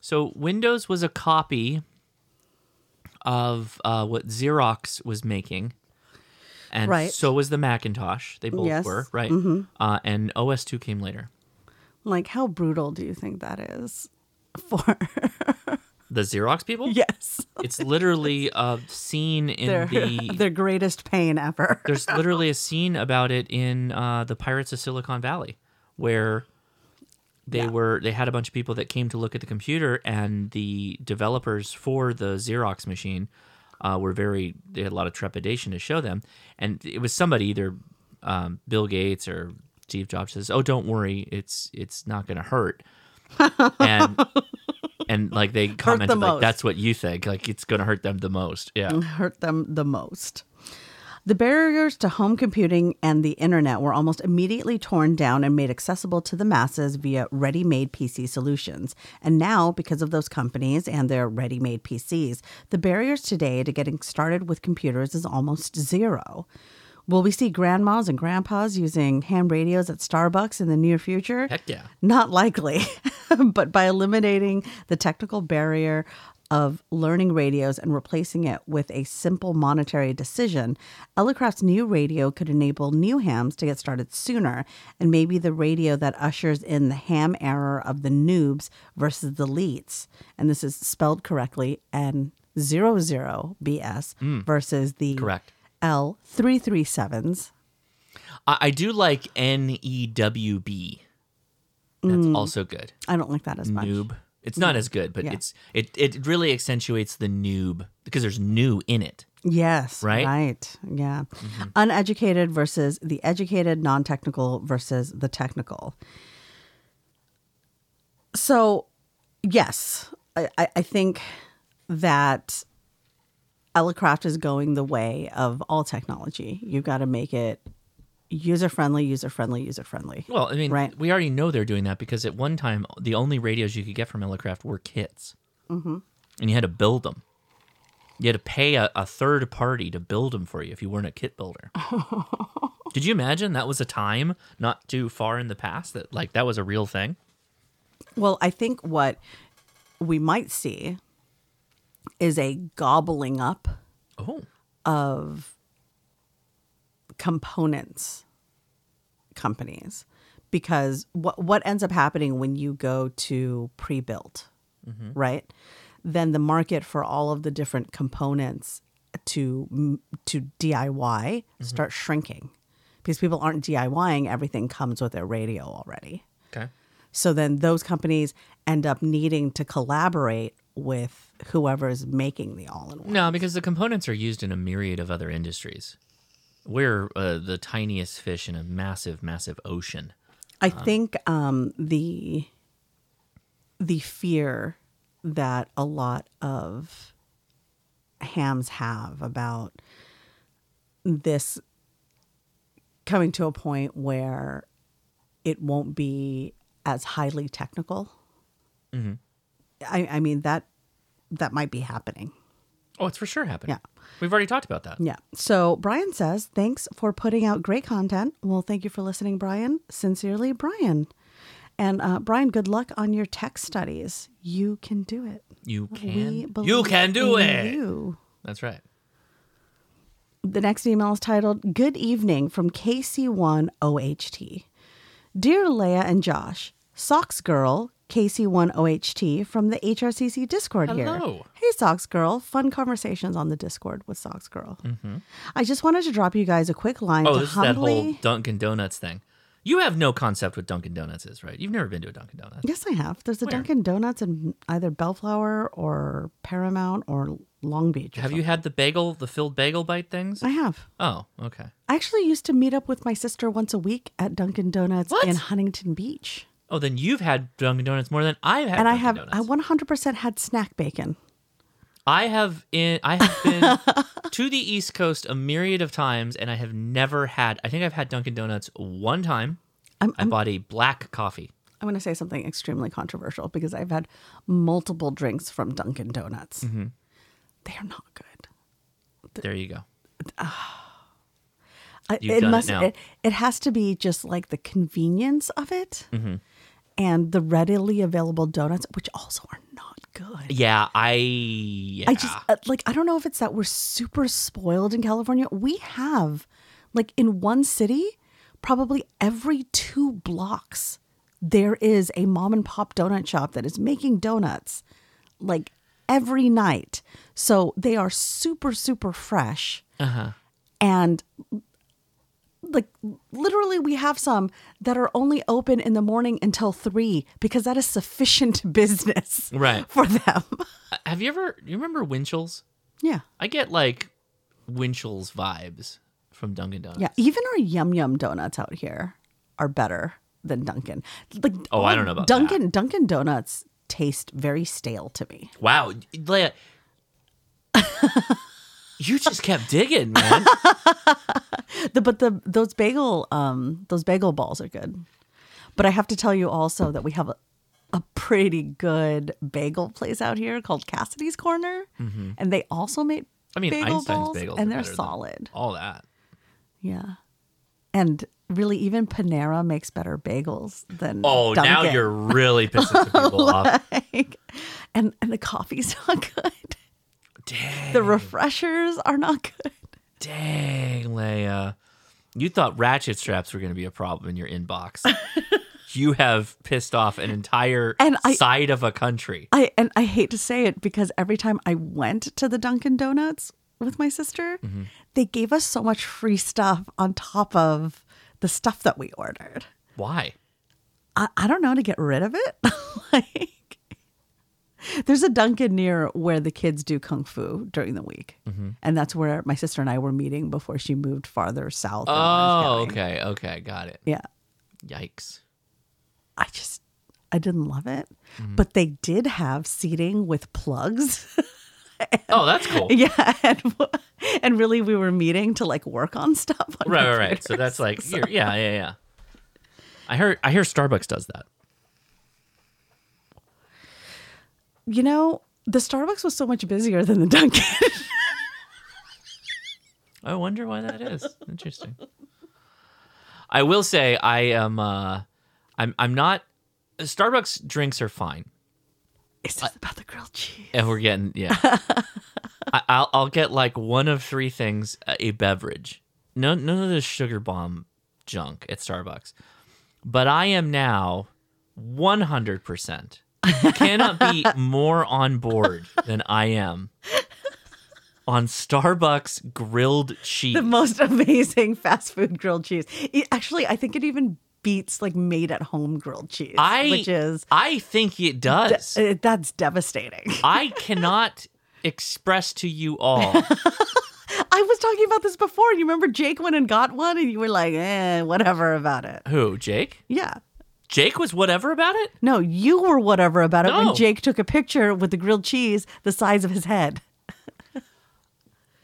So Windows was a copy of uh, what Xerox was making. And Right. so was the Macintosh. They both Yes. were, right? Mhm. Uh, and OS2 came later. Like, how brutal do you think that is? For The Xerox people? yes, It's literally a scene in their the. their greatest pain ever. There's literally a scene about it in uh, the Pirates of Silicon Valley, where they were they had a bunch of people that came to look at the computer, and the developers for the Xerox machine uh, were very they had a lot of trepidation to show them, and it was somebody either um, Bill Gates or Steve Jobs says, "Oh, don't worry, it's it's not going to hurt," and and like they commented like most. that's what you think, like it's going to hurt them the most, yeah. hurt them the most. The barriers to home computing and the internet were almost immediately torn down and made accessible to the masses via ready made PC solutions. And now, because of those companies and their ready made PCs, the barriers today to getting started with computers is almost zero. Will we see grandmas and grandpas using ham radios at Starbucks in the near future? Heck yeah. Not likely. but by eliminating the technical barrier of learning radios and replacing it with a simple monetary decision, Elecraft's new radio could enable new hams to get started sooner, and maybe the radio that ushers in the ham era of the noobs versus the elites. And this is spelled correctly N00BS Mm. versus the Correct. L337s. I, I do like N E W B. That's Mm. also good. I don't like that as much. Noob. It's not as good, but Yeah. it's it it really accentuates the noob because there's new in it. Yes. Right? Right. Yeah. Mm-hmm. Uneducated versus the educated, non technical versus the technical. So, yes, I, I- I think that Elecraft is going the way of all technology. You've got to make it user friendly, user friendly, user friendly. Well, I mean, Right. we already know they're doing that because at one time the only radios you could get from Elecraft were kits, hmm and you had to build them. You had to pay a, a third party to build them for you if you weren't a kit builder. Did you imagine that was a time not too far in the past that like that was a real thing? Well, I think what we might see is a gobbling up Oh. of components companies because what what ends up happening when you go to pre-built Mhm. right then the market for all of the different components to to DIY start shrinking because people aren't DIYing everything comes with their radio already Okay. so then those companies end up needing to collaborate with whoever is making the all-in-one No, because the components are used in a myriad of other industries. We're uh, the tiniest fish in a massive, massive ocean. I think um, the the fear that a lot of hams have about this coming to a point where it won't be as highly technical. Mhm. I, I mean that that might be happening. Oh, it's for sure happening. Yeah. We've already talked about that. Yeah. So Brian says, thanks for putting out great content. Well, thank you for listening, Brian. Sincerely, Brian. And uh, Brian, good luck on your tech studies. You can do it. You We can. You can do it. you. That's right. The next email is titled Good Evening from KC1OHT. Dear Leah and Josh, Socks Girl, KC1OHT from the HRCC Discord here. Hey, Socks Girl. Fun conversations on the Discord with Socks Girl. Mm-hmm. I just wanted to drop you guys a quick line Oh, to this is that whole Dunkin' Donuts thing. You have no concept what Dunkin' Donuts is, right? You've never been to a Dunkin' Donuts. Yes, I have. There's a Where? Dunkin' Donuts in either Bellflower or Paramount or Long Beach. Have you had the bagel, the filled bagel bite things? I have. Oh, okay. I actually used to meet up with my sister once a week at Dunkin' Donuts in Huntington Beach. Oh, then you've had Dunkin' Donuts more than I've had. and I have Donuts. I 100% had snack bacon. I have in I have been to the East Coast a myriad of times, and I have never had. I think I've had Dunkin' Donuts one time. I'm, I bought a black coffee. I'm going to say something extremely controversial because I've had multiple drinks from Dunkin' Donuts. Mhm. They are not good. There you go. You've it done must. it. It, it has to be just like the convenience of it Mhm. And the readily available donuts, which also are not good. Yeah, I. Yeah. I just uh, like I don't know if it's that we're super spoiled in California. We have like in one city, probably every two blocks there is a mom and pop donut shop that is making donuts like every night. So they are super super fresh Uh huh. and like literally we have some that are only open in the morning until 3 because that is sufficient business Right. for them. Uh, Have you ever? You remember Winchell's? Yeah. I get like Winchell's vibes from Dunkin' Donuts. Yeah, even our Yum Yum donuts out here are better than Dunkin'. Like Oh, I don't know about that. Dunkin'. Dunkin' donuts taste very stale to me. Wow, Leah. You just kept digging, man. The, but the those bagel um those bagel balls are good. But I have to tell you also that we have a, a pretty good bagel place out here called Cassidy's Corner, Mhm. and they also make I mean, bagel Einstein's balls, bagels, and they're solid. All that. Yeah, and really, even Panera makes better bagels than. Oh, now you're really pissing people off. And and the coffee's not good. The refreshers are not good. Dang, Leah. You thought ratchet straps were going to be a problem in your inbox. you have pissed off an entire And I- side of a country. I and I hate to say it because every time I went to the Dunkin' Donuts with my sister, Mm-hmm. they gave us so much free stuff on top of the stuff that we ordered. Why? I, I don't know to get rid of it. like there's a Dunkin' near where the kids do kung fu during the week. Mhm. And that's where my sister and I were meeting before she moved farther south. Oh, okay, okay, got it. Yeah. Yikes. I just I didn't love it. Mm-hmm. But they did have seating with plugs. Oh, that's cool. yeah, and, and really we were meeting to like work on stuff. On Right, right, right. So that's like, you're, yeah, yeah, yeah. I heard, I hear Starbucks does that. You know, the Starbucks was so much busier than the Dunkin'. I wonder why that is. Interesting. I will say I am uh I'm I'm not Starbucks drinks are fine. It's just about the grilled cheese. And we're getting yeah. I, I'll I'll get like one of three things uh, a beverage. No none of this sugar bomb junk at Starbucks. But I am now 100%. You cannot be more on board than I am on Starbucks grilled cheese. the most amazing fast food grilled cheese. It- actually, I think it even beats like made at home grilled cheese, I which is I think it does. de- uh, that's devastating. I cannot express to you all. I was talking about this before. You remember Jake went and got one, and you were like, "Eh, whatever about it." Who, Jake? Yeah. Jake was whatever about it? No, you were whatever about it No. when Jake took a picture with the grilled cheese the size of his head.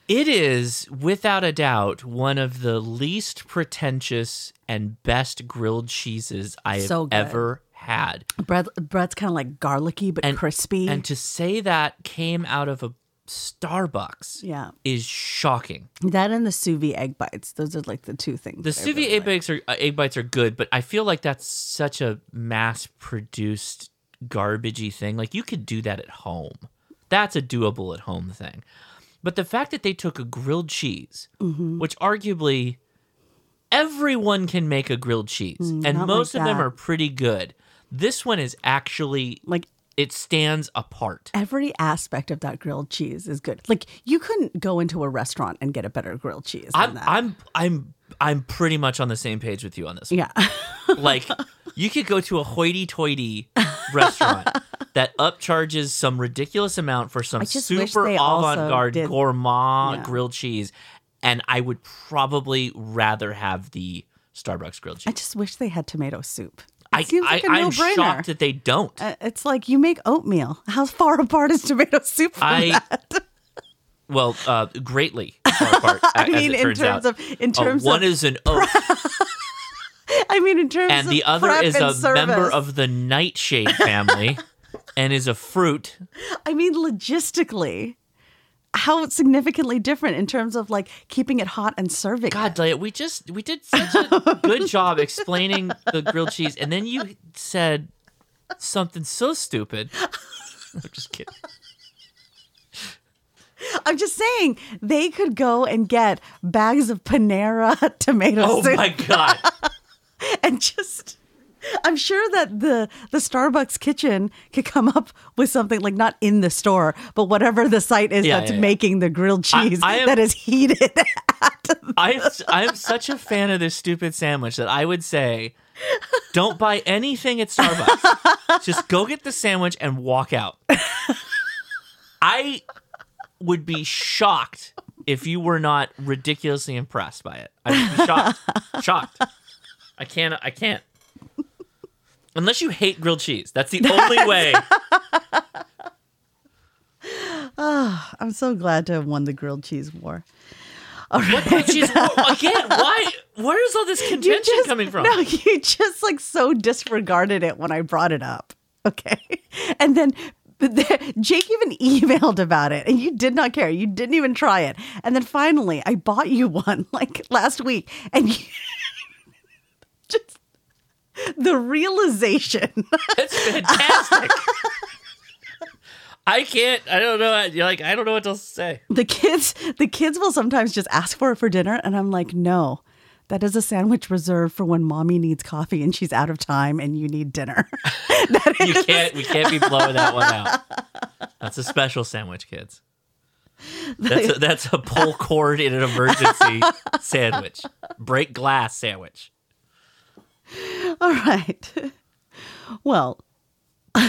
It is, without a doubt, one of the least pretentious and best grilled cheeses I have So ever had. Bread, bread's kind of like garlicky but crispy. And to say that came out of a Starbucks yeah, is shocking. that and the sous vide egg bites. Those are like the two things. The sous vide really egg bites are uh, egg bites are good, but I feel like that's such a mass-produced garbagey thing. Like you could do that at home. That's a doable at home thing. But the fact that they took a grilled cheese, Mhm. which arguably everyone can make a grilled cheese, Mm, and most like of them are pretty good. This one is actually like it stands apart. Every aspect of that grilled cheese is good. Like you couldn't go into a restaurant and get a better grilled cheese than I'm that. I'm I'm I'm pretty much on the same page with you on this. one. yeah. like you could go to a hoity-toity restaurant that upcharges some ridiculous amount for some I just wish super avant-garde did- gourmand Yeah. grilled cheese and i would probably rather have the starbucks grilled cheese. I just wish they had tomato soup. I, seems like a I i'm no-brainer. shocked that they don't Uh, it's like you make oatmeal. How far apart is tomato soup from I- that? well uh greatly far apart a- I as mean, it in turns terms out. of- in Uh, terms one of is an oat I mean, in terms and of the other prep is and a service. member of the nightshade family and is a fruit I mean, logistically, how significantly different in terms of like keeping it hot and serving. God, Leah, we just we did such a good job explaining the grilled cheese, and then you said something so stupid. I'm just kidding. I'm just saying they could go and get bags of Panera tomato Oh soup my god! and just I'm sure that the the Starbucks kitchen could come up with something like not in the store, but whatever the site is Yeah, that's yeah, yeah. making the grilled I- cheese I am- that is heated. I I'm such a fan of this stupid sandwich that I would say, don't buy anything at Starbucks. Just go get the sandwich and walk out. I would be shocked if you were not ridiculously impressed by it. I would be shocked. shocked. I can't. I can't. Unless you hate grilled cheese. That's the only way. Ah, I'm so glad to have won the grilled cheese war. All What grilled cheese? Again, why? Where is all this contention just- coming from? No, you just like so disregarded it when I brought it up. Okay. And then but the- Jake even emailed about it and you did not care. You didn't even try it. And then finally, I bought you one like last week and you just the realization. It's fantastic. I can't. I don't know. You're like I don't know what else to say. the kids the kids will sometimes just ask for it for dinner and i'm like no that is a sandwich reserved for when mommy needs coffee and she's out of time and you need dinner You can't. We can't be blowing that one out. That's a special sandwich, kids. That's a, that's a pull cord in an emergency sandwich. Break glass sandwich. all right well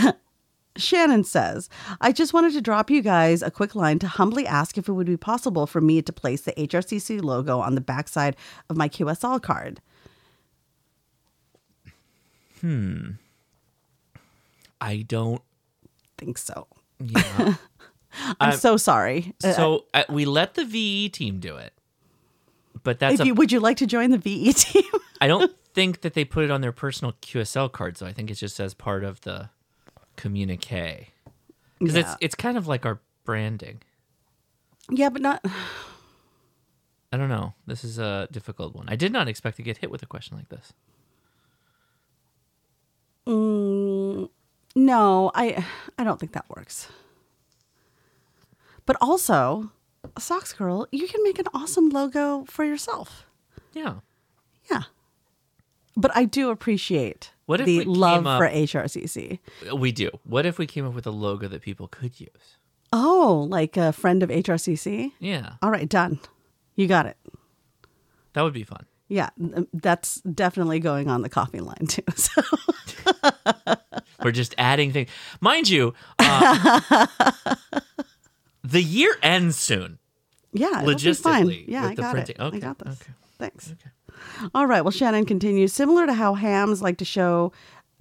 Shannon says, I just wanted to drop you guys a quick line to humbly ask if it would be possible for me to place the HRCC logo on the backside of my QSL card. Hmm. I don't think so. Yeah. I'm so sorry. Uh, So uh, we let the VE team do it, but that's if a, you, would you like to join the VE team? I don't think that they put it on their personal QSL card, So I think it's just as part of the communique because Yeah. it's it's kind of like our branding. yeah, but not. I don't know. This is a difficult one. I did not expect to get hit with a question like this. Mm, no, I I don't think that works. But also, Socks Girl, you can make an awesome logo for yourself. Yeah. Yeah. But I do appreciate What if the love up- for HRCC. We do. What if we came up with a logo that people could use? Oh, like a friend of HRCC? Yeah, All right, done. You got it. that would be fun. Yeah, that's definitely going on the coffee line too. So We're just adding things. Mind you, uh, the year ends soon. yeah, it'll be fine. Logistically, Yeah, with I the got printing. it. Okay, I got this. okay. Thanks. All right. Well, Shannon continues. Similar to how hams like to show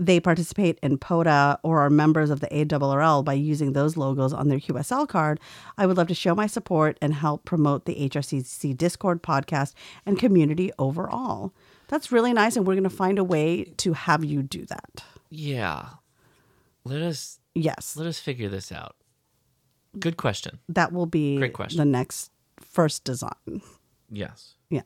they participate in POTA or are members of the ARRL by using those logos on their QSL card, I would love to show my support and help promote the HRCC Discord podcast and community overall. That's really nice, and we're going to find a way to have you do that. Yeah. Let us Yes, let us figure this out. Good question. that will be Great question. the next first design. Yes. Yeah.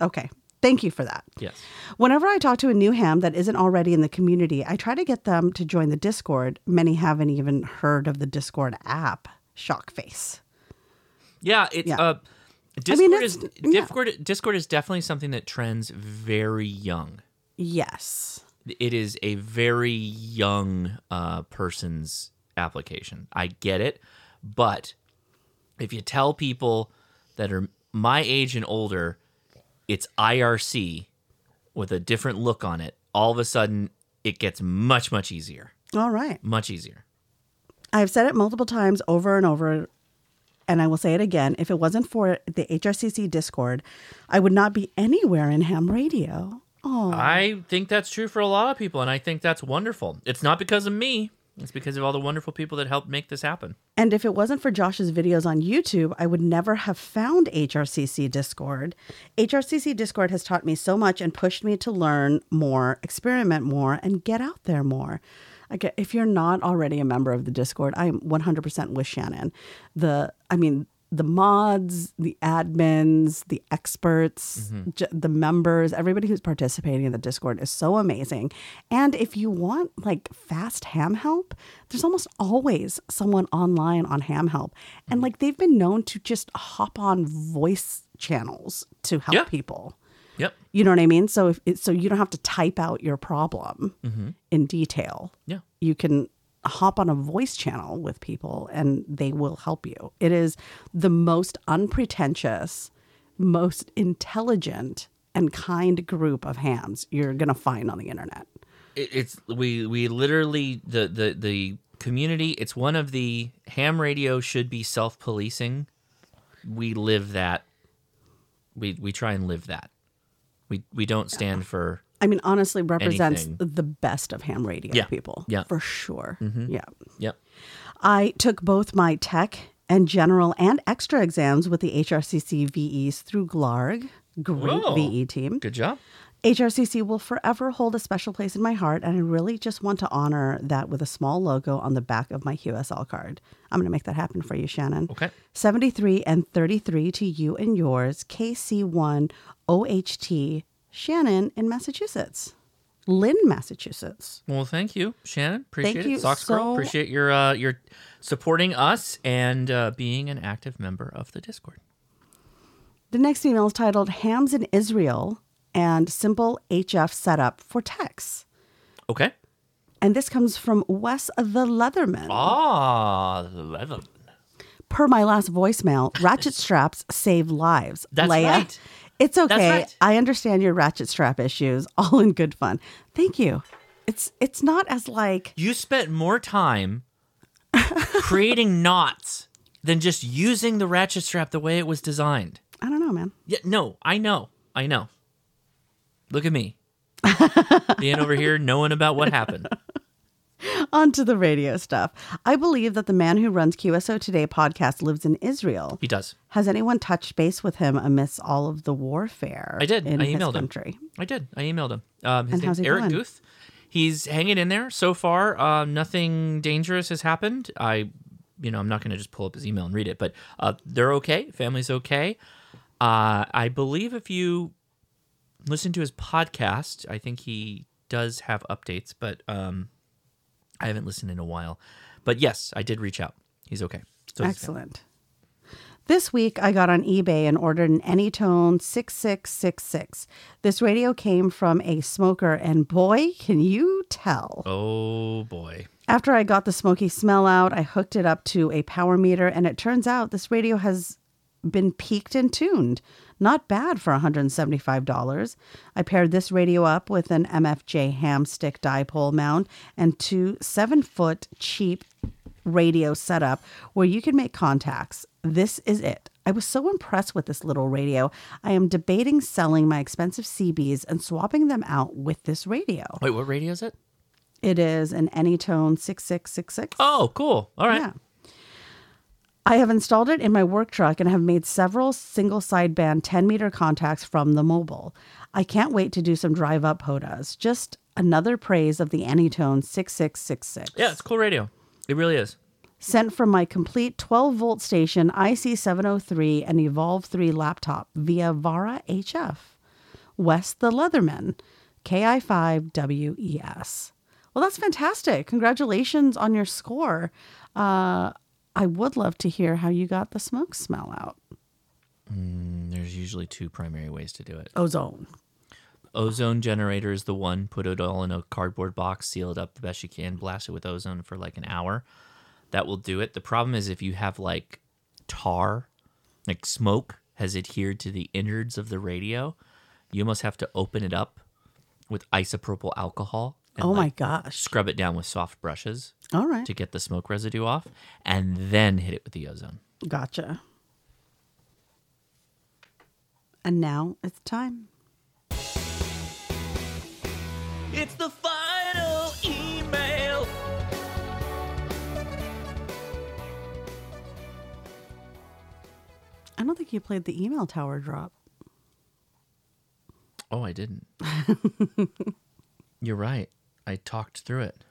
Okay. Thank you for that. Yes. Whenever I talk to a new ham that isn't already in the community, I try to get them to join the Discord. Many haven't even heard of the Discord app. Shock face. Yeah, it's Yeah. uh I mean, Discord is yeah. Discord Discord is definitely something that trends very young. Yes. It is a very young uh, person's application. I get it, but if you tell people that are my age and older, it's IRC with a different look on it. All of a sudden, it gets much much easier. All right. Much easier. I've said it multiple times over and over, and I will say it again. If it wasn't for the HRCC Discord, I would not be anywhere in ham radio. Oh, I think that's true for a lot of people, and I think that's wonderful. It's not because of me. It's because of all the wonderful people that helped make this happen. And if it wasn't for Josh's videos on YouTube, I would never have found HRCC Discord. HRCC Discord has taught me so much and pushed me to learn more, experiment more, and get out there more. Like if you're not already a member of the Discord, I'm 100% with Shannon. The I mean, the mods, the admins, the experts, Mhm. j- the members, everybody who's participating in the Discord is so amazing. And if you want like fast ham help, there's almost always someone online on ham help. And like they've been known to just hop on voice channels to help Yeah. people. Yep. You know what I mean? So if it, so you don't have to type out your problem Mhm. in detail. Yeah. You can hop on a voice channel with people and they will help you. It is the most unpretentious, most intelligent and kind group of hams you're going to find on the internet. It's we we literally the the the community. It's one of the ham radio should be self policing. We live that. We we try and live that. We we don't stand for. I mean, honestly, represents Anything. the best of ham radio Yeah. people. Yeah. For sure. Mhm. Yeah. Yep. I took both my tech and general and extra exams with the HRCC VEs through GLAARG. Great Whoa. VE team. Good job. HRCC will forever hold a special place in my heart, and I really just want to honor that with a small logo on the back of my QSL card. I'm going to make that happen for you, Shannon. Okay. 73 and 33 to you and yours, KC1 OHT, Shannon in Massachusetts. Lynn, Massachusetts. Well, thank you, Shannon. Appreciate Thank it. you Socks Girl. Appreciate your uh, your supporting us and uh, being an active member of the Discord. The next email is titled Hams in Israel and Simple HF Setup for Techs. Okay. And this comes from Wes the Leatherman. Ah, the leather. Per my last voicemail, ratchet straps save lives. That's Leah, right. It's okay. Right. I understand your ratchet strap issues, all in good fun. Thank you. It's it's not as like You spent more time creating knots than just using the ratchet strap the way it was designed. I don't know, man. Yeah, no, I know. I know. Look at me. Being over here knowing about what happened. Onto the radio stuff. I believe that the man who runs QSO Today podcast lives in Israel. He does. Has anyone touched base with him amidst all of the warfare? I did. In I his emailed him. I did. I emailed him. Um, his And name's Eric doing? Guth. He's hanging in there so far. Uh, nothing dangerous has happened. I, you know, I'm not going to just pull up his email and read it, but uh, they're okay. Family's okay. Uh, I believe if you listen to his podcast, I think he does have updates, but um, I haven't listened in a while. But yes, I did reach out. He's okay. So Excellent. This week, I got on eBay and ordered an Anytone 6666. This radio came from a smoker, and boy, can you tell. Oh boy. After I got the smoky smell out, I hooked it up to a power meter, and it turns out this radio has been peaked and tuned. Not bad for $175. I paired this radio up with an MFJ ham stick dipole mount and two seven foot cheap radio setup where you can make contacts. This is it. I was so impressed with this little radio. I am debating selling my expensive CBs and swapping them out with this radio. Wait, what radio is it? It is an Anytone 6666. Oh, cool. All right. Yeah. I have installed it in my work truck and have made several single sideband 10 meter contacts from the mobile. I can't wait to do some drive up POTAs. Just another praise of the Anytone 6666. Yeah, it's cool radio. It really is. Sent from my complete 12 volt station IC703 and Evolve 3 laptop via Vara HF. Wes the Leatherman, KI5WES. Well, that's fantastic. Congratulations on your score. Uh, I would love to hear how you got the smoke smell out. Mm, there's usually two primary ways to do it. Ozone. Ozone generator is the one. Put it all in a cardboard box, seal it up the best you can, blast it with ozone for like an hour. That will do it. The problem is if you have like tar, like smoke has adhered to the innards of the radio, you almost have to open it up with isopropyl alcohol. and, Oh my like, gosh. Scrub it down with soft brushes. All right. To get the smoke residue off, and then hit it with the ozone. Gotcha. And now it's time. It's the final email. I don't think you played the email tower drop. Oh, I didn't. You're right. I talked through it.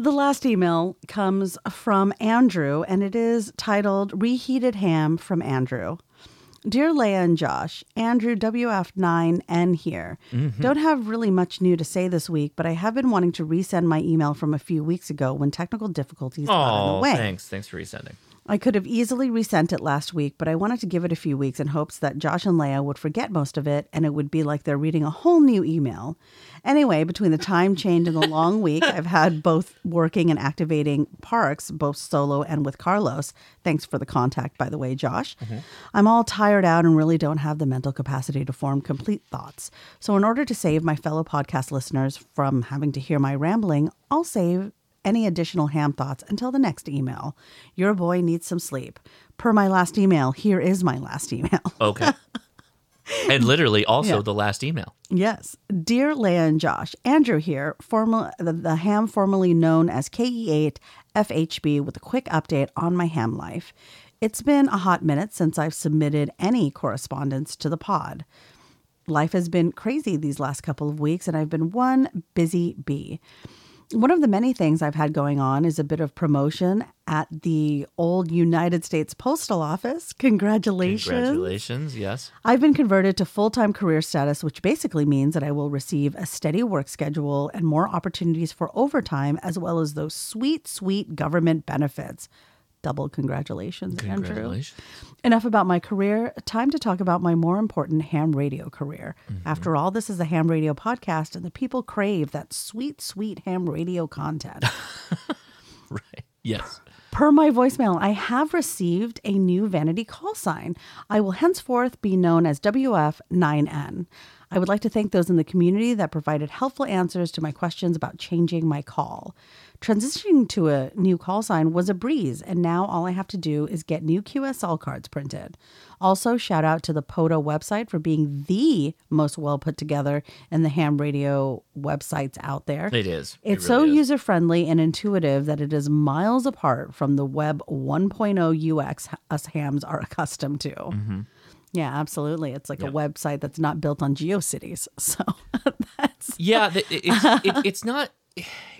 The last email comes from Andrew, and it is titled Reheated Ham from Andrew. Dear Leah and Josh, Andrew WF9N here. Mhm. Don't have really much new to say this week, but I have been wanting to resend my email from a few weeks ago when technical difficulties got in the way. thanks. Thanks for resending. I could have easily resent it last week, but I wanted to give it a few weeks in hopes that Josh and Leah would forget most of it and it would be like they're reading a whole new email. Anyway, between the time change and the long week, I've had both working and activating parks, both solo and with Carlos. Thanks for the contact, by the way, Josh. Mm-hmm. I'm all tired out and really don't have the mental capacity to form complete thoughts. So, in order to save my fellow podcast listeners from having to hear my rambling, I'll save any additional ham thoughts until the next email. Your boy needs some sleep. Per my last email, here is my last email. Okay. and literally also Yeah. the last email. Yes. Dear Leah and Josh, Andrew here, formal, the, the ham formerly known as KE8 FHB, with a quick update on my ham life. It's been a hot minute since I've submitted any correspondence to the pod. Life has been crazy these last couple of weeks, and I've been one busy bee. One of the many things I've had going on is a bit of promotion at the old United States Postal Office. Congratulations. Congratulations. Yes. I've been converted to full time career status, which basically means that I will receive a steady work schedule and more opportunities for overtime, as well as those sweet, sweet government benefits. Double congratulations, Andrew. Enough about my career. Time to talk about my more important ham radio career. Mm-hmm. After all, this is a ham radio podcast, and the people crave that sweet, sweet ham radio content. Right. Yes. Per my voicemail, I have received a new vanity call sign. I will henceforth be known as WF9N. I would like to thank those in the community that provided helpful answers to my questions about changing my call. Transitioning to a new call sign was a breeze, and now all I have to do is get new QSL cards printed. Also, shout out to the POTA website for being the most well put together in the ham radio websites out there. It is. It It's so really is. user friendly and intuitive that it is miles apart from the Web 1.0 UX us hams are accustomed to. Mm-hmm. Yeah, absolutely. It's like a website that's not built on GeoCities. So Yeah, th- it's it, it's not.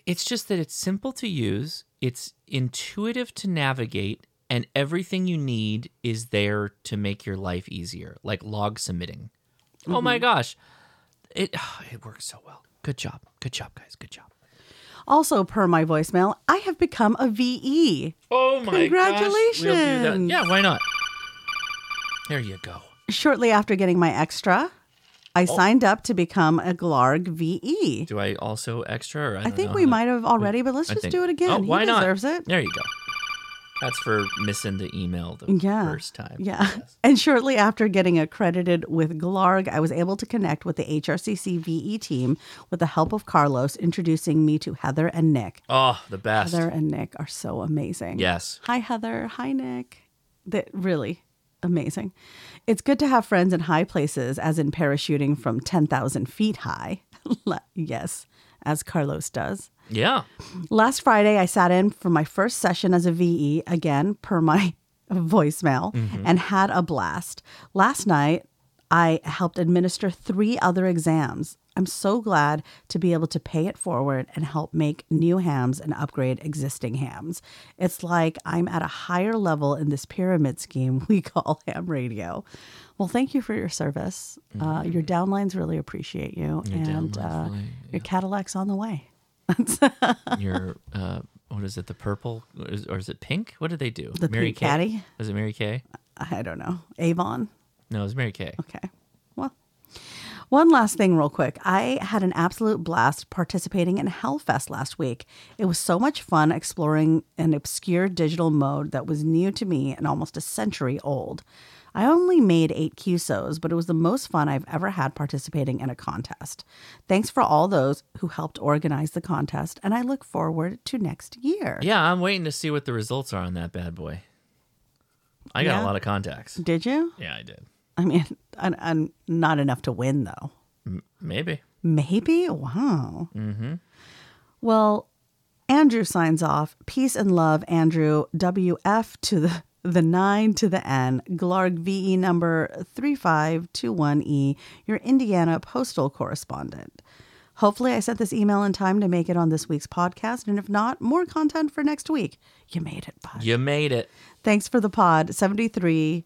It's just that it's simple to use. It's intuitive to navigate, and everything you need is there to make your life easier, like log submitting. Oh my Mhm. gosh, it it works so well. Good job, good job, guys. Good job. Also, per my voicemail, I have become a VE. Oh my Congratulations. Gosh, we'll. Yeah, why not? There you go. Shortly after getting my extra, I Oh. signed up to become a GLAARG VE. Do I also extra? Or I, I think we might have already, but let's I just think- do it again. Oh, why he not? deserves it. There you go. That's for missing the email the yeah. first time. Yeah. And shortly after getting accredited with GLAARG, I was able to connect with the HRCC VE team with the help of Carlos introducing me to Heather and Nick. Oh, the best. Heather and Nick are so amazing. Yes. Hi, Heather. Hi, Nick. That really amazing. It's good to have friends in high places, as in parachuting from 10,000 feet high. yes, as Carlos does. Yeah. Last Friday, I sat in for my first session as a VE, again, per my voicemail, Mhm. and had a blast. Last night, I helped administer three other exams. I'm so glad to be able to pay it forward and help make new hams and upgrade existing hams. It's like I'm at a higher level in this pyramid scheme we call ham radio. Well, thank you for your service. Uh, your downlines really appreciate you, Mm-hmm. Your and uh, really- your Cadillac's on the way. Your uh, what is it? The purple or is, or is it pink? What did they do? The Mary pink Kay? caddy? Was it Mary Kay? I don't know. Avon. No, it was Mary Kay. Okay. Well, one last thing, real quick. I had an absolute blast participating in Hellfest last week. It was so much fun exploring an obscure digital mode that was new to me and almost a century old. I only made eight QSOs, but it was the most fun I've ever had participating in a contest. Thanks for all those who helped organize the contest, and I look forward to next year. Yeah, I'm waiting to see what the results are on that bad boy. I got Yeah? a lot of contacts. Did you? Yeah, I did. I mean, I'm, I'm not enough to win, though. M- maybe. Maybe? Wow. Mm-hmm. Well, Andrew signs off. Peace and love, Andrew. WF to the the 9 to the N, GLAARG VE number 3521E, your Indiana postal correspondent. Hopefully, I sent this email in time to make it on this week's podcast. And if not, more content for next week. You made it, bud. You made it. Thanks for the pod. 73.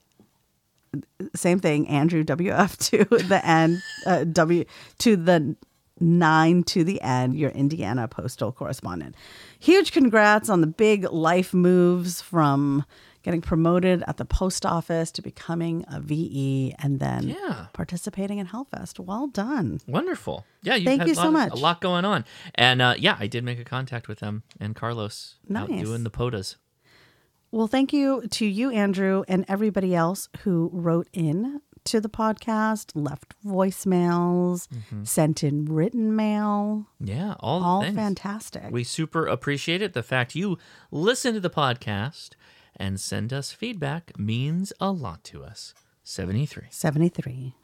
Same thing, Andrew WF to the end, uh, W to the nine to the end, your Indiana postal correspondent. Huge congrats on the big life moves from getting promoted at the post office to becoming a VE and then Yeah. participating in Hellfest. Well done. Wonderful. Yeah, you Thank you a so of- much. a lot going on. And uh, yeah, I did make a contact with them and Carlos out Nice. doing the POTAs. Well, thank you to you, Andrew, and everybody else who wrote in to the podcast, left voicemails, Mhm. sent in written mail. Yeah, all All fantastic. We super appreciate it. The fact you listen to the podcast and send us feedback means a lot to us. 73. 73.